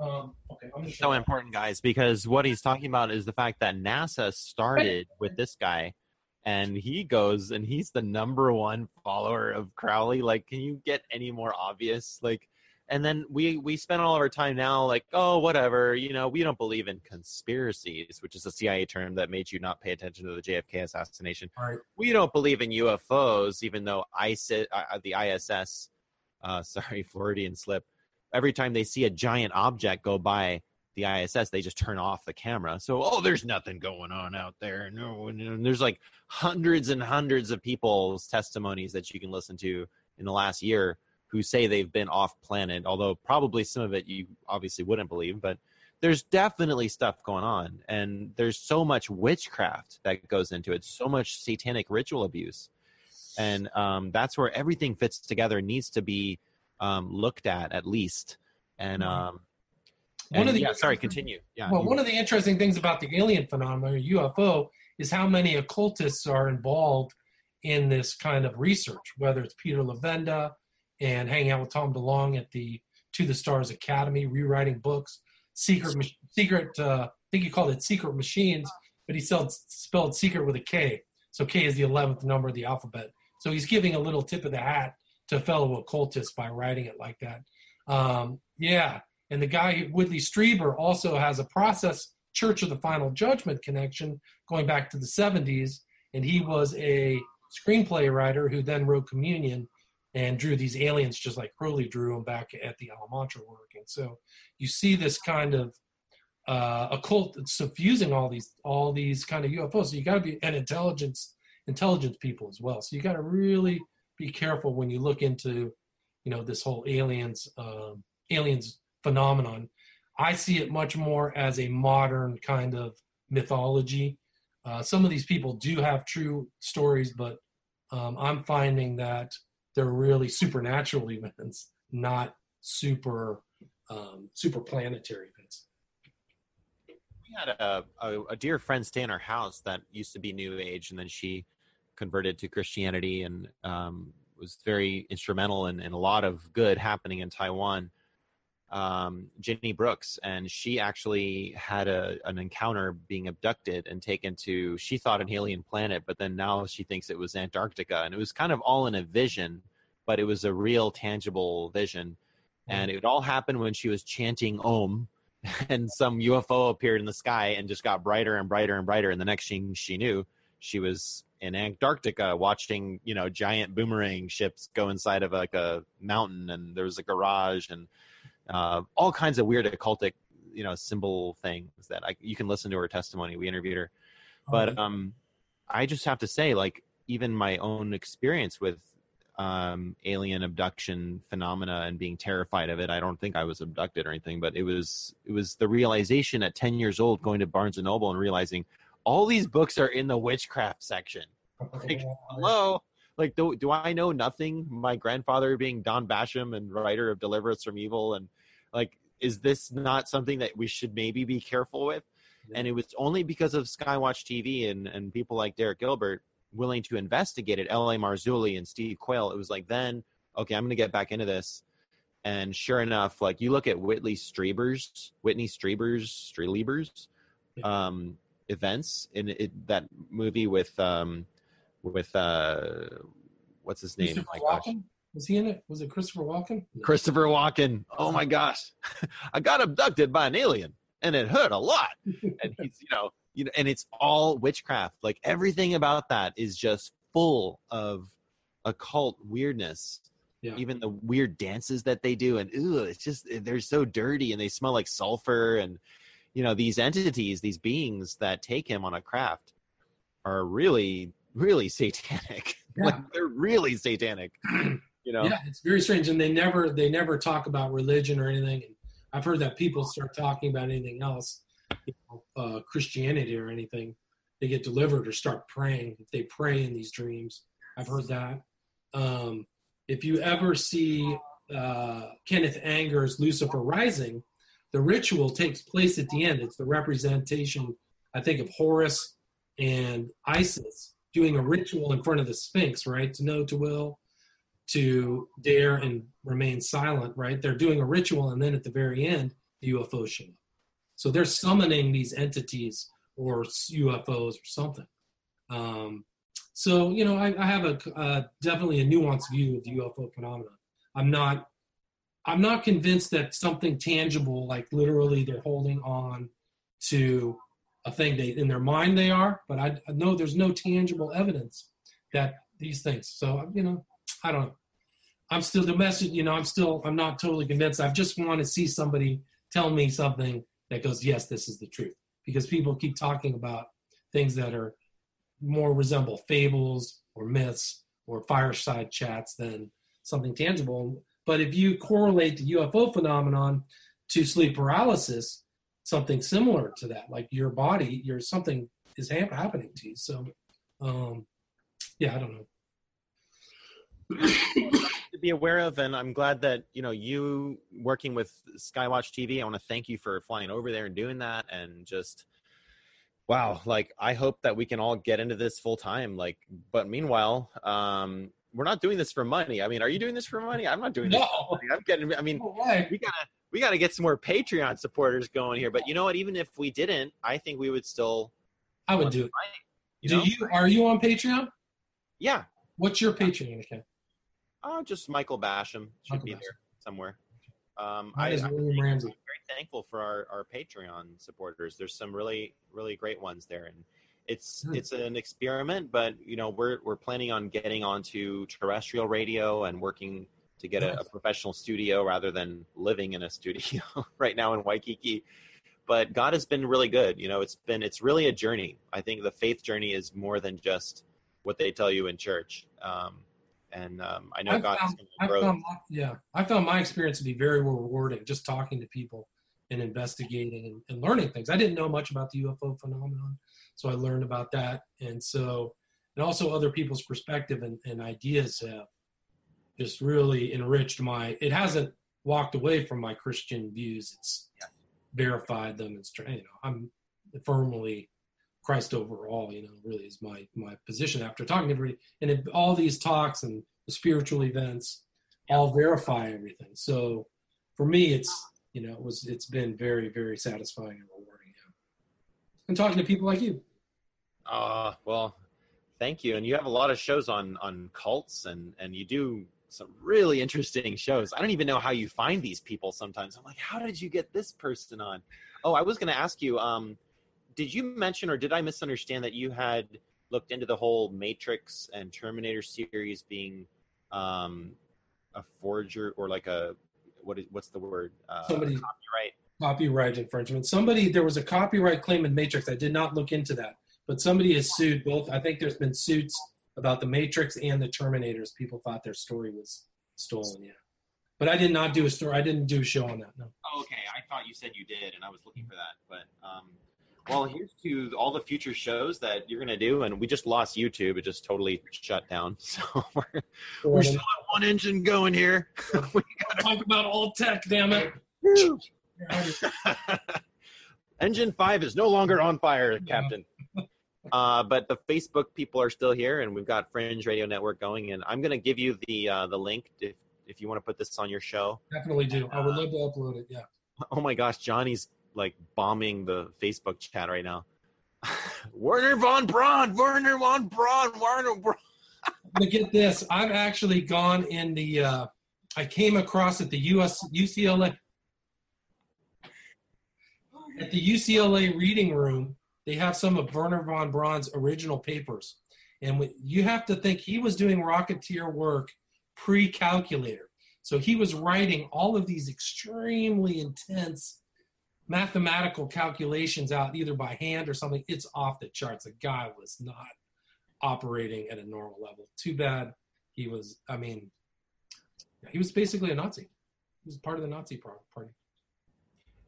Um, okay. I'm just so important, guys, because what he's talking about is the fact that NASA started with this guy, and he goes and he's the number one follower of Crowley. Like, can you get any more obvious? Like, and then we we spend all of our time now like, oh, whatever, you know, we don't believe in conspiracies, which is a CIA term that made you not pay attention to the JFK assassination. Right. We don't believe in UFOs, even though ISIS, uh, the ISS, uh, sorry, Floridian slip every time they see a giant object go by the ISS, they just turn off the camera. So, oh, there's nothing going on out there. No, and there's like hundreds and hundreds of people's testimonies that you can listen to in the last year who say they've been off planet, although probably some of it you obviously wouldn't believe, but there's definitely stuff going on. And there's so much witchcraft that goes into it, so much satanic ritual abuse. And um, that's where everything fits together, needs to be um, looked at at least. And um, One and, of the yeah, sorry, continue. Yeah, Well, one of the interesting things about the alien phenomenon, or UFO, is how many occultists are involved in this kind of research, whether it's Peter Levenda and hanging out with Tom DeLonge at the To the Stars Academy, rewriting books, secret, secret. Uh, I think he called it secret machines, but he spelled spelled secret with a K. So K is the eleventh number of the alphabet. So he's giving a little tip of the hat to fellow occultists by writing it like that. Um, yeah, and the guy Whitley Strieber also has a process Church of the Final Judgment connection going back to the 70s, and he was a screenplay writer who then wrote Communion and drew these aliens just like Crowley drew them back at the Amalantrah working. So you see this kind of uh, occult suffusing all these all these kind of UFOs. So you got to be an intelligence intelligence people as well. So you got to really be careful when you look into you know this whole aliens um, aliens phenomenon. I see it much more as a modern kind of mythology. Uh, some of these people do have true stories, but um, I'm finding that they're really supernatural events, not super um, super planetary events. We had a, a, a dear friend stay in our house that used to be New Age, and then she converted to Christianity and um, was very instrumental in, in a lot of good happening in Taiwan um, Ginny Brooks, and she actually had a, an encounter being abducted and taken to, she thought an alien planet, but then now she thinks it was Antarctica. And it was kind of all in a vision, but it was a real, tangible vision. And it all happened when she was chanting Om, and some UFO appeared in the sky and just got brighter and brighter and brighter. And the next thing she knew, she was in Antarctica watching, you know, giant boomerang ships go inside of like a mountain, and there was a garage and uh, all kinds of weird occultic, you know, symbol things that I, you can listen to her testimony. We interviewed her, but um, I just have to say, like, even my own experience with um, alien abduction phenomena and being terrified of it. I don't think I was abducted or anything, but it was it was the realization at ten years old going to Barnes and Noble and realizing all these books are in the witchcraft section. Like, hello, like do, do I know nothing? My grandfather being Don Basham and writer of Deliverance from Evil and like, is this not something that we should maybe be careful with? Yeah. And it was only because of Skywatch TV and, and people like Derek Gilbert willing to investigate it, L.A. Marzulli and Steve Quayle. It was like, then, okay, I'm going to get back into this. And sure enough, like you look at Whitley Strieber's, Whitney Strieber's, Strieber's um, events in it, that movie with, um, with, uh, what's his name? Oh gosh. Was he in it? Was it Christopher Walken? Christopher Walken. Oh my gosh, I got abducted by an alien, and it hurt a lot. and he's, you know, you know, and it's all witchcraft. Like everything about that is just full of occult weirdness. Yeah. Even the weird dances that they do, and ooh, it's just they're so dirty and they smell like sulfur. And you know, these entities, these beings that take him on a craft, are really, really satanic. Yeah. like they're really satanic. You know? Yeah, it's very strange, and they never they never talk about religion or anything. And I've heard that people start talking about anything else, you know, uh, Christianity or anything, they get delivered or start praying. If they pray in these dreams, I've heard that. Um, if you ever see uh, Kenneth Anger's Lucifer Rising, the ritual takes place at the end. It's the representation, I think, of Horus and Isis doing a ritual in front of the Sphinx, right? To know, to will, to dare and remain silent, right? They're doing a ritual, and then at the very end, the UFO show up. So they're summoning these entities or UFOs or something. Um, so you know, I, I have a uh, definitely a nuanced view of the UFO phenomenon. I'm not, I'm not convinced that something tangible, like literally, they're holding on to a thing they in their mind they are, but I, I know there's no tangible evidence that these things. So you know, I don't. I'm still the message, you know, I'm still, I'm not totally convinced. I just want to see somebody tell me something that goes, yes, this is the truth. Because people keep talking about things that are more resemble fables or myths or fireside chats than something tangible. But if you correlate the UFO phenomenon to sleep paralysis, something similar to that, like your body, your something is happening to you. So, um, yeah, I don't know to be aware of and i'm glad that you know you working with skywatch tv i want to thank you for flying over there and doing that and just wow like i hope that we can all get into this full time like but meanwhile um we're not doing this for money i mean are you doing this for money i'm not doing this no. i'm getting i mean we gotta we gotta get some more patreon supporters going here but you know what even if we didn't i think we would still i would do it You Do know? you are you on Patreon? Yeah. What's your Patreon account? Oh, just Michael Basham should Michael be Basham. there somewhere. Um, I, is I'm William Ramsey. very thankful for our, our Patreon supporters. There's some really really great ones there, and it's Hmm. it's an experiment. But you know, we're we're planning on getting onto terrestrial radio and working to get a, a professional studio rather than living in a studio right now in Waikiki. But God has been really good. You know, it's been it's really a journey. I think the faith journey is more than just what they tell you in church. Um, and um, I know I've God found- I found my, yeah, I found my experience to be very rewarding just talking to people and investigating and, and learning things. I didn't know much about the UFO phenomenon, so I learned about that, and so and also other people's perspective and, and ideas have just really enriched my. It hasn't walked away from my Christian views. It's Yeah. verified them and stra- you know I'm firmly Christ overall. You know, really is my my position after talking to everybody and it, all these talks and the spiritual events all verify everything. So for me, it's you know it was it's been very very satisfying and rewarding. Yeah. And talking to people like you. Uh, well, thank you. And you have a lot of shows on on cults, and and you do some really interesting shows. I don't even know how you find these people. Sometimes I'm like, how did you get this person on? Oh, I was going to ask you. Um, did you mention or did I misunderstand that you had looked into the whole Matrix and Terminator series being um, a forger or like a what is what's the word? Uh, Somebody copyright. copyright infringement. Somebody there was a copyright claim in Matrix. I did not look into that, but somebody has sued both. I think there's been suits about the Matrix and the Terminators. People thought their story was stolen. Yeah, but I did not do a story. I didn't do a show on that. No. Oh, okay. I thought you said you did, and I was looking for that. But um, well, here's to all the future shows that you're gonna do, and we just lost YouTube; it just totally shut down. So we're, we still have one engine going here. we gotta talk about all tech. Damn it. engine five is no longer on fire, Captain. Uh, but the Facebook people are still here, and we've got Fringe Radio Network going. And I'm gonna give you the uh, the link if if you want to put this on your show. Definitely do. I would love to upload it. Yeah. Oh my gosh, Johnny's like bombing the Facebook chat right now. Wernher von Braun, Wernher von Braun, Wernher Braun. But get this, I've actually gone in the. Uh, I came across at the US UCLA at the UCLA reading room. They have some of Wernher von Braun's original papers, and you have to think he was doing Rocketeer work pre-calculator. So he was writing all of these extremely intense mathematical calculations out either by hand or something. It's off the charts. The guy was not operating at a normal level. Too bad he was. I mean, he was basically a Nazi. He was part of the Nazi party.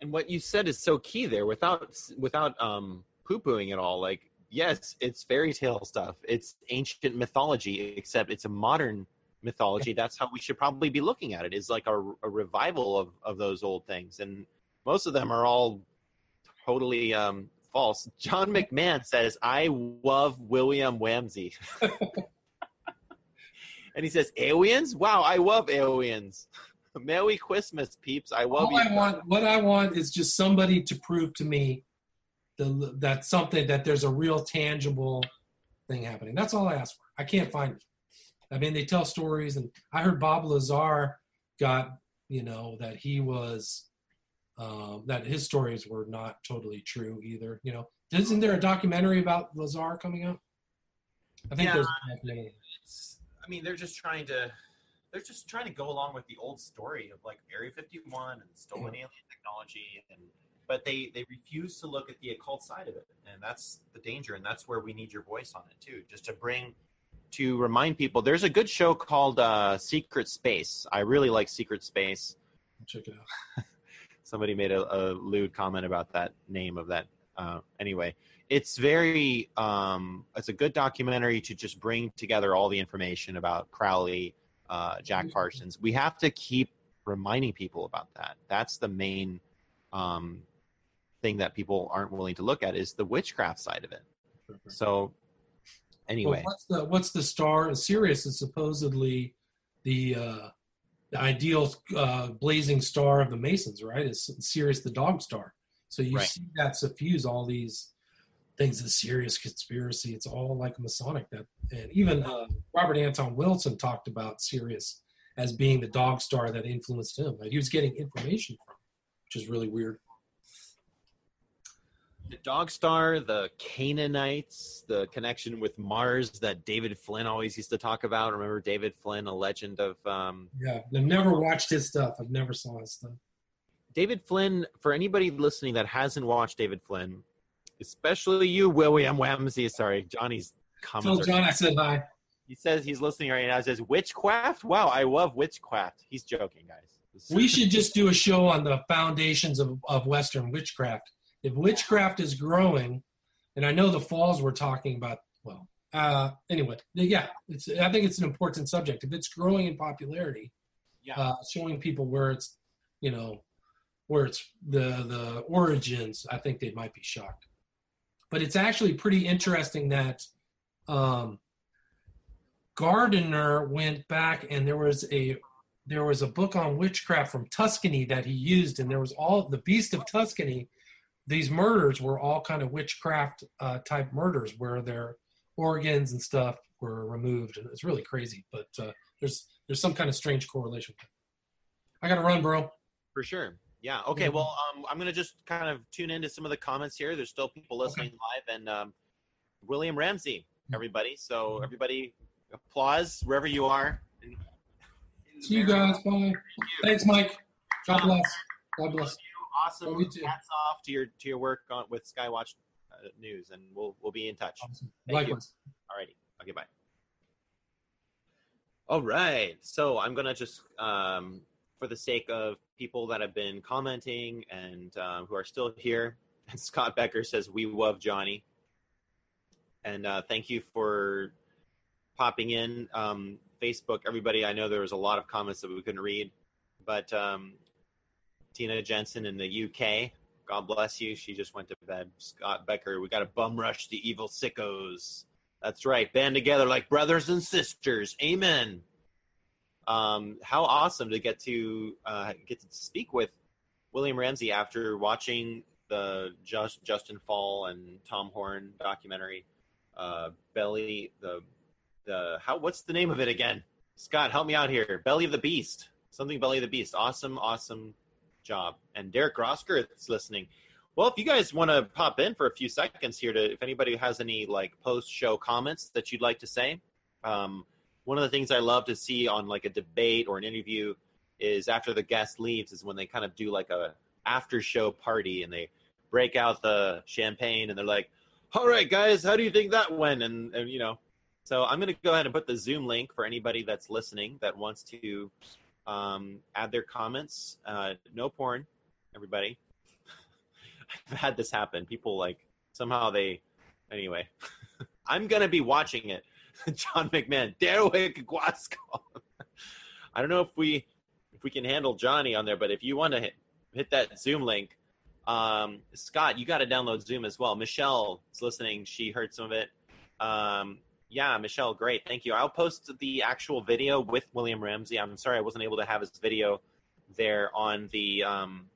And what you said is so key there, without without um, poo pooing it all. Like, yes, it's fairy tale stuff. It's ancient mythology, except it's a modern mythology. That's how we should probably be looking at it. Is like a, a revival of of those old things, and most of them are all totally um, false. John McMahon says, "I love William Whamsey," and he says, "Aliens? Wow, I love aliens." Merry Christmas, peeps! I love All you. I want, what I want, is just somebody to prove to me the, that something that there's a real tangible thing happening. That's all I ask for. I can't find it. I mean, they tell stories, and I heard Bob Lazar got you know that he was um, that his stories were not totally true either. You know, isn't there a documentary about Lazar coming out? I think Yeah. there's. It's, I mean, they're just trying to, they're just trying to go along with the old story of like Area 51 and stolen alien technology, and but they they refuse to look at the occult side of it, and that's the danger, and that's where we need your voice on it too, just to bring. to remind people there's a good show called uh, Secret Space. I really like Secret Space. Check it out. Somebody made a, a lewd comment about that name of that. Uh, anyway, it's very um, it's a good documentary to just bring together all the information about Crowley, uh, Jack Parsons. We have to keep reminding people about that. That's the main um, thing that people aren't willing to look at is the witchcraft side of it. So anyway. Well, what's the what's the star? Sirius is supposedly the uh, the ideal uh, blazing star of the Masons, right? Is Sirius the dog star? So you Right. see that suffuse all these things as serious conspiracy. It's all like Masonic. That and even uh, Robert Anton Wilson talked about Sirius as being the dog star that influenced him. That he was getting information from, which is really weird. The Dog Star, the Canaanites, the connection with Mars that David Flynn always used to talk about. Remember David Flynn, a legend of um, Yeah, I've never watched his stuff. I've never saw his stuff. David Flynn, for anybody listening that hasn't watched David Flynn, especially you, William Ramsey. Sorry, Johnny's Tell comments. John Are, I said hi. he says he's listening right now. He says witchcraft. Wow, I love witchcraft. He's joking, guys. We should just do a show on the foundations of, of Western witchcraft. If witchcraft is growing, and I know the falls we're talking about, well, uh, anyway, yeah, it's, I think it's an important subject. If it's growing in popularity, Yeah. uh, showing people where it's, you know, where it's the the origins, I think they might be shocked. But it's actually pretty interesting that um, Gardner went back and there was a there was a book on witchcraft from Tuscany that he used, and there was all the Beast of Tuscany. These murders were all kind of witchcraft uh, type murders where their organs and stuff were removed, and it's really crazy. But uh, there's there's some kind of strange correlation. I gotta run, bro. For sure. Yeah. Okay. Well, um, I'm gonna just kind of tune into some of the comments here. There's still people listening live, and um, William Ramsey, everybody. So everybody, applause wherever you are. See you guys. Bye. Thanks, Mike. God bless. God bless. Awesome. Oh. Hats off to your to your work on with Skywatch uh, News, and we'll we'll be in touch. Awesome. Thank you. Alrighty. Okay, bye. All right. So I'm gonna just, um, for the sake of people that have been commenting and uh, who are still here, and Scott Becker says we love Johnny, and uh, thank you for popping in. Um, Facebook, everybody. I know there was a lot of comments that we couldn't read, but um, Tina Jensen in the UK. God bless you. She just went to bed. Scott Becker, we got to bum rush the evil sickos. That's right. Band together like brothers and sisters. Amen. Um, how awesome to get to uh, get to speak with William Ramsey after watching the Just, Justin Fall and Tom Horn documentary. Uh, Belly the the how what's the name of it again? Scott, help me out here. Belly of the Beast. Something Belly of the Beast. Awesome, awesome job. And Derek Rosker is listening. Well, if you guys want to pop in for a few seconds here to, if anybody has any like post show comments that you'd like to say, um, one of the things I love to see on like a debate or an interview is after the guest leaves is when they kind of do like a after show party and they break out the champagne and they're like, all right, guys, how do you think that went? And, and you know, so I'm going to go ahead and put the Zoom link for anybody that's listening that wants to um, add their comments. Uh, no porn, everybody. I've had this happen. People like somehow they. Anyway, I'm gonna be watching it. John McMahon, Derwick Guasco. I don't know if we if we can handle Johnny on there, but if you want to hit, hit that Zoom link, um, Scott, you got to download Zoom as well. Michelle is listening. She heard some of it. Um, yeah, Michelle, great. Thank you. I'll post the actual video with William Ramsey. I'm sorry I wasn't able to have his video there on the um,